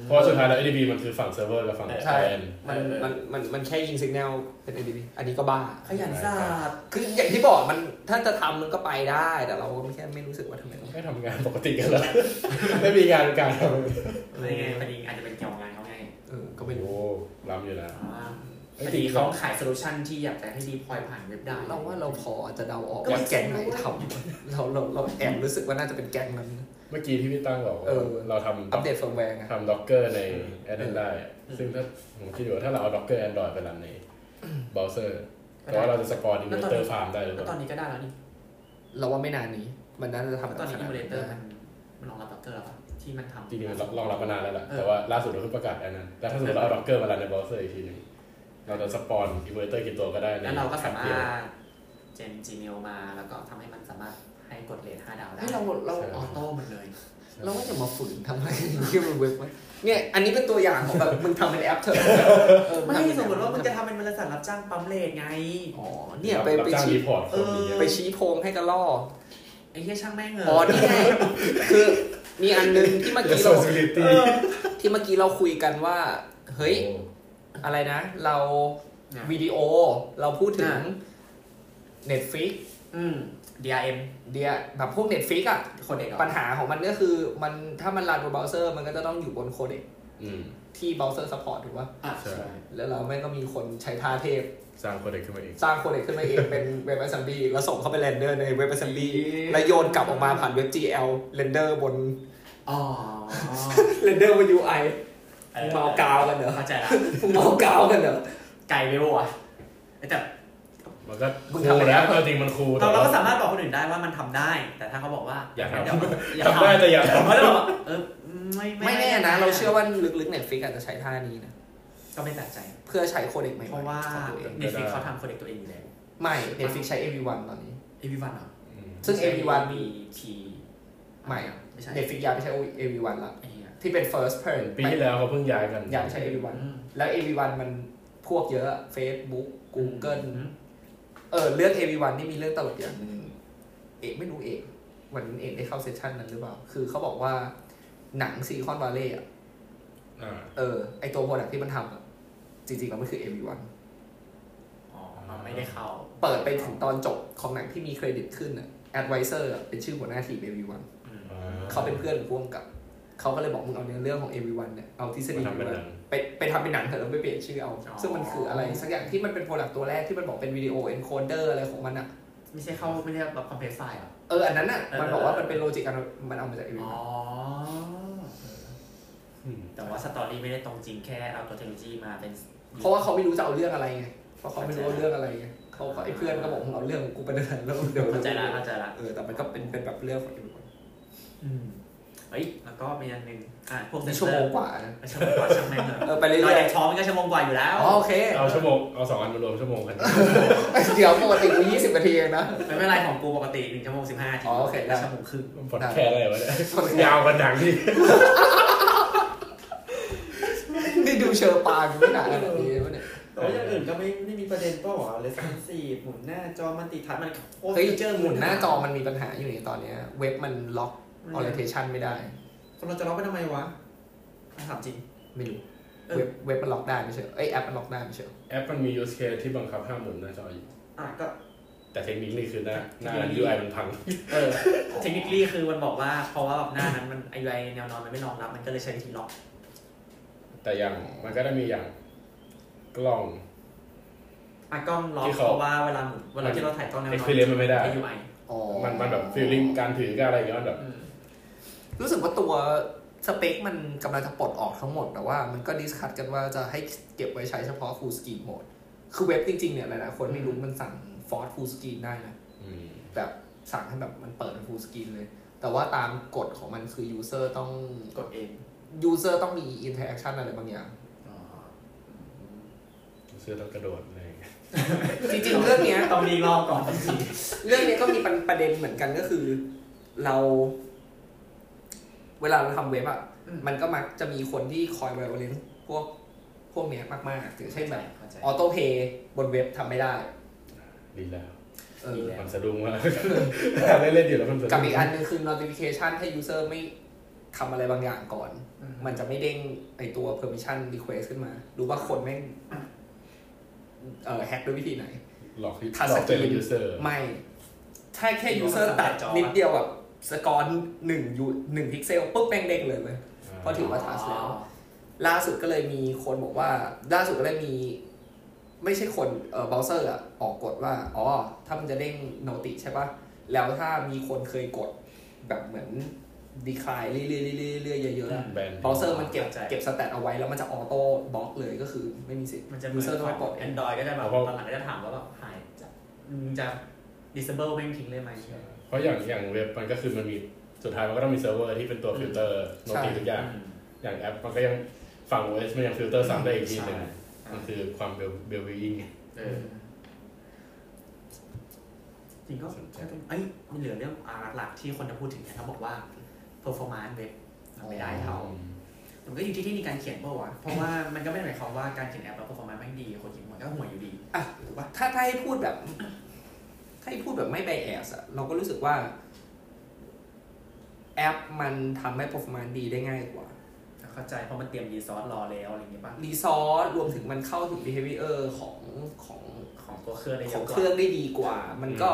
เพราะว่าสุดท้ายแล้ว ADB มันคือฝั่งเซิร์ฟเวอร์กับฝั่งเออแคใช่นมันเออ มันมันมันแค่ยิงสัญญาณเป็น ADB อันนี้ก็บ้า ขยันศาสตร์คืออย่างที่บอกมันถ้าจะทำมันก็ไปได้แต่เราก็แค่ไม่รู้สึกว่าทำไมต้อง ไม่ทำงานปกติกันแล้ว ไม่มีงานการทไม่ไงพอดีอาจจะเป็นเกี่ยวกับงานเขาไงเออก็ำไม่รู้โอ้ล้ำอยู่นะ อ่า ไอ้พอจริดีงเขาขายโซลูชันที่อยากจะให้ดีพอยผ่านเว็บได้ เราว่าเราพอจะเดาออกก็ว่าไม่แก๊งไหนรู้ทำเราเราเราแอบรู้สึกว่าน่าจะเป็นแก๊งนั้น เมื่อกี้ที่พี่ตั้งบอกว่าเออเราทำอัปเดตเฟิร์มแวร์ไงทำด็อกเกอร์ใน Android ได้อะซึ่งถ้าผมคิดอยู่ว่าถ้าเราเอาด็อกเกอร์ Android ไปรันในเบราว์เซอร์แต่ว่าเราจะสปอนอิมูเลเตอร์ฟาร์มได้หรือเปแล้วตอล่านนี้ก็ได้แล้วนี่ เราว่าไม่นานนี้ มันน่าจะทำตอนนี้อิขมูนาดเลเตอร์ได้มันมันรองรับด็อกเกอร์แล้วปะที่มันทำจริงๆมันรองรับมานานแล้วแหละเออแต่ว่าล่าสุดเราเพิ่งประกาศอันนั้นแต่ถ้าสมมติเราเอาด็อกเกอร์มารันในเบราว์เซอร์อีกทีหนึง เราจะสปอนอิมูเลเตอร์กี่ตัวก็ได้ในแล้วเราก็สามารแอปเดียวถเจน Gmail มาแล้วก็ทำให้มันสามารถให้กดเรท5ดาวได้ให้เราเราออโต้หมดเลยเราว่าจะมาฝืนทำอะไรที่มันเว็บไว้เนี่ยอันนี้เป็นตัวอย่างของแบบมึงทำเป็นแอปเถอะเออไม่งทำเป็นสมมติว่ามึงแอจะปทำเป็นบริษัทรับจ้างปั๊มเลทไงอ๋อเนี่ยไปรับไปจ้างชี้รีพอร์ตคนนี้เออไปชี้โพงให้กระล่อไอ้เหี้ยช่างแม่งเหอ๋ออะนี่ไงคือมีอันนึงที่เมื่อกี้เรา responsibility ที่เมื่อกี้เราคุยกันว่า เฮ้ยโอ้อะไรนะ เราเนี่ยวิดีโอเราพูดถึงอ่า Netflix อืม DRM เดียแบบพวก Netflix อะ codec เหรอปัญหาของมันก็คือมันถ้ามัน run บนเบราว์เซอร์มันก็จะต้องอยู่บน codec อืมที่ browser support ถูกป่ะอะใช่ใช่แล้วเราแม่งก็มีคนใช้ท่าเทพ สร้าง codec ขึ้นมาเอง สร้าง codec ขึ้นมาเองเป็น WebAssembly แล้วส่งเข้าไปเรนเดอร์ในเว็บ assembly แล้วโยนกลับออกมาผ่านเว็บ GL เรนเดอร์บนอ๋อเรนเดอร์บน UI มึงเมากาวกันเหรอเข้าใจละมึงเมากาวกันเหรอไกลไปปะวะแต่มันก็มึคูงลทำไปแล้แล้ววจริงมันคูลเราแต่เราว่าก็สามารถบอกคนอื่นได้ว่ามันทำได้ แต่ถ้าเขาบอกว่า อย่าทำเดี๋วอย่าทำได้แต่อย่าทำเพราะเราบอกเออไม่ไม่แน่นะ เราเชื่อว่าลึกๆ Netflix อาจจะใช้ท่านี้นะก็ไม่แปลกใจ เพื่อใช้โคเด็กใหม่ๆเพราะว่าของตัวเองเน็ตฟลิกเขาทำโคเด็กตัวเองอยู่แล้วไม่ Netflix ใช้ AV1 ตอนนี้เอวีวันเหรออืมซึ่ง AV1 มีทีไม่อะไม่ใช่ Netflix ย้ายไปใช้ AV1 ละไอ้เหี้ย ที่เป็น first person ปีที่แล้วเขาเพิ่งย้ายกันย้ายไปใช้ AV1 อืมแล้ว AV1 มันพวกเยอะ Facebook Google อืมเออเรื่อง AV1 นี่มีเรื่องตลกอย่างหนึงเอกไม่รู้เอกวันนั้นเอกได้เข้าเซสชันนั้นหรือเปล่า คือเขาบอกว่าหนังซีคอนวาเล่อะอ่าเออ ไอตัวโปรดักที่มันทำอะจริงๆแล้วมันคือ AV1 อ๋อไม่ได้เข้า เปิดไปถึงตอนจบของหนังที่มีเครดิตขึ้นอะ advisor อะเป็นชื่อหัวหน้าทีม AV1 อืมอ่เขาเป็นเพื่อนพ่วงกับ เขาก็เลยบอกมึงเอาเนื้อเรื่องของ AV1 เนี่ยเอาทฤษฎีมาทำเป็นหนังไปไปทำเป็นหนังเถอะแล้วไปเปลี่ยนชื่อเอา ซึ่งมันคืออะไรสักอย่างที่มันเป็น product ตัวแรกที่มันบอกเป็นวิดีโอ encoder อะไรของมันอะไม่ใช่เข้าไม่ได้แบบ compress ไฟล์เหรอเอออันนั้นอะเออมันบอกว่ามันเป็น logic อันมันเอามาจากอ๋ AV1 ออืมแต่ว่า story ไม่ได้ตรงจริงแค่เอาตัวเทคโนโลยีมาเป็น เพราะว่าเขาไม่รู้จะเอาเรื่องอะไรไงเพราะเขาไม่รู้ว่าเรื่องอะไรไงเขาก็ไอ้เพื่อนก็บอกมึงเอาเรื่องของกูไปเดินแล้วเดี๋ยวเข้าใจละเข้าใจละเออแต่มันก็เป็นเป็นแบบเรื่องของ AV1 อืมเฮ้ยแล้วก็มีอันหนึ่งอะพวกเซนี่นเซชั่วอโมงร์กว่านะชั่วโมงกว่าช่างแม่งเถอะเออไปเรื่ลอยอยเด็กท้องมันก็ชั่วโมงกว่าอยู่แล้วๆอ๋อโอเคเอาชั่วโมงเอาสองอันมารวมชั่วโมงกันเดี๋ยวปกติกูยี่สิบนาทีเองนะไม่เป็นไรของกูปกติหนึ่งชั่วโมงสิบห้านาทีอ๋อโอเคได้แล้วชั่วโมงครึ่งพอดแคสต์อะไรวะเนี่ยยาวกันหนังที่นี่ดูเชอร์ปางไม่หนาขนาดนี้วะเนี่ยแต่ว่าอย่างอื่นก็ไม่ไม่มีประเด็นเปล่าวะ responsive หมุนหน้าจอมันติทัชมันโอ้เฮ้ย feature หมุนหน้าจอมันมีปัญหาอยู่ในตอนเนี้ยเว็บมันล็อก orientation ไม่ได้คนเราจะล็อกไปทำไมวะถามจริง ไม่รู้เออเว็บเว็บมันล็อกได้ไม่ใช่เหรอเอ้ยแอปมันล็อกได้ไม่ใช่เหรอแอปมันมี use case ที่บังคับห้ามหมุนหน้าจออยู่อะก็แต่เทคนิคนี่คือหน้าหน้า Technically UI มันพัง เออ เทคนิคลี่คือมันบอกว่าเพราะว่าแบบหน้านั้นมัน UI แนวนอนมันไม่รองรับ มันก็เลยใช้วิธีล็อก แต่อย่างมันก็ได้มีอย่างกล้องอะกล้องล็อกที่เพเขาราะว่าเวลาหมุนเวลาที่เราถ่ายกล้องแนวนอน experience มันไม่ได้ใช้ UI อ๋อมันมันแบบ feeling การถือการอะไรอย่างเงี้ยมันแบบอืม รู้สึกว่าตัวสเปคมันกำลังจะปลดออกทั้งหมด แต่ว่ามันก็ดิสคัตกันว่าจะให้เก็บไว้ใช้เฉพาะ full screen mode คือเว็บจริงๆเนี่ยหลายๆคนไม่รู้มันสั่ง force full screen ได้นะอืมแบบสั่งให้แบบมันเปิดเป็น full screen เลย แต่ว่าตามกฎของมันคือ user ต้องกดเอง user ต้องมี interaction อะไรบางอย่างเสื้อต้องกระโดดอะไรอย่างเงี้ยจริงๆเรื่องเนี้ยต้องรีรอบก่อนทันทีเรื่องนี้ก็มีประเด็นเหมือนกันก็คือ เรา เวลาเราทำเว็บอะมันก็มักจะมีคนที่คอย violence พวกพวกเนี้ยมากๆอย่างเช่นแบบเข้าใจออโต้เพย์บนเว็บทำไม่ได้ ดีแล้วเออมันสะดุ้งมากเล่นเล่นๆอยู่แล้วมันสะดุ้งกับอีกอันหนึงคือ notification ถ้า user ไม่ทำอะไรบางอย่างก่อนอืมมันจะไม่เด้งไอตัว permission request ขึ้นมารู้ว่าคนแม่งเอ่อแฮกด้วยวิธีไหน หลอกที่ทัชหลสอกกเจอรีน user ไม่ ถ้าแค่ user ตัดนิดเดียวแบบ สกอร์หนึ่งยูหนึ่งพิกเซลปุ๊บแม่งเด้งเลยเว้ยเพราะถือว่า touch แล้ว ล่าสุดก็เลยมีคนบอกว่า ล่าสุดก็เลยมี ไม่ใช่คนเอ่อเบราว์เซอร์อะออกกฎว่า อ๋อ ถ้ามันจะเด้ง noti ใช่ปะแล้วถ้ามีคนเคยกดแบบเหมือน decline เรื่อยๆเรื่อยๆเรื่อยๆเยอะๆอะแบนเบราว์เซอร์มันเก็บเข้าใจเก็บ stat เอาไว้แล้วมันจะ auto block เลยก็คือไม่มีสิทธิ์มันจะ user ต้องไปปลด Android ก็จะแบบตอนหลังก็จะถามว่าแบบหายจะมึงจะ disable แม่งทิ้งเลยไหม เพราะอย่างอย่างเว็บมันก็คือมันมีสุดท้ายมันก็ต้องมีเซิร์ฟเวอร์ที่เป็นตัว filter noti ทุกอย่างอืมอย่างแอปมันก็ยังฝั่ง OS มันยังฟิลเตอร์ซ้ำได้อีกทีหนึ่งใช่มันคือความเบลเบลวิงเออจริงก็สนใจเอ้ยมันเหลือเรื่องอ่าหลักๆที่คนจะพูดถึงเนี่ยเขาบอกว่า performance เว็บมันไม่ได้เท่ามันก็อยู่ที่ที่มีการเขียนเปล่าวะเพราะว่ามันก็ไม่ได้หมายความว่าการเขียนแอปแล้ว performance ไม่ดีคนเขียนมันก็ห่วยอยู่ดีอะถูกปะถ้าถ้าให้พูดแบบ ถ้าให้พูดแบบไม่ bias อะเราก็รู้สึกว่าแอปมันทำให้ performance ดีได้ง่ายกว่า เข้าใจเพราะมันเตรียมรีซอสรอแล้วอะไรอย่างเงี้ยปะรีซอสรวมถึงมันเข้าถึง behavior ของของของตัวเครื่องได้เยของอะกเคว่า รื่องได้ดีกว่า มันก็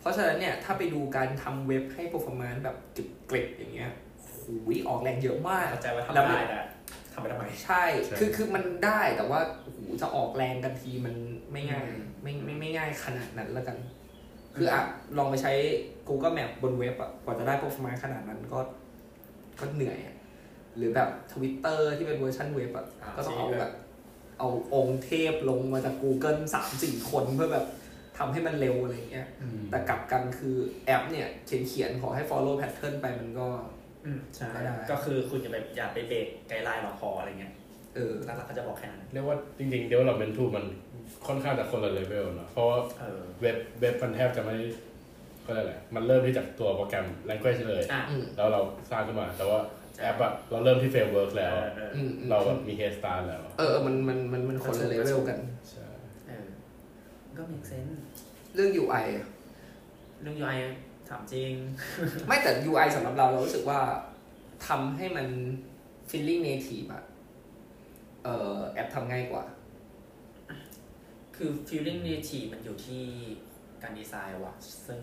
เพราะฉะนั้นเนี่ย ถ้าไปดูการทำเว็บให้ performance แบบกริบๆอย่างเงี้ยหูยออกแรงเยอะมาก เข้าใจว่าทำแล้วมันได้แต่ททำไปทำไม ใช่ ใช่ คือ คือ มันได้ แต่ว่าโอ้โหจะออกแรงกันทีมันไม่ง่าย อืม ไม่ ไม่ ไม่ง่ายขนาดนั้นแล้วกัน คืออะลองไปใช้ Google Map บนเว็บอะกว่าจะได้ performance ขนาดนั้นก็ก็เหนื่อยอะหรือแบบ Twitter ที่เป็นเวอร์ชันเว็บอะอ่าก็ต้องเอาใช่แบบ เอาองค์เทพลงมาจาก Google สามสี่คนเพื่อแบบทำให้มันเร็วอะไรอย่างเงี้ยแต่กลับกันคือแอปเนี่ย เขียนเขียนๆขอให้ follow pattern ไปมันก็ อืมใช่ก็ได้ ก็คือคุณจะแบบอย่าไป break guideline หรอกพออะไรเงี้ยเออ หลักๆก็จะบอกแค่นั้น เรียกว่าจริงๆ development tool มัน ค่อนข้างจะคนละเลเวลเนอะเพราะว่าเออเว็บเว็บมันแทบจะไม่ก็อะไรยกอะไรมันเริ่มที่จากตัวโปรแกรม language เลย อะอืมแล้วเราสร้างขึ้นมา แต่ว่าแอปอะเราเริ่มที่ framework เอแล้วอเอออืมอืมเราแบบมี head start แล้วเออเออมันมันมันมันคนละเลเวลกัน ใช่เออก็ make sense เรื่อง UI อะ เรื่อง UI ถามจริง ไม่แต่ UI สำหรับเราเรารู้สึกว่าทำให้มัน feeling native อะเออแอปทำง่ายกว่า คือ feeling native มันอยู่ที่การดีไซน์ว่ะ ซึ่ง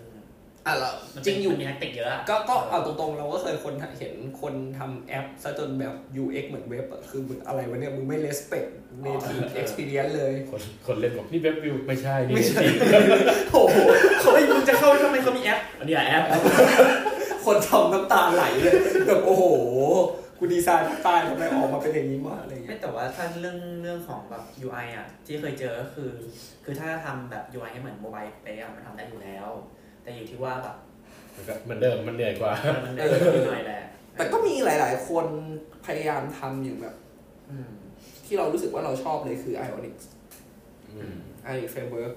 อะเรามันจริงอยู่มันมีแทคติกเยอะอะก็ก็เอาตรงๆ เราก็เคยคนเห็นคนทำแอปซะจนแบบ UX เหมือนเว็บอะคือมึงอะไรวะเนี่ย มึงไม่ respect native experience เลย คนคนเล่นบอกนี่เว็บวิวไม่ใช่นี่ไม่ใช่จริงโอ้โหเขาไม่มึงจะเข้าทำไมเขามีแอป อันนี้แอป คนทำน้ำตาไหลเลยแบบโอ้โห กูดีไซน์น้ำตาทำไมออกมาเป็นอย่างนี้มาอะไรเงี้ยไม่แต่ว่าถ้าเรื่องเรื่องของแบบ UI อะ ที่เคยเจอก็คือ คือถ้าทำแบบ UI ให้เหมือนโมบายเป๊ะอะมันทำได้อยู่แล้ว แต่อยู่ที่ว่าแบบมันก็เหมือนเดิมมันเหนื่อยกว่า มันได้นิดหน่อยแหละแต่ก็มีหลาย ๆ คนพยายามทำอยู่แบบ อืม ที่เรารู้สึกว่าเราชอบเลยคือ Ionic อืม Ionic Framework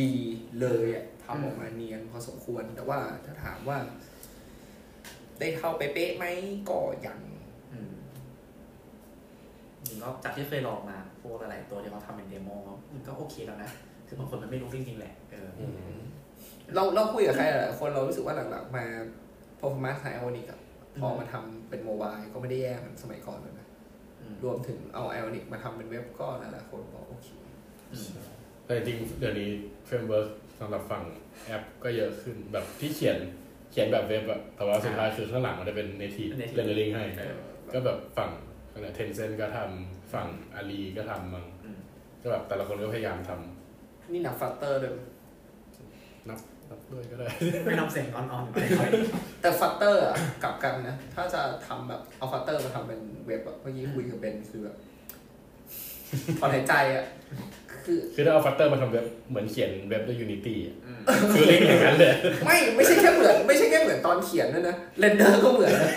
ดีเลยอะทำออกมาเนียนพอสมควร แต่ว่าถ้าถามว่า ได้เท่าเป๊ะๆไหมก็ยังอืม จริงก็จากที่เคยลองมาพวกหลายๆตัวที่เขาทำเป็นเดโมมันก็โอเคแล้วนะคือบางคนมันไม่รู้จริงๆแหละเอออืมเราเราคุยกับใครหลายๆคนเรารู้สึกว่าหลังๆมา performance ของ Ionic อะพอมาทำเป็นโมบายก็ไม่ได้แย่เหมือนสมัยก่อนเลยนะอืมรวมถึงเอา Ionic มาทำเป็นเว็บก็หลายๆคนบอกโอเคอืมแต่จริงๆเดี๋ยวนี้เฟรมเวิร์กสำหรับฝั่งแอปก็เยอะขึ้นแบบที่เขียนเขียนแบบเว็บอะแต่ว่าสุดท้ายคือข้างหลังมันจะเป็น native native rendering ให้เออก็แบบฝั่ง เทนเซนก็ทำฝั่งอาลีก็ทำมั้งอืมก็แบบแต่ละคนก็พยายามทนี่หนักฟัตเตอร์ด้วยำนับนับด้วยก็ได้ไม่นำเสียงอ่อนๆไปค่อยแต่ฟัตเตอร์อะกลับกันนะ ถ้าจะทำแบบเอาฟัตเตอร์มาทำเป็นเว็บอะเมื่อกี้คุยกับเบนคือแบบถอนหายใจอะคือคือถ้าเอา Flutter มาทำเว็บเหมือนเขียนเว็บด้วย Unity อะอืมคือเล่นอย่างนั้นเลย ไม่ไม่ใช่แค่เหมือน ไม่ใช่แค่เหมือนตอนเขียนด้วยนะ render ก็เหมือนนะ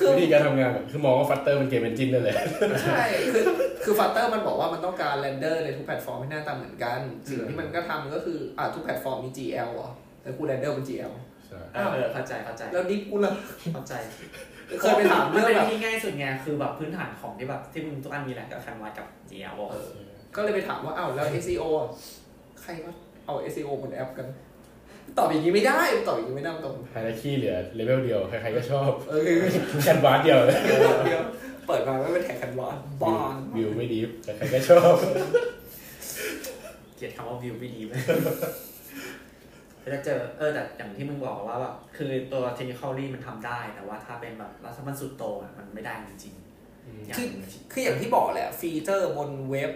คือวิธีการทำงานอะคือมองว่า Flutter เป็น game engine นั่นแหละใช่ คือคือ Flutter มันบอกว่ามันต้องการ render ในทุกแพลตฟอร์มให้หน้าตาเหมือนกัน สิ่งที่มันก็ทำก็คือ อ่าทุกแพลตฟอร์มมี GL อะแต่กู render เป็น GL ใช่เออเออเข้าใจเข้าใจ แล้วดิฟกูล่ะเข้าใจ เคยไปถามมันเรื่องเป็นแบบที่ง่ายสุดไงคือแบบพื้นฐานของที่แบบที่มึงทุกอันมีแหละกับคันวัดกับ GL เออก็เลยไปถามว่าอ้าวแล้ว SEO อะใครก็เอา SEO บนแอปกัน ตอบอย่างนี้ไม่ได้ตอบอย่างนี้ไม่ได้ตอบไฮไลท์คีย์เหลือเลเวลเดียวใครๆก็ชอบเออแคนวาสเดียวเลยเดียวเปิดมาไม่เป็นแท็กกันวานบ้านวิวไม่ดีใครๆก็ชอบเกลียดคำว่าวิวไม่ดีไหมจะเจอเออแต่อย่างที่มึงบอกว่าแบบคือตัวเทคนิคอลลี่มันทำได้แต่ว่าถ้าเป็นแบบรัฐมันสุดโตงอะมันไม่ได้จริงๆอย่างคืออย่างที่บอกแหละฟีเจอร์บนเว็บ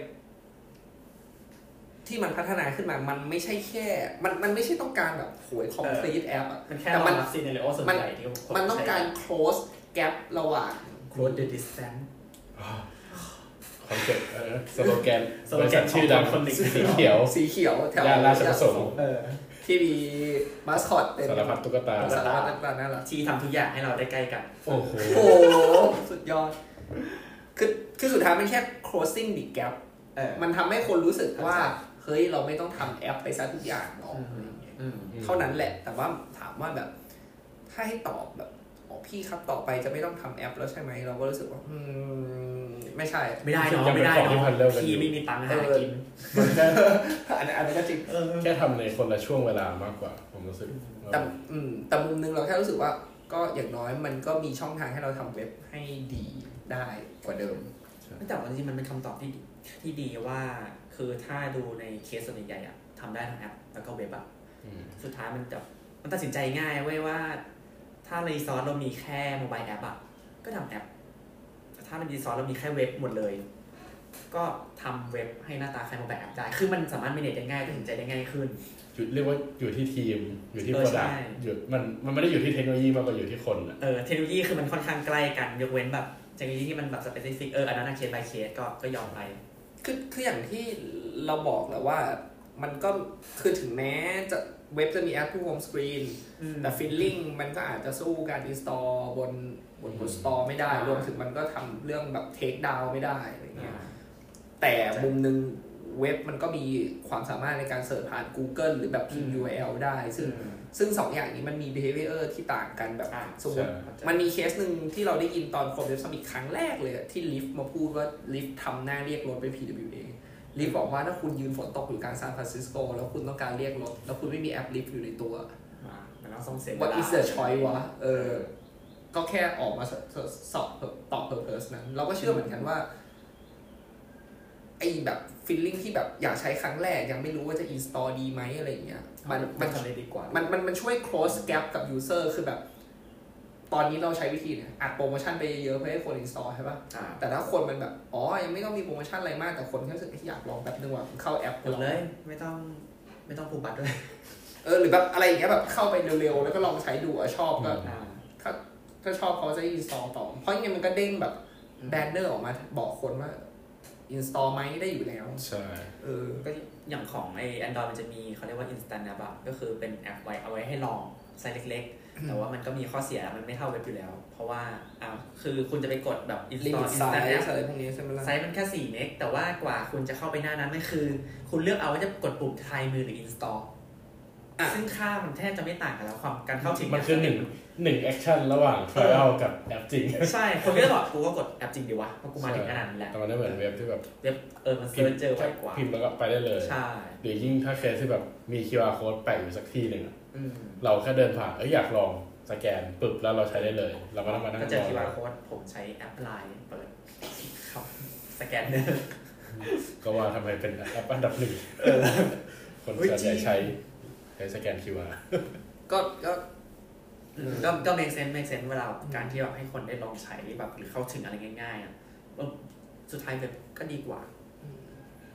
ที่มันพัฒนาขึ้นมา มันไม่ใช่แค่ มัน มันไม่ใช่ต้องการแบบโหย complete app อะมันแค่แต่รมัอนงรับซีเนเรโอส่วนใหญ่ที่คมันต้องการ close gap ระหว่างโค close the distance คอนเซ็ปต์เออสโลแกนสโลแกนบริษัทชื่อดังของคนหนึ่งสีเขียว สีเขียวแถวย่านราชประสงค์เออที่มีมาสคอตเป็นสารพัดตุ๊กตาสารพัดต่างๆนั่นแหละที่ทำทุกอย่างให้เราได้ใกล้กันโอ้โหโอ้โหสุดยอด คือคือสุดท้ายมันแค่ closing the gap เออมันทำให้คนรู้สึกว่าครับ เฮ้ยเราไม่ต้องทำแอปไปซะทุกอย่างหรอกอืมอะไรอย่างเงี้ยอืมเท่านั้นแหละ แต่ว่าถามว่าแบบถ้าให้ตอบแบบอ๋อพี่ครับต่อไปจะไม่ต้องทำแอปแล้วใช่ไหมเราก็รู้สึกว่า อืม ไม่ใช่ ไม่ได้เนาะยังเป็นไม่ได้ของที่เนาะพันเริ่มกันอยู่พี่ไม่มีตังค์หากินมันแค่อันนั้นอันนั้นก็จริงแค่ทำในคนละช่วงเวลามากกว่า ผมรู้สึกแต่อืมแต่มุมนึงเราแค่รู้สึกว่า ก็อย่างน้อยมันก็มีช่องทางให้เราทำเว็บให้ดีได้กว่าเดิมแต่ว่าจริงๆมันเป็นคำตอบที่ดีที่ดีว่า คือถ้าดูในเคสส่วนใหญ่อะทำได้ทั้งแอป แล้วก็เว็บอะอืมสุดท้ายมันจะมันตัดสินใจง่ายเว้ยว่า ถ้า resource เรามีแค่โมบายแอปอะก็ทำแอปถ้ามันดีซอสเรามีแค่เว็บหมดเลย ก็ทำเว็บให้หน้าตาคล้ายโมบายแอปได้ คือมันสามารถมีเน็ตได้ง่ายตัดสินใจได้ง่ายขึ้นอยู่เรียกว่าอยู่ที่ทีมอยู่ที่เออ product ใช่อยู่มันมันไม่ได้อยู่ที่เทคโนโลยีมากกว่าอยู่ที่คนอะเออเทคโนโลยีคือมันค่อนข้างใกล้กันยกเว้นแบบเทคโนโลยีที่มันแบบ specific เอออันนั้นเคส by เคสก็ก็ยอมไป คือคืออย่างที่เราบอกแหล้วว่ามันก็คือถึงแม้จะเว็บจะมีแอปที่ home screen แต่ feeling มันก็อาจจะสู้การ install บนบนบน store ไม่ได้อ่ารวมถึงมันก็ทำเรื่องแบบ take down ไม่ได้อะไรเงี้ยอ่าแต่มุมหนึ่ง เว็บมันก็มีความสามารถในการ search ผ่าน Google หรือแบบพิมพ์ URL ได้ ซึ่งซึ่งสองอย่างนี้มันมี behavior ที่ต่างกันแบบอ่าสมมติมันมีเคสหนึ่งที่เราได้ยินตอนคน Web Summit ครั้งแรกเลยอะที่ Lyft มาพูดว่า Lyft ทำหน้าเรียกรถเป็น PWA Lyft บอกว่าถ้าคุณยืนฝนตกอยู่กลางซานฟรานซิสโกแล้วคุณต้องการเรียกรถ แล้วคุณไม่มีแอป Lyft อยู่ในตัวอ่ามันต้องส่งเสียง What is the choice วะเออก็แค่ออกมาสสอบตอบ purpose นั้น เราก็เชื่อเหมือนกันว่า ไอ้แบบ feeling ที่แบบอยากใช้ครั้งแรก ยังไม่รู้ว่าจะ install ดีไหมอะไรอย่างเงี้ยมันมัมันทำได้ดีกว่า มันมันมันช่วย close gap กับ user คือแบบ ตอนนี้เราใช้วิธีเนี่ยอัดโปรโมชั่นไปเยอะเพื่อให้คน install ใช่ปะอ่าแต่ถ้าคนมันแบบ อ๋อ ยังไม่ต้องมีโปรโมชั่นอะไรมากแต่คนแค่รู้สึกอยากลองแป๊บนึงว่าเข้าแอปกดเลย ไม่ต้องไม่ต้องผูกบัตรด้วยเออหรือแบบอะไรอย่างเงี้ยแบบเข้าไปเร็วๆแล้วก็ลองใช้ดูอะชอบก็อ่าถ้าถ้าชอบเขาจะ install ต่อ เพราะยังไงมันก็เด้งแบบอืม banner ออกมาบอกคนว่า install ไหมได้อยู่แล้ว ใช่ เออ ก็อย่างของไอ้ Android มันจะมีเขาเรียกว่า instant app อะก็คือเป็นแอปไว้เอาไว้ให้ลองไซส์เล็ก ๆ แต่ว่ามันก็มีข้อเสียมันไม่เท่าเว็บอยู่แล้ว เพราะว่าอ่าคือคุณจะไปกดแบบลิมิ install ตไซ instant ส์ app อะไรพวกนี้ใช่ไหมล่ะไซส์มันแค่4เมกแต่ว่ากว่าคุณจะเข้าไปหน้านั้นไม่คือ คุณเลือกเอาว่าจะกดปุ่ม try me หรือ install อะซึ่งค่ามันแทบจะไม่ต่างกันแล้วความการเข้าถึงมันคือหนึ่ง หนึ่ง action ระหว่าง trial กับแอปจริง ใช่ คนก็จะบอกกูก็กดแอปจริงดีวะเพราะกูมาถึงขนาดนั้นแหละแต่มันไม่เหมือนเว็บที่แบบเว็บเออมัน search เจอไวกว่า พิมพ์แล้วก็ไปได้เลยใช่หรือยิ่งถ้าเคสที่แบบมี QR code แปะอยู่สักที่หนึ่งอะอืมเราแค่เดินผ่านเอ้ยอยากลองสแกนปึ๊บแล้วเราใช้ได้เลย เราไม่ต้องมานั่งก็เจอรอ QR code ผมใช้แอปไลน์เปิดเข้าสแกนเนอร์ก็ว่าทำไมเป็นแอปอันดับหนึ่งคนเฮ้ยส่วนใหญ่จริงใช้ใช้สแกน QR ก็ก็ ก็ก็ make sense make sense เวลาการที่แบบให้คนได้ลองใช้แบบหรือเข้าถึงอะไรง่ายๆอะเออสุดท้ายแบบก็ดีกว่า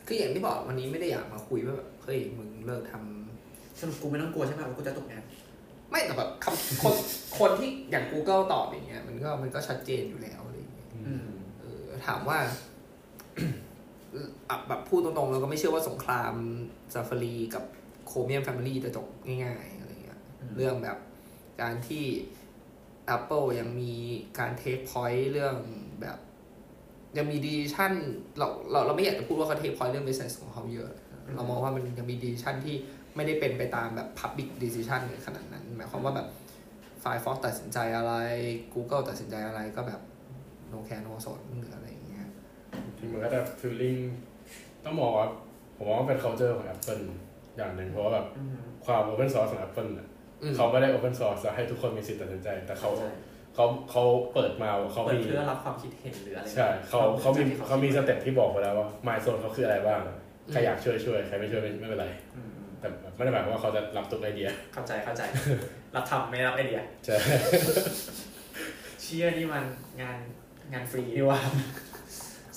คืออย่างที่บอกวันนี้ไม่ได้อยากมาคุยว่าแบบเฮ้ยมึงเลิกทำสรุปกูไม่ต้องกลัวใช่ไหมว่ากูจะตกงานไม่แต่แบบคำคนคนที่อย่าง Google ตอบอย่างเงี้ย มันก็มันก็ชัดเจนอยู่แล้วอะไรอย่างเงี้ยอืมเออถามว่าอะแบบพูดตรงๆเราก็ไม่เชื่อว่าสงครามซาฟารีกับ Chromium family จะจบง่ายๆอะไรเงี้ยอืมเรื่องแบบ การที่ Apple ยังมีการ take point เรื่องแบบ ยังมี decision เราเราเราไม่อยากจะพูดว่าเขา take point เรื่อง business ของเขาเยอะ เรามองว่ามันยังมี decision ที่ไม่ได้เป็นไปตามแบบ public decision ในขนาดนั้น หมายความว่าแบบ Firefox ตัดสินใจอะไร Google ตัดสินใจอะไรก็แบบ no care no สนหรืออะไรอย่างเงี้ยที่มันก็จะ feeling ต้องมองว่าผมว่ามันเป็น culture ของ Apple อย่างหนึ่งเพราะว่าแบบอืมความ open source ของ Apple น่ะอืม เขาไม่ได้ open source แล้วให้ทุกคนมีสิทธิ์ตัดสินใจ แต่เขาใช่เขาเขาเปิดมาเขาเปิดมีเพื่อรับความคิดเห็นหรืออะไรใช่เขาเขามีเขามีสเต็ปที่บอกไปแล้วว่า my zone เขาคืออะไรบ้างใครอยากช่วยช่วยใครไม่ช่วยไม่ไม่เป็นไรอืมอืมแต่ไม่ได้หมายความว่าเขาจะรับทุกไอเดีย เข้าใจเข้าใจ รับทำไม่รับไอเดียใช่เชี่ยนี่มันงานงานฟรีนี่ว่า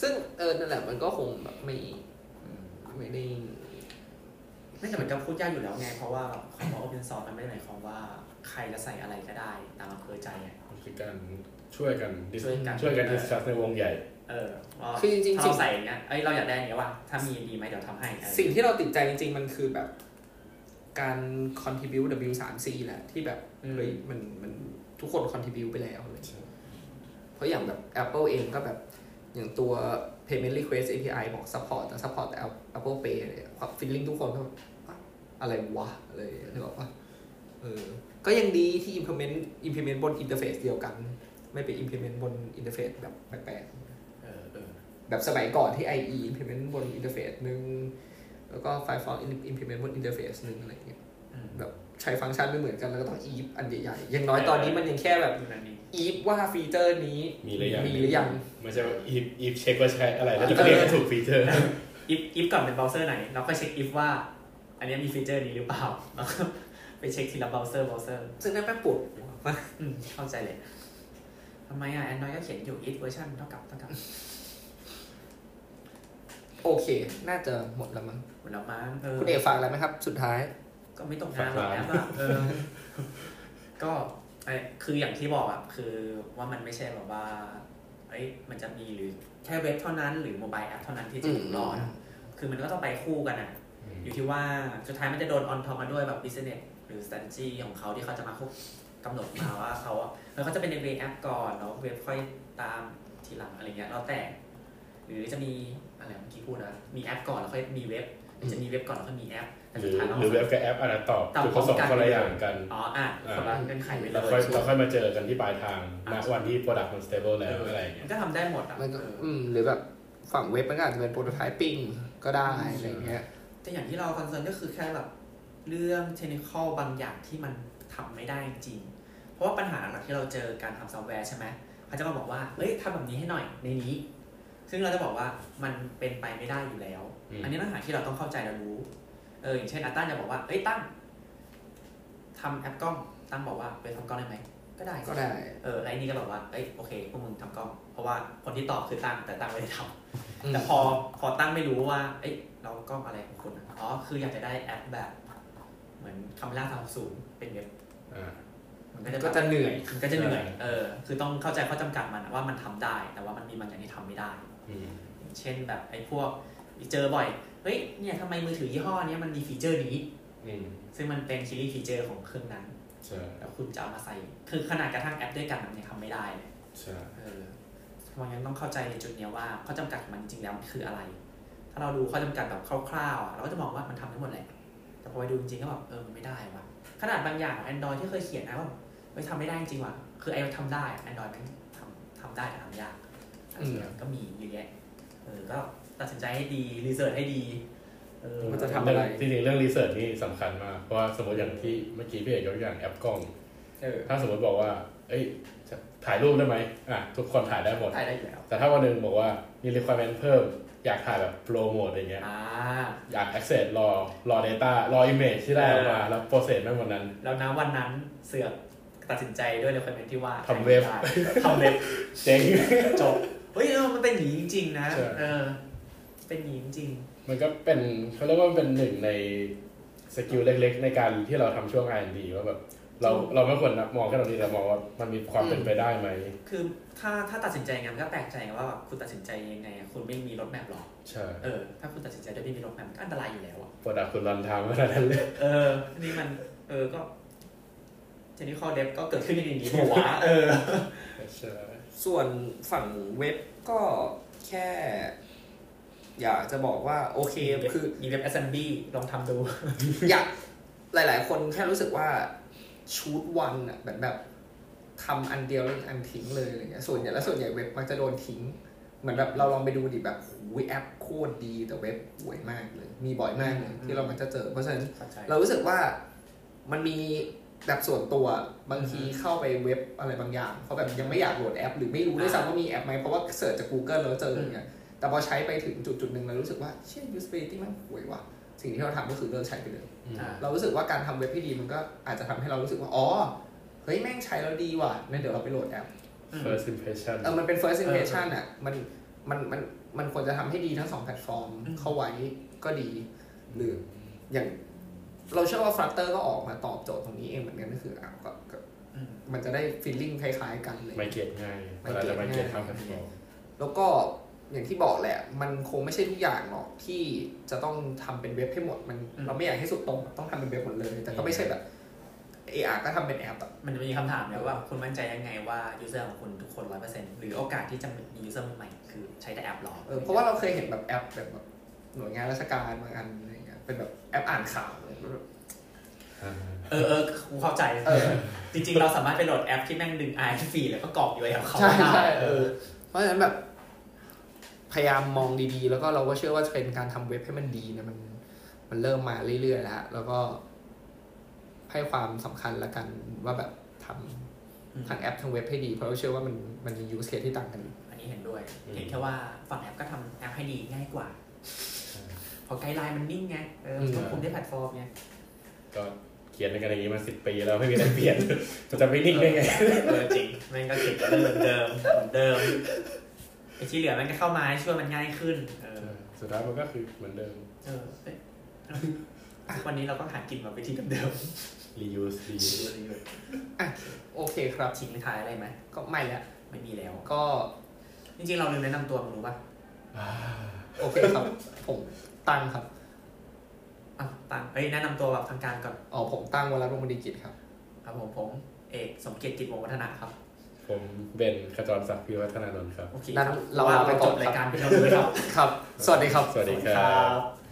ซึ่งเออนั่นแหละมันก็คงแบบไม่ไม่ได้ ไม่แต่มันก็พูดยากอยู่แล้วไง เพราะว่าคำว่า open source มันไม่ได้หมายความว่าใครจะใส่อะไรก็ได้ตามอำเภอใจไง มันคือการช่วยกัน dis- ช่วยกัน ช่วยกัน discuss ในวงใหญ่ เออว่าคือจริงๆ ถ้าเราใส่อย่างเงี้ยเอ้ยเราอยากได้อย่างเงี้ยว่ะถ้ามีดีไหมเดี๋ยวทำให้อะไรสิ่งที่เราติดใจจริง ๆ มันคือแบบการ contribute W3C แหละที่แบบอืม เฮ้ยมันมันทุกคน contribute ไปแล้วเลย ใช่ เพราะอย่างแบบ Apple เองก็แบบอย่างตัว payment request API บอก support แต่ support แต่ Apple Pay เนี่ยความ feeling ทุกคนก็แบบ อะอะไรวะอะไรนึกออกปะเออ ก็ยังดีที่ implement implement บน interface เดียวกัน ไม่ไป implement บน interface แบบแปลกๆเออเออแบบสมัยก่อนที่ IE implement บน interface หนึ่งแล้วก็ Firefox implement บน interface หนึ่งอะไรอย่างเงี้ยอืมแบบใช้ฟังก์ชันไม่เหมือนกันแล้วก็ต้อง if อันใหญ่ๆอย่างน้อยตอนนี้มันยังแค่แบบดูนั่นนี่ if ว่า feature นี้มีหรือยังมีหรือยังไม่ใช่ว่า if if เช็คว่าใช้อะไรแล้วจะเออเรียกให้ถูก feature if if ก่อนเป็นเบราว์เซอร์ไหนเราค่อยเช็ค if ว่า อันเนี้ยมี feature นี้หรือเปล่าแล้วก็ไปเช็คทีละเบราว์เซอร์เบราว์เซอร์ซึ่งนั่นแม่งปวดหัวมากอืมเข้าใจเลยทำทำไมอะ Android ก็เขียนอยู่ if version เท่ากับเท่ากับโอเค น่าจะหมดแล้วมั้งหมดแล้วมั้งเออคุณเอกฝากอะไรไหมครับ สุดท้าย ก็ไม่ตกงานหรอกแอปอะเออ ก็ไอ้คืออย่างที่บอกอะคือว่ามันไม่ใช่แบบว่าเอ้ยมันจะมีหรือแค่เว็บเท่านั้นหรือ mobile app เท่านั้นที่จะอยู่รอดอะคือมันก็ต้องไปคู่กันอะ อืมอยู่ที่ว่าสุดท้ายมันจะโดน on top มาด้วยแบบ business หรือ strategy ของเขาที่เขาจะมาควบกำหนดมาว่าเขาอะเออเขาจะเป็นในเว็บแอปก่อนแล้วเว็บค่อยตามทีหลังอะไรเงี้ยแล้วแต่หรือจะมีอะไรเมื่อกี้พูดนะมีแอปก่อนแล้วค่อยมีเว็บหรือจะมีเว็บก่อนแล้วค่อยมีแอปแต่หรือสุดท้ายเราหรือเว็บกับแอปอันนั้นตอบตอบคือเขาสองพร้อมกันคนละอย่างกันอ๋ออะคนละเงื่อนไขไปเลเราค่อยเราค่อยมาเจอกันที่ปลายทางณอะวันที่ product มัน stable แล้วอะไรอย่างเงี้ยมันก็ทำได้หมดอะมันก็เอออืมหรือแบบฝั่งเว็บมันก็อาจจะเป็น prototyping ก็ได้อะไรเงี้ย แต่อย่างที่เรา concern ก็คือแค่แบบเรื่อง technical บางอย่างที่มันทำไม่ได้จริง เพราะว่าปัญหาหลักที่เราเจอการทำซอฟต์แวร์ใช่ไหมเขาจะมาบอกว่าเฮ้ยทำแบบนี้ให้หน่อยในนี้ ซึ่งเราจะบอกว่ามันเป็นไปไม่ได้อยู่แล้วอืมอันนี้ปัญหาที่เราต้องเข้าใจและรู้ เอออย่างเช่นอาตั้นจะบอกว่า เอ้ยตั้งทำแอปกล้องตั้งบอกว่าไปทำกล้องได้ไหมก็ได้สิก็ได้ เออแล้วไอ้นี่ก็แบบว่า เอ้ยโอเคพวกมึงทำกล้อง เพราะว่าคนที่ตอบคือตั้งแต่ตั้งไม่ได้ทอืำม แต่พอพอตั้งไม่รู้ว่า เอ้ยเรากล้องอะไรของคุณอะอ๋อคืออยากจะได้แอปแบบ เหมือนคำล่าทางศูนย์เป็นเว็บอ่ามันก็จะก็จะเหนื่อยมันก็จะเหนื่อยเออคือต้องเข้าใจข้อจำกัดมันอะว่ามันทำได้ แต่ว่ามันมีบางอย่างที่ทำไม่ได้อืมอย่างเช่นแบบไอ้พวกเจอบ่อยเฮ้ยเนี่ยทำไมมือถือยี่ห้อเนี้ยมันมีฟีเจอร์นี้อืมซึ่งมันเป็นคิลลิ่ฟีเจอร์ของเครื่องนั้นใช่แล้วคุณจะเอามาใส่ คือขนาดกระทั่งแอปด้วยกันมันยังทำไม่ได้เลยใช่ เออเพราะงั้นต้องเข้าใจในจุดเนี้ยว่าข้อจำกัดของมันจริงๆแล้วมันคืออะไร ถ้าเราดูข้อจำกัดแบบคร่าวๆอะเราก็จะมองว่ามันทำได้หมดแหละ แต่พอไปดูจริงๆก็แบบเออมันไม่ได้ว่ะ ขนาดบางอย่างของ Android ที่เคยเขียนนะว่าเฮ้ยทำไม่ได้จริงว่ะ คือไอ้ทำได้ Android มันทำทำได้แต่ทำยากอันนี้ก็มีเยอะแยะ เออ ก็ตัดสินใจให้ดี รีเสิร์ชให้ดีเออมันจะทำอะไรจริงๆเรื่องรีเสิร์ชนี่สำคัญมาก เพราะว่าสมมติอย่างที่เมื่อกี้พี่เอกยกตัวอย่างแอปกล้องเออถ้าสมมติบอกว่า เอ้ยจะ ถ่ายรูปได้ไหมอะทุกคนถ่ายได้หมดได้ได้อยู่แล้ว แต่ถ้าวันหนึ่งบอกว่ามี requirement เพิ่ม อยากถ่ายแบบโปรโมทอะไรเงี้ย อ่า อยาก access รอรอ data รอ image ที่ได้ออกมาแล้ว process แม่งวันนั้น แล้วนะวันนั้นเสือกตัดสินใจด้วยเลยคนเป็นที่ว่าทำเว็บได้ทำเว็บ เจ๊ง จบ เฮ้ยเออมันเป็นอย่างนี้จริงๆนะ ใช่ เออ เป็นอย่างนี้จริง มันก็เป็นเขาเรียกว่ามันเป็นหนึ่งใน skill เล็กๆ ในการที่เราทำช่วง R&D ว่าแบบ เราเราไม่ควรมองแค่ตรงนี้แต่มองว่ามันมีความเป็นไปได้ไหม คือถ้าถ้าตัดสินใจงั้นก็แปลกใจว่าแบบคุณตัดสินใจยังไงอะคุณไม่มี roadmap หรอใช่เออถ้าคุณตัดสินใจโดยไม่มี roadmap ก็อันตรายอยู่แล้วอะ product คุณ random ขนาดนั้นเลยเออนี่มันเออก็เทคนิคอลเดฟก็เกิดขึ้นอย่างนี้หัวะเออใช่ส่วนฝั่งเว็บก็แค่ อยากจะบอกว่าโอเคคือมีเว็บ SMB ลองทำดู อยากหลาย ๆ คนแค่รู้สึกว่า ชูดวันอะแบบแบบทำอันเดียวแล้วอีกอันทิ้งเลยอะไรเงี้ยส่วนใหญ่แล้วส่วนใหญ่เว็บมักจะโดนทิ้ง เหมือนแบบเราลองไปดูดิแบบหูยแอปโคตรดีแต่เว็บห่วยมากเลย มีบ่อยมากเลยอืมที่เรามันจะเจอ เพราะฉะนั้นเข้าใจ เรารู้สึกว่ามันมีแบบส่วนตัวบางทีเข้าไปเว็บอะไรบางอย่างเขาแบบยังไม่อยากโหลดแอป หรือไม่รู้ด้วยซ้ำว่ามีแอปไหมเพราะว่า search จาก Google แล้วเจออย่างเงี้ยแต่พอใช้ไปถึงจุดจุดๆหนึ่งเรารู้สึกว่าเชื่อ usability มันห่วยว่ะ สิ่งที่เราทำก็คือเลิกใช้ไปเลยอ่าเรารู้สึกว่าการทำเว็บที่ดีมันก็อาจจะทำให้เรารู้สึกว่าอ๋อเฮ้ยแม่งใช้แล้วดีว่ะนั่นเดี๋ยวเราไปโหลดแอปอืม first impression เออมันเป็น first เออ impression อะมันมันมันมันควรจะทำให้ดีทั้งสองแพลตฟอร์มอืมเข้าไว้ก็ดี หรืออย่างเราเชื่อว่า Flutter ก็ออกมาตอบโจทย์ตรงนี้เองเหมือนกันก็คืออะก็ก็อืมมันจะได้ feeling คล้ายๆกันเลย migrate ง่ายเวลาจะ migrate ทางแพลตฟอร์มแล้วก็ อย่างที่บอกแหละ มันคงไม่ใช่ทุกอย่างหรอกที่จะต้องทำเป็นเว็บให้หมด มันอืมเราไม่อยากให้สุดโต่งต้องทำเป็นเว็บหมดเลย แต่ก็ไม่ใช่แบบเออก็ทำเป็นแอปอะมันจะมีคำถามแล้วว่าคุณมั่นใจยังไงว่า user ของคุณทุกคนร้อยเปอร์เซ็นต์หรือโอกาสที่จะมี user ใหม่ๆคือใช้แต่แอปหรอเออเพราะว่าเราเคยเห็นแบบแอปแบบแบบหน่วยงานราชการบางอันอะไรเงี้ยเป็นแบบแอปอ่านข่าวเลยอ่าเออเออกูเข้าใจเออจริง ๆ เราสามารถไปโหลดแอปที่แม่งดึง API ฟรีแล้วก็กรอกอยู่ในเขาใช่ได้ใช่เออเพราะฉะนั้นแบบ พยายามมองดีๆ แล้วก็เราก็เชื่อว่าเทรนด์การทำเว็บให้มันดีเนี่ยมันมันเริ่มมาเรื่อยๆแล้วแล้วก็ให้ความสำคัญละกันว่าแบบทำทั้งแอปทั้งเว็บให้ดี เพราะเราเชื่อว่ามันมันมี use case ที่ต่างกันอยู่อันนี้เห็นด้วยเห็นแค่ว่าฝั่งแอปก็ทำแอปให้ดีง่ายกว่าเพราะ guideline มันนิ่งไงเออมันควบคุมได้แพลตฟอร์มไงก็เขียนกันอย่างนี้มาสิบปีแล้วไม่มีอะไรเปลี่ยนมันจะไม่นิ่งได้ไงเออจริงแม่งก็เก็บเหมือนเดิมเหมือนเดิม ไอ้ที่เหลือมันก็เข้ามาให้ช่วยมันง่ายขึ้น เออ สุดท้ายมันก็คือเหมือนเดิม เออเอ้ยวันนี้เราก็หากินมาไปที่เดิม reuse ๆ reuse โอเคครับทิ้งท้ายอะไรไหมก็ไม่แล้วไม่มีแล้ว ก็จริงๆเราลืมแนะนำตัวมึงรู้ป่ะโอเคครับ ผมตั้งครับอะตังเอ้ยแนะนำตัวแบบทางการก่อนอ๋อผมตั้งวรรณวงศ์ดีกิจครับ ครับผมผมเอกสมเกียรติกิจวงศ์วัฒนะครับ ผมเบนขจรศักดิ์พิวัฒนานนท์ครับ โอเคนั้นครับเราลาไปก่อนจบรายการเพียงเท่านี้ครับ ครับ สวัสดีครับ สวัสดีครับบ